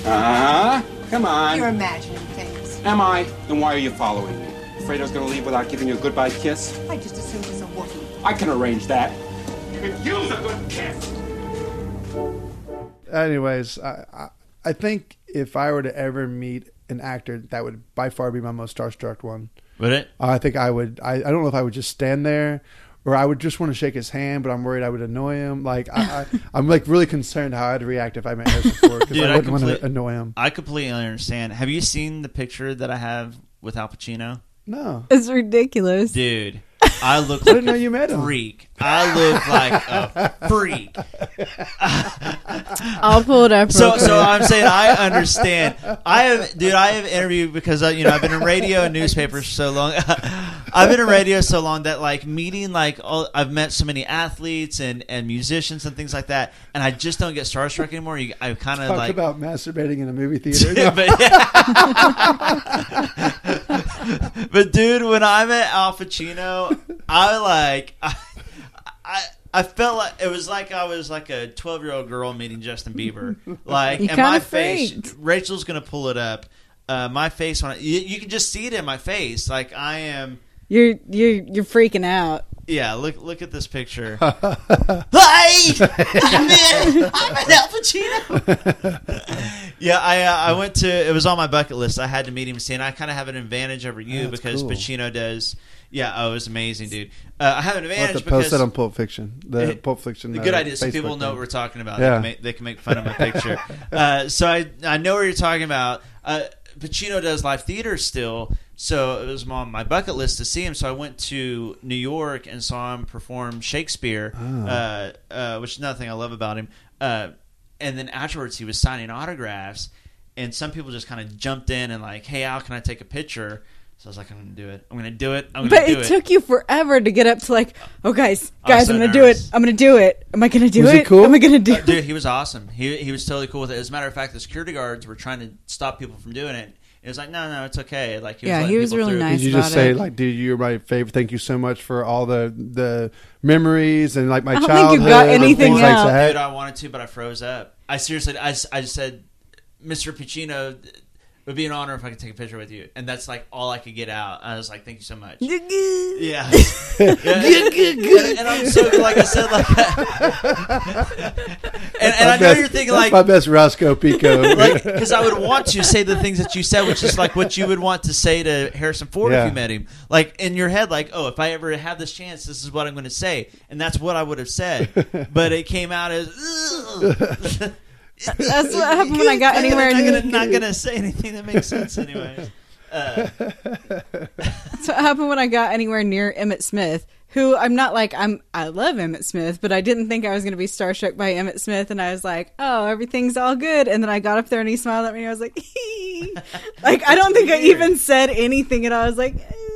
Speaker 16: Uh-huh. Come on.
Speaker 15: You're imagining things.
Speaker 16: Am I? Then why are you following me? Afraid I was gonna leave without giving you a goodbye kiss?
Speaker 15: I just assumed he's a Wookiee.
Speaker 16: I can arrange that. You could use a good kiss.
Speaker 2: anyways, I, I I think if I were to ever meet an actor, that would by far be my most starstruck one.
Speaker 1: Would it?
Speaker 2: I think I would. I, I don't know if I would just stand there, or I would just want to shake his hand, but I'm worried I would annoy him. Like I, I I'm like really concerned how I'd react if I met Harrison Ford because
Speaker 1: Dude,
Speaker 2: I
Speaker 1: I
Speaker 2: wouldn't want
Speaker 1: complete-
Speaker 2: to annoy him.
Speaker 1: I completely understand. Have you seen the picture that I have with Al Pacino?
Speaker 2: No.
Speaker 3: It's ridiculous.
Speaker 1: Dude, I look
Speaker 2: I
Speaker 1: like
Speaker 2: didn't know you met him.
Speaker 1: freak. I look like a freak.
Speaker 3: I'll pull it up.
Speaker 1: So, so. I'm saying I understand. I have, dude. I have interviewed because uh, you know I've been in radio and newspapers so long. I've been in radio so long that like meeting like all, I've met so many athletes and and musicians and things like that, and I just don't get starstruck anymore. You, I kind of
Speaker 2: Talk
Speaker 1: like
Speaker 2: about masturbating in a movie theater.
Speaker 1: Yeah, but, but dude, when I met Al Pacino, I like I, I I felt like it was like I was like a twelve year old girl meeting Justin Bieber. Like,
Speaker 3: You
Speaker 1: and my
Speaker 3: kinda
Speaker 1: face,
Speaker 3: freaked.
Speaker 1: Rachael's gonna pull it up. Uh, my face when I, you, you can just see it in my face. Like I am.
Speaker 3: You're you're you're freaking out.
Speaker 1: Yeah, look look at this picture. Hi, I'm in. I'm in Al Pacino. yeah, I uh, I went to. It was on my bucket list. I had to meet him. See, and I kind of have an advantage over you
Speaker 2: Yeah, that's
Speaker 1: because
Speaker 2: cool.
Speaker 1: Pacino does. Yeah, oh, it was amazing, dude. Uh, I have an
Speaker 2: I'll have
Speaker 1: advantage
Speaker 2: to post that on Pulp Fiction. The
Speaker 1: It-
Speaker 2: Pulp Fiction.
Speaker 1: The
Speaker 2: uh,
Speaker 1: good idea, so
Speaker 2: Facebook
Speaker 1: people know what we're talking about.
Speaker 2: Yeah.
Speaker 1: They, can make, they can make fun of my picture. uh, so I I know what you're talking about. Uh, Pacino does live theater still, so it was on my bucket list to see him. So I went to New York and saw him perform Shakespeare, uh, uh, which is another thing I love about him. Uh, and then afterwards, he was signing autographs, and some people just kind of jumped in and like, "Hey, Al, can I take a picture?" So I was like, "I'm gonna do it. I'm gonna do it. I'm gonna
Speaker 3: But
Speaker 1: do
Speaker 3: it But it took you forever to get up to like, oh guys,
Speaker 1: I was
Speaker 3: guys,
Speaker 1: so
Speaker 3: I'm gonna
Speaker 1: nervous.
Speaker 3: do it. I'm gonna do it. Am I gonna do
Speaker 2: Was
Speaker 3: it?
Speaker 2: he cool?
Speaker 3: Am I gonna do
Speaker 1: Uh,
Speaker 3: it?
Speaker 1: dude, he was awesome. He he was totally cool with it. As a matter of fact, the security guards were trying to stop people from doing it. It was like, no, no, it's okay. Like, he was
Speaker 3: Yeah,
Speaker 1: letting
Speaker 3: he was really
Speaker 1: through.
Speaker 3: nice
Speaker 2: Did you just
Speaker 3: about
Speaker 2: say
Speaker 3: it.
Speaker 2: like, "Dude, you're my favorite. Thank you so much for all the the memories and like my
Speaker 3: I don't
Speaker 2: childhood."
Speaker 3: think you got anything
Speaker 2: things
Speaker 3: out.
Speaker 2: like.
Speaker 1: Dude, I wanted to, but I froze up. I seriously, I just said, Mr. Pacino, it would be an honor if I could take a picture with you. And that's like all I could get out. I was like, thank you so much. yeah. yeah. and, and I'm so, like I said, like, and, and I know
Speaker 2: best,
Speaker 1: you're thinking, like,
Speaker 2: my best Roscoe Pico.
Speaker 1: like because I would want to say the things that you said, which is like what you would want to say to Harrison Ford
Speaker 2: Yeah.
Speaker 1: if you met him. Like in your head, like, oh, if I ever have this chance, this is what I'm going to say, and that's what I would have said. but it came out as.
Speaker 3: That's what happened when I got
Speaker 1: I'm
Speaker 3: anywhere
Speaker 1: gonna, not gonna say anything that makes sense, anyways. Uh,
Speaker 3: That's what happened when I got anywhere near Emmitt Smith, who I'm not like I'm I love Emmitt Smith, but I didn't think I was going to be starstruck by Emmitt Smith, and I was like, oh, everything's all good. And then I got up there and he smiled at me. and I was like, like I don't think I even said anything, and I was like,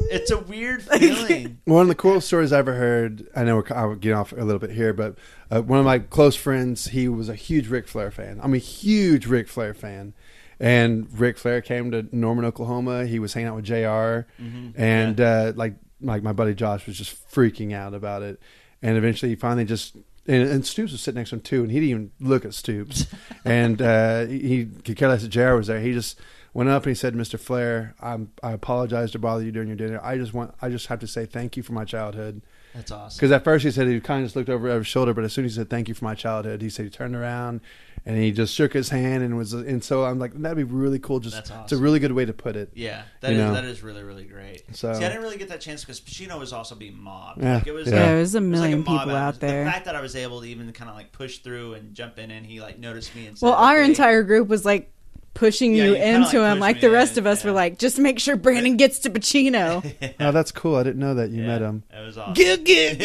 Speaker 1: It's a weird feeling.
Speaker 2: One of the coolest stories I ever heard. I know we're, I'll get off a little bit here, but uh, one of my close friends, he was a huge Ric Flair fan. I'm a huge Ric Flair fan. And Ric Flair came to Norman, Oklahoma. He was hanging out with junior
Speaker 1: Mhm.
Speaker 2: and uh, like like my buddy Josh was just freaking out about it. And eventually, he finally just and, and Stoops was sitting next to him too, and he didn't even look at Stoops. and uh, he could care less that Jr. was there. He just went up and he said, "Mr. Flair, I'm, I apologize to bother you during your dinner. I just want, I just have to say thank you for my childhood."
Speaker 1: That's awesome.
Speaker 2: Because at first he said he kind of just looked over his shoulder, but as soon as he said thank you for my childhood, he said he turned around and he just shook his hand and was, and so I'm like, that'd be really cool. Just
Speaker 1: That's
Speaker 2: it's a really good way to put it.
Speaker 1: Yeah, that
Speaker 2: you
Speaker 1: is
Speaker 2: know?
Speaker 1: that is really really great.
Speaker 2: So-
Speaker 1: See, I didn't really get that chance because Pacino was also being mobbed.
Speaker 2: Yeah,
Speaker 1: like it was,
Speaker 2: yeah.
Speaker 1: like-
Speaker 2: Yeah,
Speaker 3: there's a
Speaker 1: it was like
Speaker 3: million people
Speaker 1: out.
Speaker 3: out there.
Speaker 1: The fact that I was able to even kind of like push through and jump in, and he like noticed me and said,
Speaker 3: well, our
Speaker 1: okay.
Speaker 3: entire group was like pushing
Speaker 1: Yeah,
Speaker 3: you
Speaker 1: you
Speaker 3: into
Speaker 1: like,
Speaker 3: him, like the rest
Speaker 1: in,
Speaker 3: of us were like, just make sure Brandon gets to Pacino.
Speaker 2: Oh, that's cool. I didn't know that you met him.
Speaker 1: That was awesome.
Speaker 3: Good, good.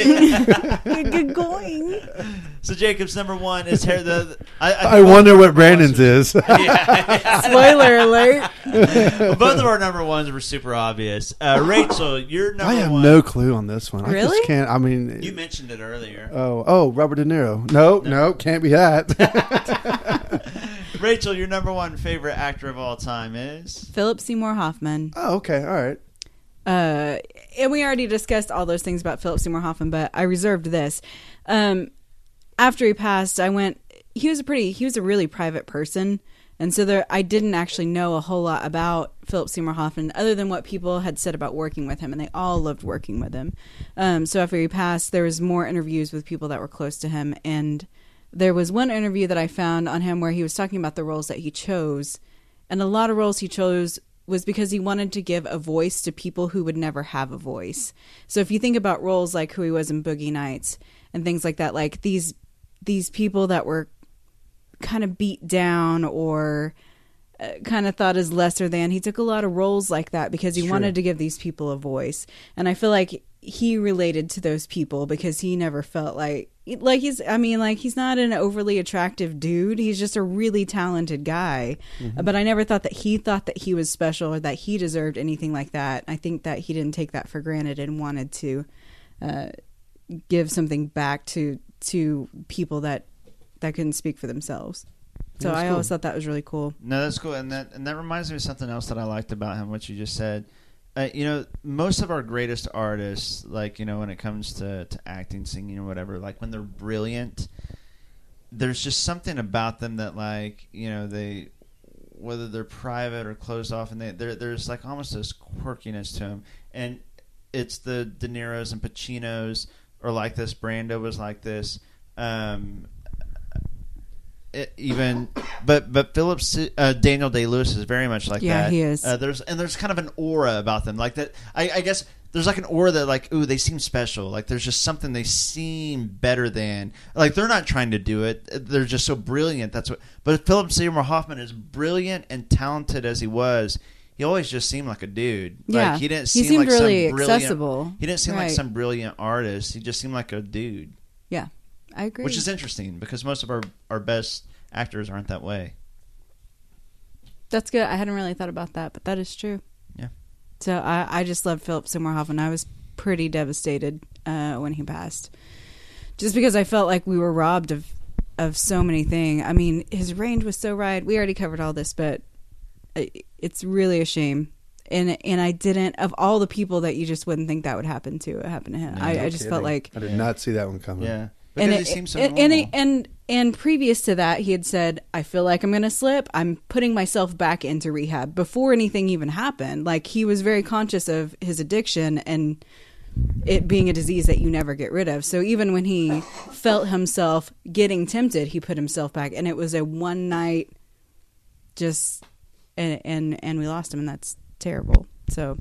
Speaker 3: Good going.
Speaker 1: So Jacob's number one is hair. The I, I,
Speaker 2: I wonder what Brandon's is.
Speaker 3: Spoiler alert.
Speaker 1: Both of our number ones were super obvious. Uh, Rachael, your number
Speaker 2: I have
Speaker 1: one.
Speaker 2: no clue on this one. I
Speaker 3: Really?
Speaker 2: just can't. I mean,
Speaker 1: You mentioned it earlier.
Speaker 2: oh, oh, Robert De Niro. No, no, can't be that.
Speaker 1: Rachael, your number one favorite actor of all time is
Speaker 3: Philip Seymour Hoffman.
Speaker 2: oh, okay, all right.
Speaker 3: uh, and we already discussed all those things about Philip Seymour Hoffman, but I reserved this. Um, after he passed, I went. He was a pretty. He was a really private person, and so there, I didn't actually know a whole lot about Philip Seymour Hoffman other than what people had said about working with him, and they all loved working with him. Um, so after he passed, there was more interviews with people that were close to him, and there was one interview that I found on him where he was talking about the roles that he chose, and a lot of roles he chose was because he wanted to give a voice to people who would never have a voice. So if you think about roles like who he was in Boogie Nights and things like that, like these these people that were kind of beat down or uh, kind of thought as lesser than, he took a lot of roles like that because he
Speaker 2: Sure.
Speaker 3: wanted to give these people a voice. And I feel like he related to those people because he never felt like like he's I mean like he's not an overly attractive dude. He's just a really talented guy.
Speaker 2: Mm-hmm.
Speaker 3: But I never thought that he thought that he was special or that he deserved anything like that. I think that he didn't take that for granted and wanted to uh, give something back to to people that that couldn't speak for themselves. So
Speaker 1: That's
Speaker 3: I always thought that was really cool.
Speaker 1: No, that's cool, and that and that reminds me of something else that I liked about him, what you just said. Uh, you know, most of our greatest artists, like you know, when it comes to, to acting, singing, or whatever, like when they're brilliant, there's just something about them that, like you know, they whether they're private or closed off, and they there's like almost this quirkiness to them, and it's the De Niro's and Pacinos or like this. Brando was like this. Um, even but but Phillips uh, Daniel Day Lewis is very much like
Speaker 3: Yeah,
Speaker 1: that.
Speaker 3: he is.
Speaker 1: Uh, there's and there's kind of an aura about them, like that. I, I guess there's like an aura that like ooh they seem special. Like there's just something they seem better than. Like they're not trying to do it. They're just so brilliant. That's what. But Philip Seymour Hoffman is brilliant and talented as he was. He always just seemed like a dude.
Speaker 3: Yeah.
Speaker 1: like, he didn't
Speaker 3: He
Speaker 1: seem
Speaker 3: seemed
Speaker 1: like some
Speaker 3: really
Speaker 1: brilliant-
Speaker 3: accessible.
Speaker 1: He didn't seem like some brilliant artist. He just seemed like a dude.
Speaker 3: Yeah, I agree.
Speaker 1: Which is interesting because most of our, our best actors aren't that way.
Speaker 3: That's good. I hadn't really thought about that, but that is true.
Speaker 1: Yeah.
Speaker 3: So I, I just love Philip Seymour Hoffman. I was pretty devastated uh, when he passed, just because I felt like we were robbed of of so many things. I mean, his range was so wide. We already covered all this, but i- it's really a shame. And and I didn't of all the people that you just wouldn't think that would happen to. It happened to him. I, I just felt like
Speaker 2: I did not see that one coming.
Speaker 1: Yeah.
Speaker 3: And
Speaker 1: Because
Speaker 3: it-
Speaker 1: seems so
Speaker 3: and, and, and and previous to that, he had said, "I feel like I'm going to slip. I'm putting myself back into rehab." Before anything even happened, like he was very conscious of his addiction and it being a disease that you never get rid of. So even when he felt himself getting tempted, he put himself back, and it was a one night, just and and and we lost him, and that's terrible. So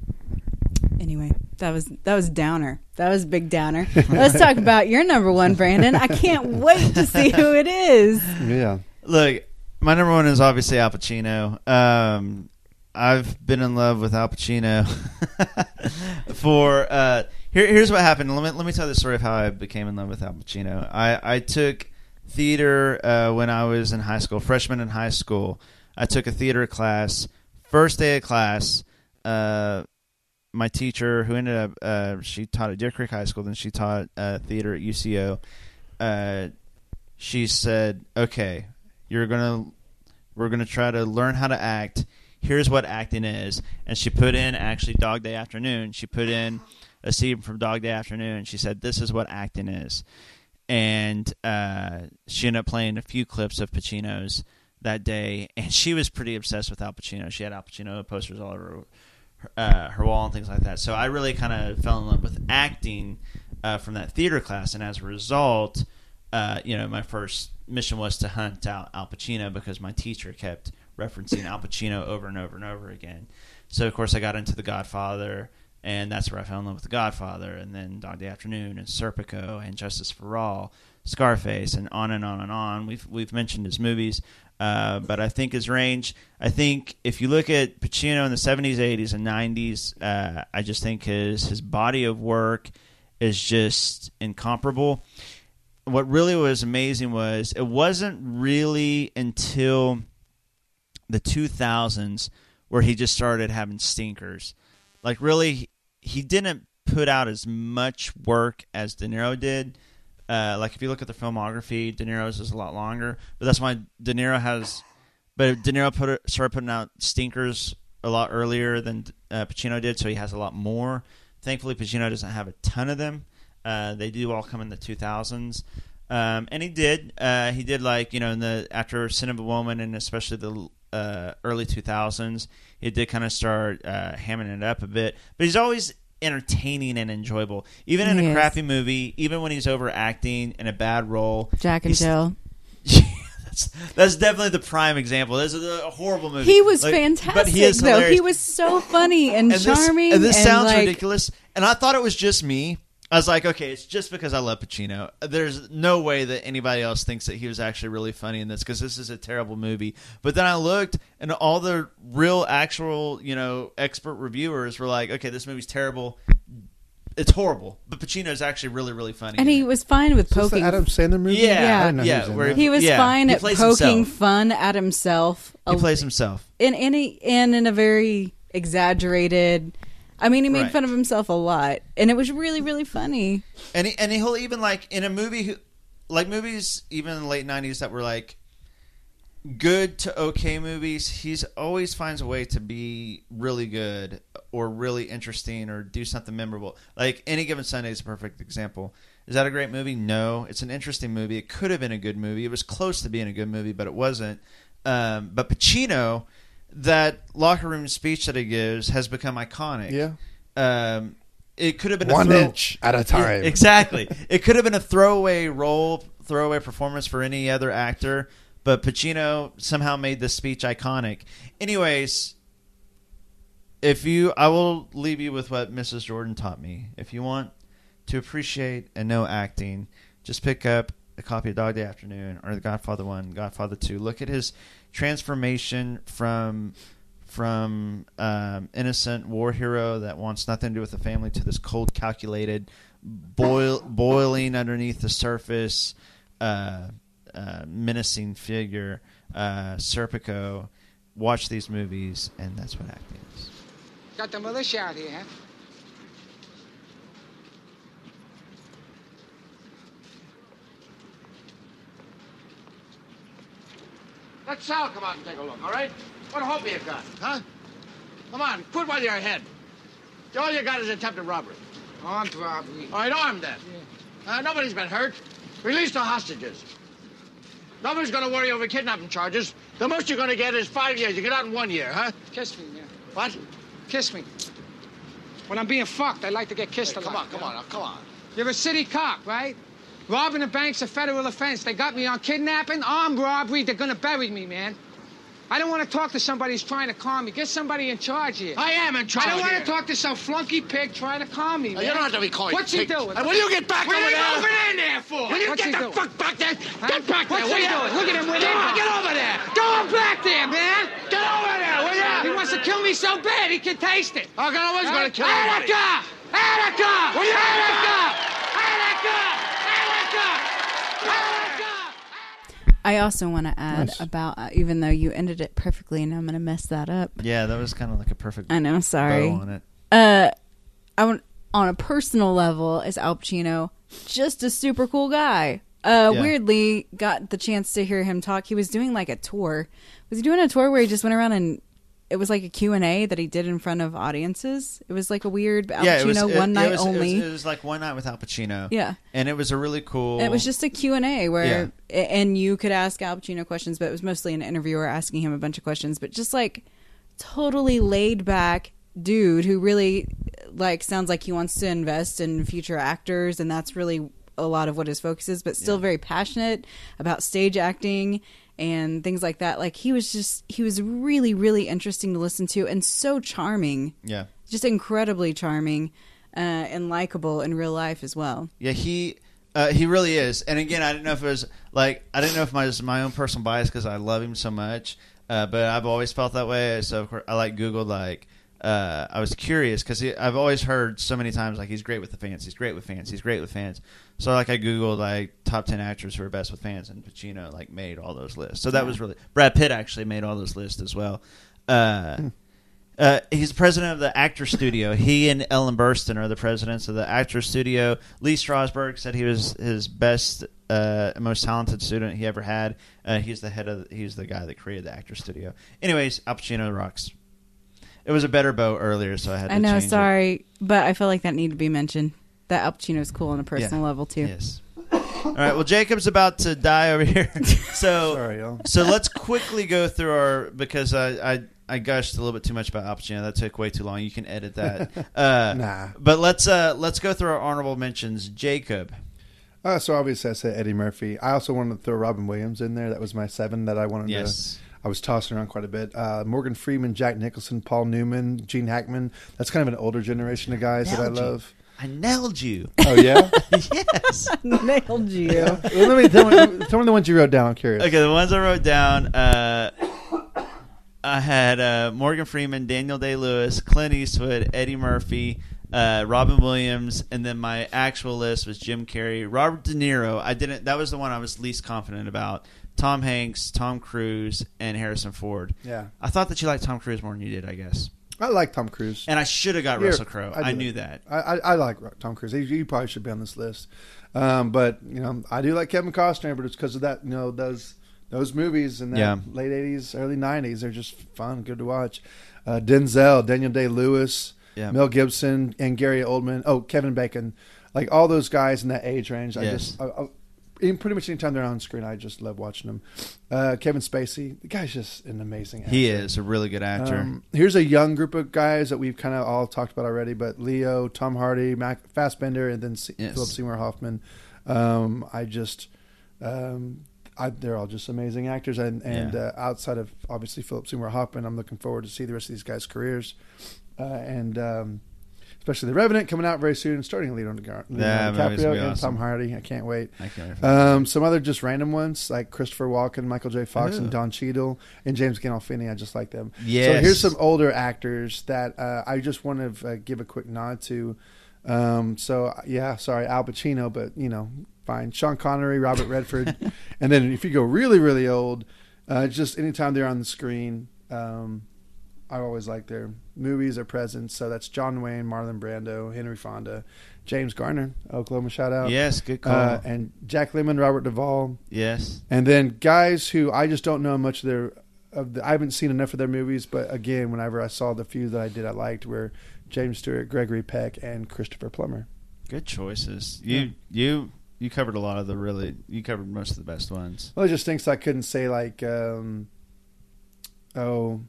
Speaker 3: anyway, that was that was downer. That was big downer. Let's talk about your number one, Brandon. I can't wait to see who it is.
Speaker 2: Yeah.
Speaker 1: Look, my number one is obviously Al Pacino. Um, I've been in love with Al Pacino for uh, Here, here's what happened. Let me let me tell the story of how I became in love with Al Pacino. I I took theater uh, when I was in high school, freshman in high school. I took a theater class. First day of class, uh, my teacher, who ended up uh, she taught at Deer Creek High School, then she taught uh, theater at UCO. Uh, she said, "Okay, you're gonna we're gonna try to learn how to act. Here's what acting is." And she put in actually Dog Day Afternoon. She put in a scene from Dog Day Afternoon. She said, "This is what acting is." And uh, she ended up playing a few clips of Pacino's that day, and she was pretty obsessed with Al Pacino. She had Al Pacino posters all over uh, her wall and things like that. So I really kind of fell in love with acting uh, from that theater class, and as a result, uh, you know, my first mission was to hunt out Al Pacino because my teacher kept referencing Al Pacino over and over and over again. So of course I got into The Godfather, and that's where I fell in love with The Godfather, and then Dog Day Afternoon, and Serpico, and Justice for All, Scarface, and on and on and on. We've we've mentioned his movies. Uh, but I think his range. I think if you look at Pacino in the '70s, '80s, and '90s, uh, I just think his his body of work is just incomparable. What really was amazing was it wasn't really until the 2000s where he just started having stinkers. Like really, he didn't put out as much work as De Niro did. Uh, like if you look at the filmography, De Niro's is a lot longer, but that's why De Niro has. But De Niro put started putting out stinkers a lot earlier than uh, Pacino did, so he has a lot more. Thankfully, Pacino doesn't have a ton of them. Uh, they do all come in the 2000s, um, and he did. Uh, he did like you know in the after Scent of a Woman and especially the uh, early 2000s, he did kind of start uh, hamming it up a bit. But he's always entertaining and enjoyable, even in
Speaker 3: He
Speaker 1: a
Speaker 3: is.
Speaker 1: crappy movie, even when he's overacting in a bad role.
Speaker 3: Jack and Jill.
Speaker 1: that's, that's definitely the prime example. This is a horrible movie.
Speaker 3: He was
Speaker 1: Like,
Speaker 3: fantastic,
Speaker 1: but he is
Speaker 3: though. He was so funny and,
Speaker 1: and this,
Speaker 3: charming.
Speaker 1: and this sounds
Speaker 3: like,
Speaker 1: ridiculous. And I thought it was just me. I was like, okay, it's just because I love Pacino. There's no way that anybody else thinks that he was actually really funny in this because this is a terrible movie. But then I looked, and all the real, actual, you know, expert reviewers were like, okay, this movie's terrible. It's horrible, but Pacino's actually really, really funny.
Speaker 3: And he was fine with
Speaker 2: Is this the
Speaker 3: poking.
Speaker 2: Adam Sandler movie?
Speaker 1: Yeah,
Speaker 2: I know
Speaker 1: yeah,
Speaker 2: he was in
Speaker 1: where
Speaker 3: he was
Speaker 1: Yeah,
Speaker 3: fine
Speaker 1: he
Speaker 3: at poking
Speaker 1: himself.
Speaker 3: fun at himself.
Speaker 1: he plays himself.
Speaker 3: in any and in a very exaggerated. I mean, he made
Speaker 1: Right.
Speaker 3: fun of himself a lot, and it was really, really funny.
Speaker 1: and he, and he'll even like in a movie like movies even in the late 90s that were like good to okay movies he's always finds a way to be really good or really interesting or do something memorable. Like any given sunday is a perfect example. Is that a great movie? No. It's an interesting movie. It could have been a good movie. It was close to being a good movie but it wasn't. Um, but pacino that locker room speech that he gives has become iconic
Speaker 2: Yeah.
Speaker 1: um, it could have been
Speaker 2: One
Speaker 1: a throw-
Speaker 2: inch at a time.
Speaker 1: Yeah, exactly. it could have been a throwaway role, throwaway performance for any other actor, but Pacino somehow made this speech iconic. Anyways, if you, I will leave you with what Mrs. Jordan taught me. If you want to appreciate and know acting, just pick up a copy of Dog Day Afternoon or The Godfather One, Godfather Two. Look at his transformation from from um, innocent war hero that wants nothing to do with the family to this cold, calculated, boil, boiling underneath the surface, uh, uh, menacing figure. Uh, Serpico. Watch these movies, and that's what acting is.
Speaker 17: Got the militia out here, huh?
Speaker 18: Let Sal come out and take a look, all right? What hope you got, huh? Come on, quit while you're ahead. All you got is attempted robbery.
Speaker 17: Armed robbery.
Speaker 18: All right, armed then. Uh, nobody's been hurt. Release the hostages. Nobody's gonna worry over kidnapping charges. The most you're gonna get is five years. You get out in one year, huh?
Speaker 17: Kiss me, man.
Speaker 18: What?
Speaker 17: Kiss me. When I'm being fucked, I like to get kissed
Speaker 18: Hey,
Speaker 17: a
Speaker 18: come
Speaker 17: lot.
Speaker 18: on, come on, come on.
Speaker 17: You're a city cop, right? Robbing a bank's a federal offense. They got me on kidnapping, armed robbery. They're gonna bury me, man. I don't want to talk to somebody who's trying to calm me. Get somebody in charge here.
Speaker 18: I am in charge
Speaker 17: I don't want to talk to some flunky pig trying to calm me, man.
Speaker 18: you don't have to be calling
Speaker 17: What's he
Speaker 18: pig.
Speaker 17: doing?
Speaker 18: And when you get back
Speaker 17: what
Speaker 18: over
Speaker 17: are you
Speaker 18: there-
Speaker 17: moving in there for?
Speaker 18: When you
Speaker 17: What's
Speaker 18: get
Speaker 17: he
Speaker 18: the
Speaker 17: doing?
Speaker 18: fuck back there,
Speaker 17: Huh?
Speaker 18: get back
Speaker 17: What's
Speaker 18: there,
Speaker 17: he
Speaker 18: will
Speaker 17: doing? Look at him with
Speaker 18: Go
Speaker 17: him.
Speaker 18: on, Get over there.
Speaker 17: Go on back there, man.
Speaker 18: Get over there, will ya?
Speaker 17: He wants to kill me so bad he can taste it.
Speaker 18: How can I was
Speaker 17: Huh?
Speaker 18: gonna kill
Speaker 17: Attica!
Speaker 18: anybody?
Speaker 17: Attica! Attica! Attica! Attica! Attica!
Speaker 3: I also want to add
Speaker 1: Nice.
Speaker 3: about, uh, even though you ended it perfectly, and I'm going to mess that up.
Speaker 1: Yeah, that was kind of like a perfect.
Speaker 3: I know. Sorry.
Speaker 1: on it.
Speaker 3: Uh, I want on a personal level, is Al Pacino just a super cool guy? Uh,
Speaker 1: Yeah.
Speaker 3: weirdly, got the chance to hear him talk. He was doing like a tour. Was he doing a tour where he just went around and it was like a Q and A that he did in front of audiences? It was like a weird Al
Speaker 1: yeah,
Speaker 3: Pacino
Speaker 1: it was, it-
Speaker 3: one
Speaker 1: it
Speaker 3: night
Speaker 1: was- it was-
Speaker 3: only.
Speaker 1: It was, like one night with Al Pacino.
Speaker 3: Yeah.
Speaker 1: and it was a really cool.
Speaker 3: It was just a Q&A where and you could ask Al Pacino questions, but it was mostly an interviewer asking him a bunch of questions, but just like totally laid back dude who really like sounds like he wants to invest in future actors and that's really a lot of what his focus is, but still very passionate about stage acting and things like that. Like he was just he was really really interesting to listen to and so charming.
Speaker 1: Yeah.
Speaker 3: Just incredibly charming uh, and likable in real life as well.
Speaker 1: Yeah, he uh, he really is. And again, I didn't know if it was like I didn't know if my was my own personal bias because I love him so much. Uh, but I've always felt that way. So of course, I like Googled like. Uh, I was curious because I've always heard so many times like he's great with the fans, he's great with fans, he's great with fans. So like I googled like top ten actors who are best with fans, and Pacino like made all those lists. So that was really Brad Pitt actually made all those lists as well. Uh, uh, he's the president of the Actor Studio. He and Ellen Burstyn are the presidents of the Actor Studio. Lee Strasberg said he was his best, uh, most talented student he ever had. Uh, he's the head of. He's the guy that created the Actor Studio. Anyways, Al Pacino rocks. It was a better bow earlier, so I had. to
Speaker 3: I know,
Speaker 1: change it.
Speaker 3: sorry, but I feel like that needed to be mentioned. That Al Pacino's cool on a personal
Speaker 1: Yeah.
Speaker 3: level too.
Speaker 1: Yes. All right. Well, Jacob's about to die over here, so
Speaker 2: Sorry, y'all.
Speaker 1: so let's quickly go through our because I, I I gushed a little bit too much about Al Pacino. That took way too long. You can edit that. Uh,
Speaker 2: Nah.
Speaker 1: But let's uh let's go through our honorable mentions. Jacob.
Speaker 2: Uh, so obviously I said Eddie Murphy. I also wanted to throw Robin Williams in there. That was my seven that I wanted
Speaker 1: Yes.
Speaker 2: To. I was tossing around quite a bit. Uh, Morgan Freeman, Jack Nicholson, Paul Newman, Gene Hackman. That's kind of an older generation of guys that I
Speaker 1: Nailed you.
Speaker 2: love.
Speaker 1: I nailed you.
Speaker 2: Oh yeah.
Speaker 1: yes.
Speaker 3: Nailed you.
Speaker 2: Well, let me tell me, tell me the ones you wrote down. I'm curious.
Speaker 1: Okay, the ones I wrote down. Uh, I had uh, Morgan Freeman, Daniel Day Lewis, Clint Eastwood, Eddie Murphy, uh, Robin Williams, and then my actual list was Jim Carrey, Robert De Niro. I didn't. That was the one I was least confident about. Tom Hanks, Tom Cruise, and Harrison Ford.
Speaker 2: Yeah.
Speaker 1: I thought that you liked Tom Cruise more than you did. I guess.
Speaker 2: I like Tom Cruise.
Speaker 1: And I should have got
Speaker 2: You're-
Speaker 1: Russell Crowe. I,
Speaker 2: do.
Speaker 1: knew that.
Speaker 2: I, I, I like Tom Cruise. He, he probably should be on this list. Um, but you know, I do like Kevin Costner, but it's because of that. You know, those those movies in the
Speaker 1: Yeah.
Speaker 2: late '80s, early '90s. They're just fun, good to watch. Uh, Denzel, Daniel Day Lewis,
Speaker 1: Yeah.
Speaker 2: Mel Gibson, and Gary Oldman. Oh, Kevin Bacon. Like all those guys in that age range. I
Speaker 1: Yes.
Speaker 2: just. I, I, in pretty much anytime they're on screen, I just love watching them. Uh, Kevin Spacey, the guy's just an amazing actor.
Speaker 1: He is a really good actor.
Speaker 2: Um, here's a young group of guys that we've kind of all talked about already, but Leo, Tom Hardy, Mac, Fassbender, and then Se-
Speaker 1: Yes.
Speaker 2: Philip Seymour Hoffman. Um, I just, um, I, they're all just amazing actors, and and
Speaker 1: Yeah.
Speaker 2: uh, outside of obviously Philip Seymour Hoffman, I'm looking forward to see the rest of these guys' careers, uh, and um, especially the Revenant coming out very soon, starting Leonardo, Gar-
Speaker 1: That
Speaker 2: Leonardo
Speaker 1: movie's gonna
Speaker 2: DiCaprio and
Speaker 1: awesome.
Speaker 2: Tom Hardy. I can't wait.
Speaker 1: I can't wait.
Speaker 2: Um, some other just random ones like Christopher Walken, Michael J. Fox, and Don Cheadle, and James Gandolfini. I just like them. Yeah.
Speaker 1: So
Speaker 2: here's some older actors that uh, I just want to uh, give a quick nod to. Um, so yeah, sorry, Al Pacino, but you know, fine. Sean Connery, Robert Redford, and then if you go really, really old, uh, just anytime they're on the screen, um, I always like their movies or presence. So that's John Wayne, Marlon Brando, Henry Fonda, James Garner, Oklahoma shout out.
Speaker 1: Yes, good call.
Speaker 2: Uh, and Jack Lemmon, Robert Duvall.
Speaker 1: Yes.
Speaker 2: And then guys who I just don't know much of their of the, I haven't seen enough of their movies, but again, whenever I saw the few that I did, I liked were James Stewart, Gregory Peck, and Christopher Plummer.
Speaker 1: Good choices. You
Speaker 2: Yeah.
Speaker 1: you you covered a lot of the really. You covered most of the best ones.
Speaker 2: Well, it just thinks I couldn't say like, um, oh,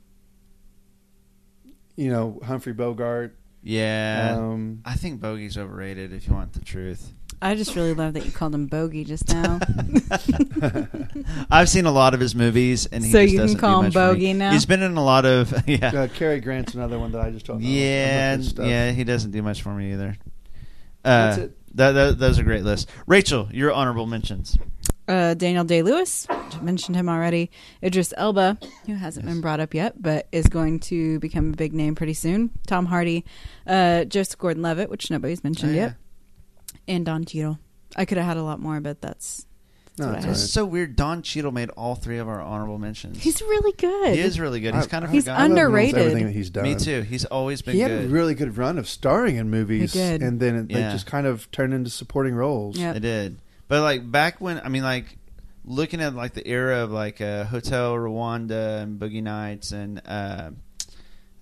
Speaker 2: you know, Humphrey Bogart.
Speaker 1: Yeah.
Speaker 2: Um,
Speaker 1: I think Bogey's overrated. If you want the truth.
Speaker 3: I just really love that you called him Bogey just now.
Speaker 1: I've seen a lot of his movies, and he
Speaker 3: So
Speaker 1: just
Speaker 3: you can
Speaker 1: doesn't do
Speaker 3: call him
Speaker 1: much for me.
Speaker 3: Bogey now?
Speaker 1: He's been in a lot of yeah,
Speaker 2: Uh, Cary Grant's another one that I just don't know.
Speaker 1: yeah,
Speaker 2: enough of his stuff.
Speaker 1: yeah. He doesn't do much for me either. Uh,
Speaker 2: That's it.
Speaker 1: That, that that's a great list. Rachael, your honorable mentions.
Speaker 3: Uh, Daniel Day Lewis, mentioned him already. Idris Elba, who hasn't been brought up yet, but is going to become a big name pretty soon. Tom Hardy, uh, Joseph Gordon Levitt, which nobody's mentioned
Speaker 1: Oh, yeah.
Speaker 3: yet, and Don Cheadle. I could have had a lot more, but that's, that's what I had.
Speaker 1: It's so weird. Don Cheadle made all three of our honorable mentions.
Speaker 3: He's really good.
Speaker 1: He is really good. He's
Speaker 2: I-
Speaker 1: kind of
Speaker 3: He's
Speaker 1: forgotten.
Speaker 3: underrated.
Speaker 2: Everything that he's done.
Speaker 1: Me too. He's always been
Speaker 2: he had
Speaker 1: good.
Speaker 2: a really good run of starring in movies,
Speaker 3: He did.
Speaker 2: and then it, they just kind of turned into supporting roles.
Speaker 3: Yep.
Speaker 1: I did. But like back when I mean like looking at like the era of like uh, Hotel Rwanda and Boogie Nights and uh,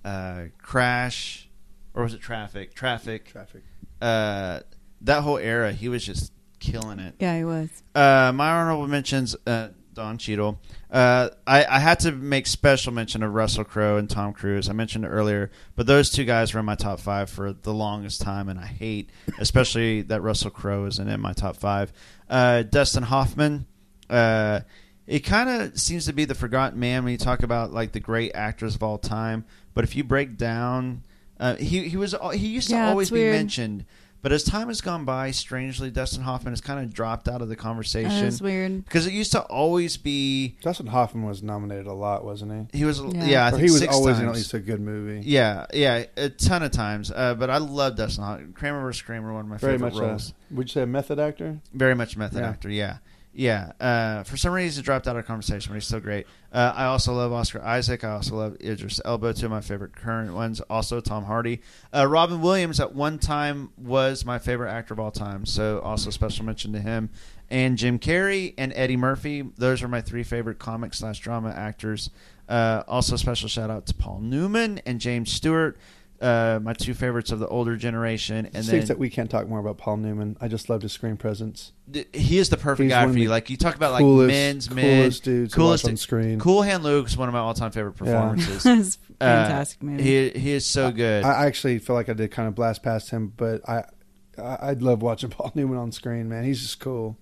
Speaker 1: uh, Crash or was it Traffic? Traffic.
Speaker 2: Traffic.
Speaker 1: Uh, that whole era, he was just killing it.
Speaker 3: Yeah, he was.
Speaker 1: Uh, my honorable mentions: uh, Don Cheadle. Uh, I, I had to make special mention of Russell Crowe and Tom Cruise. I mentioned earlier, but those two guys were in my top five for the longest time, and I hate, especially that Russell Crowe isn't in my top five. Uh, Dustin Hoffman. Uh, it kind of seems to be the forgotten man when you talk about like the great actors of all time. But if you break down, uh, he he was he used to
Speaker 3: Yeah, it's
Speaker 1: always be mentioned. But as time has gone by, strangely, Dustin Hoffman has kind of dropped out of the conversation.
Speaker 3: That is weird.
Speaker 1: Because it used to always be.
Speaker 2: Dustin Hoffman was nominated a lot, wasn't he?
Speaker 1: He was,
Speaker 3: Yeah.
Speaker 1: yeah, I
Speaker 2: Or
Speaker 1: think
Speaker 2: he was
Speaker 1: six
Speaker 2: always in
Speaker 1: times.
Speaker 2: at least a good movie.
Speaker 1: Yeah, yeah, a ton of times. Uh, but I love Dustin Hoffman. Kramer vs. Kramer, one of my
Speaker 2: Very
Speaker 1: favorite
Speaker 2: much. A,
Speaker 1: roles.
Speaker 2: would you say a method actor?
Speaker 1: Very much method
Speaker 2: Yeah.
Speaker 1: actor. Yeah, yeah. Uh, for some reason, he dropped out of conversation, but he's still great. Uh, I also love Oscar Isaac. I also love Idris Elba, two of my favorite current ones. Also, Tom Hardy. Uh, Robin Williams at one time was my favorite actor of all time, so also special mention to him. And Jim Carrey and Eddie Murphy. Those are my three favorite comic slash drama actors. Uh, also, special shout out to Paul Newman and James Stewart. Uh, my two favorites of the older generation, and
Speaker 2: And
Speaker 1: then
Speaker 2: that we can't talk more about Paul Newman. I just loved his screen presence.
Speaker 1: th- he is the perfect
Speaker 2: He's
Speaker 1: guy for you. Like you talk about like
Speaker 2: coolest-
Speaker 1: men's men,
Speaker 2: coolest dudes to watch on screen.
Speaker 1: Cool Hand Luke is one of my all-time favorite
Speaker 2: Yeah.
Speaker 1: performances.
Speaker 3: It's a
Speaker 1: Uh,
Speaker 3: fantastic movie.
Speaker 1: He he is so good.
Speaker 2: I actually feel like I did kind of blast past him, but I, I I'd love watching Paul Newman on screen. Man, he's just cool.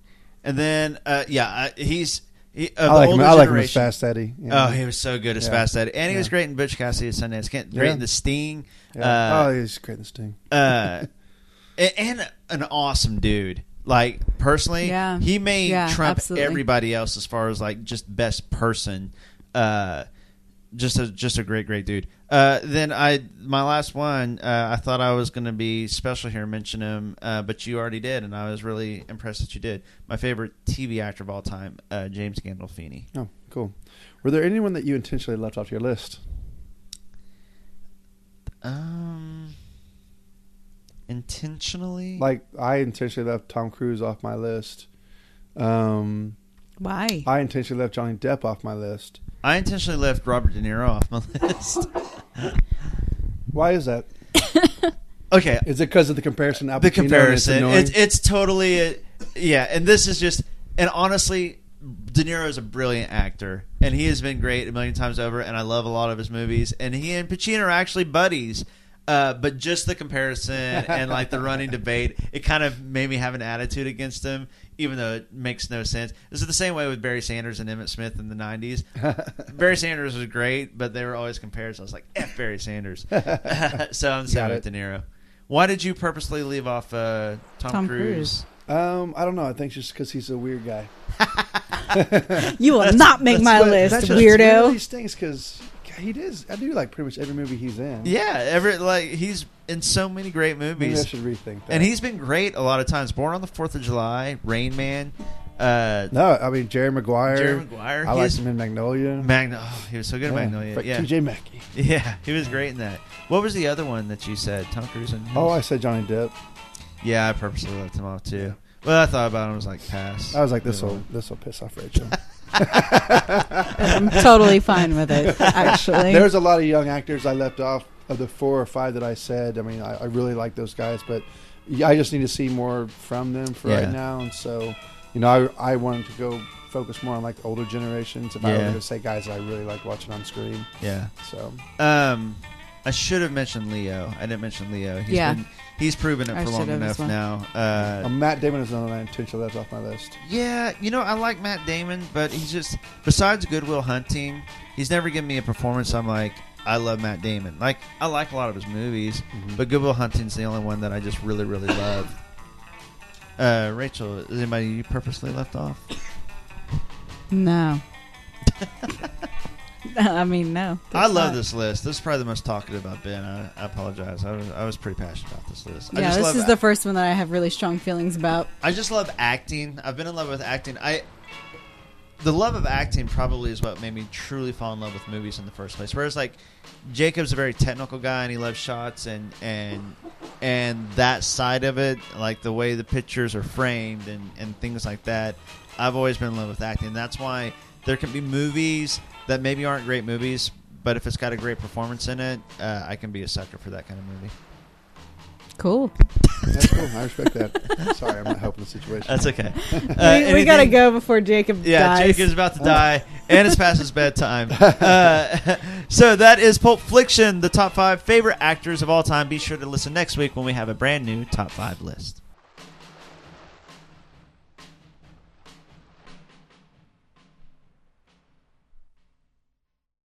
Speaker 1: and then uh, yeah, uh, he's. He, of
Speaker 2: I like him. I like him as Fast Eddie. Yeah.
Speaker 1: Oh, he was so good as
Speaker 2: Yeah.
Speaker 1: Fast Eddie, and he was great in Butch Cassidy at Sundance. Great great
Speaker 2: Yeah.
Speaker 1: in The Sting.
Speaker 2: Yeah.
Speaker 1: Uh,
Speaker 2: oh, he's great in The Sting.
Speaker 1: uh, and, and an awesome dude. Like personally,
Speaker 3: Yeah.
Speaker 1: he may
Speaker 3: Yeah,
Speaker 1: trump
Speaker 3: absolutely.
Speaker 1: everybody else as far as like just best person. Uh, just a just a great great dude. Uh, then I my last one. Uh, I thought I was going to be special here, and mention him, uh, but you already did, and I was really impressed that you did. My favorite TV actor of all time, uh, James Gandolfini.
Speaker 2: Oh, cool. Were there anyone that you intentionally left off your list?
Speaker 1: Um, intentionally,
Speaker 2: Like I intentionally left Tom Cruise off my list. Um,
Speaker 3: Why?
Speaker 2: I intentionally left Johnny Depp off my list.
Speaker 1: I intentionally left Robert De Niro off my list.
Speaker 2: Why is that?
Speaker 1: okay,
Speaker 2: Is it because of the comparison? to Al
Speaker 1: the
Speaker 2: Pacino and it's
Speaker 1: comparison.
Speaker 2: annoying?
Speaker 1: It's it's totally a, yeah, and this is just and honestly, De Niro is a brilliant actor, and he has been great a million times over, and I love a lot of his movies. And he and Pacino are actually buddies. Uh, but just the comparison and like the running debate, it kind of made me have an attitude against him, even though it makes no sense. This is the same way with Barry Sanders and Emmitt Smith in the '90s. Barry Sanders was great, but they were always compared. So I was like, "F Barry Sanders." so I'm
Speaker 2: Got
Speaker 1: saying with De Niro. Why did you purposely leave off uh, Tom,
Speaker 3: Tom
Speaker 1: Cruise?
Speaker 2: Um, I don't know. I think it's just because he's a weird guy.
Speaker 3: You will
Speaker 1: That's-
Speaker 3: not make my
Speaker 1: what-
Speaker 3: list,
Speaker 2: That's just
Speaker 3: weirdo.
Speaker 2: Really stinks because he does. I do like pretty much every movie he's in.
Speaker 1: Yeah, every like he's in so many great
Speaker 2: Maybe I
Speaker 1: movies,
Speaker 2: should rethink that.
Speaker 1: and he's been great a lot of times. Born on the Fourth of July, Rain Man, uh,
Speaker 2: no, I mean Jerry Maguire.
Speaker 1: Jerry Maguire,
Speaker 2: I liked him in Magnolia.
Speaker 1: Magnolia. Oh, he was so good in Magnolia.
Speaker 2: but
Speaker 1: yeah,
Speaker 2: T.J. Mackey.
Speaker 1: Yeah, he was great in that. What was the other one that you said? Tom Cruise and
Speaker 2: Oh, I said Johnny Depp.
Speaker 1: yeah, I purposely left him off too. Well, I thought about him. I was like, pass.
Speaker 2: I was like, this
Speaker 1: Move
Speaker 2: will
Speaker 1: on.
Speaker 2: this will piss off Rachael.
Speaker 3: I'm totally fine with it, actually.
Speaker 2: There's a lot of young actors I left off of the four or five that I said. I mean, I, I really like those guys, but I just need to see more from them for
Speaker 1: Yeah.
Speaker 2: right now. And so, you know, I, I wanted to go focus more on like the older generations. If I were to say guys that I really like watching on screen.
Speaker 1: Yeah.
Speaker 2: So
Speaker 1: Um, I should have mentioned Leo. I didn't mention Leo. He's
Speaker 3: Yeah.
Speaker 1: been, he's proven it
Speaker 3: I
Speaker 1: for long
Speaker 3: should have
Speaker 1: enough
Speaker 3: as well.
Speaker 1: now. Uh,
Speaker 2: um, Matt Damon is another one I intentionally left off my list.
Speaker 1: Yeah, you know, I like Matt Damon, but he's just besides Good Will Hunting, he's never given me a performance I'm like, I love Matt Damon. Like I like a lot of his movies,
Speaker 2: Mm-hmm.
Speaker 1: but Good Will Hunting's the only one that I just really, really love. Uh, Rachael, is anybody you purposely left off?
Speaker 3: No. I mean, no.
Speaker 1: I love
Speaker 3: not.
Speaker 1: this list. This is probably the most talkative I've been. I, I apologize. I was, I was pretty passionate about this list. I
Speaker 3: Yeah, this is the first one that I have really strong feelings about.
Speaker 1: I just love acting. I've been in love with acting. I the love of acting probably is what made me truly fall in love with movies in the first place. Whereas like Jacob's a very technical guy and he loves shots and and and that side of it, like the way the pictures are framed and and things like that. I've always been in love with acting. That's why there can be movies that maybe aren't great movies, but if it's got a great performance in it, uh, I can be a sucker for that kind of movie.
Speaker 3: Cool.
Speaker 2: That's cool. I respect that. Sorry, I'm not helping the situation.
Speaker 1: That's okay.
Speaker 3: we,
Speaker 1: Uh,
Speaker 3: we gotta go before Jacob
Speaker 1: Yeah,
Speaker 3: dies.
Speaker 1: Jake is about to die, and it's past his bedtime. Uh, so that is Pulp Fiction, the top five favorite actors of all time. Be sure to listen next week when we have a brand new top five list.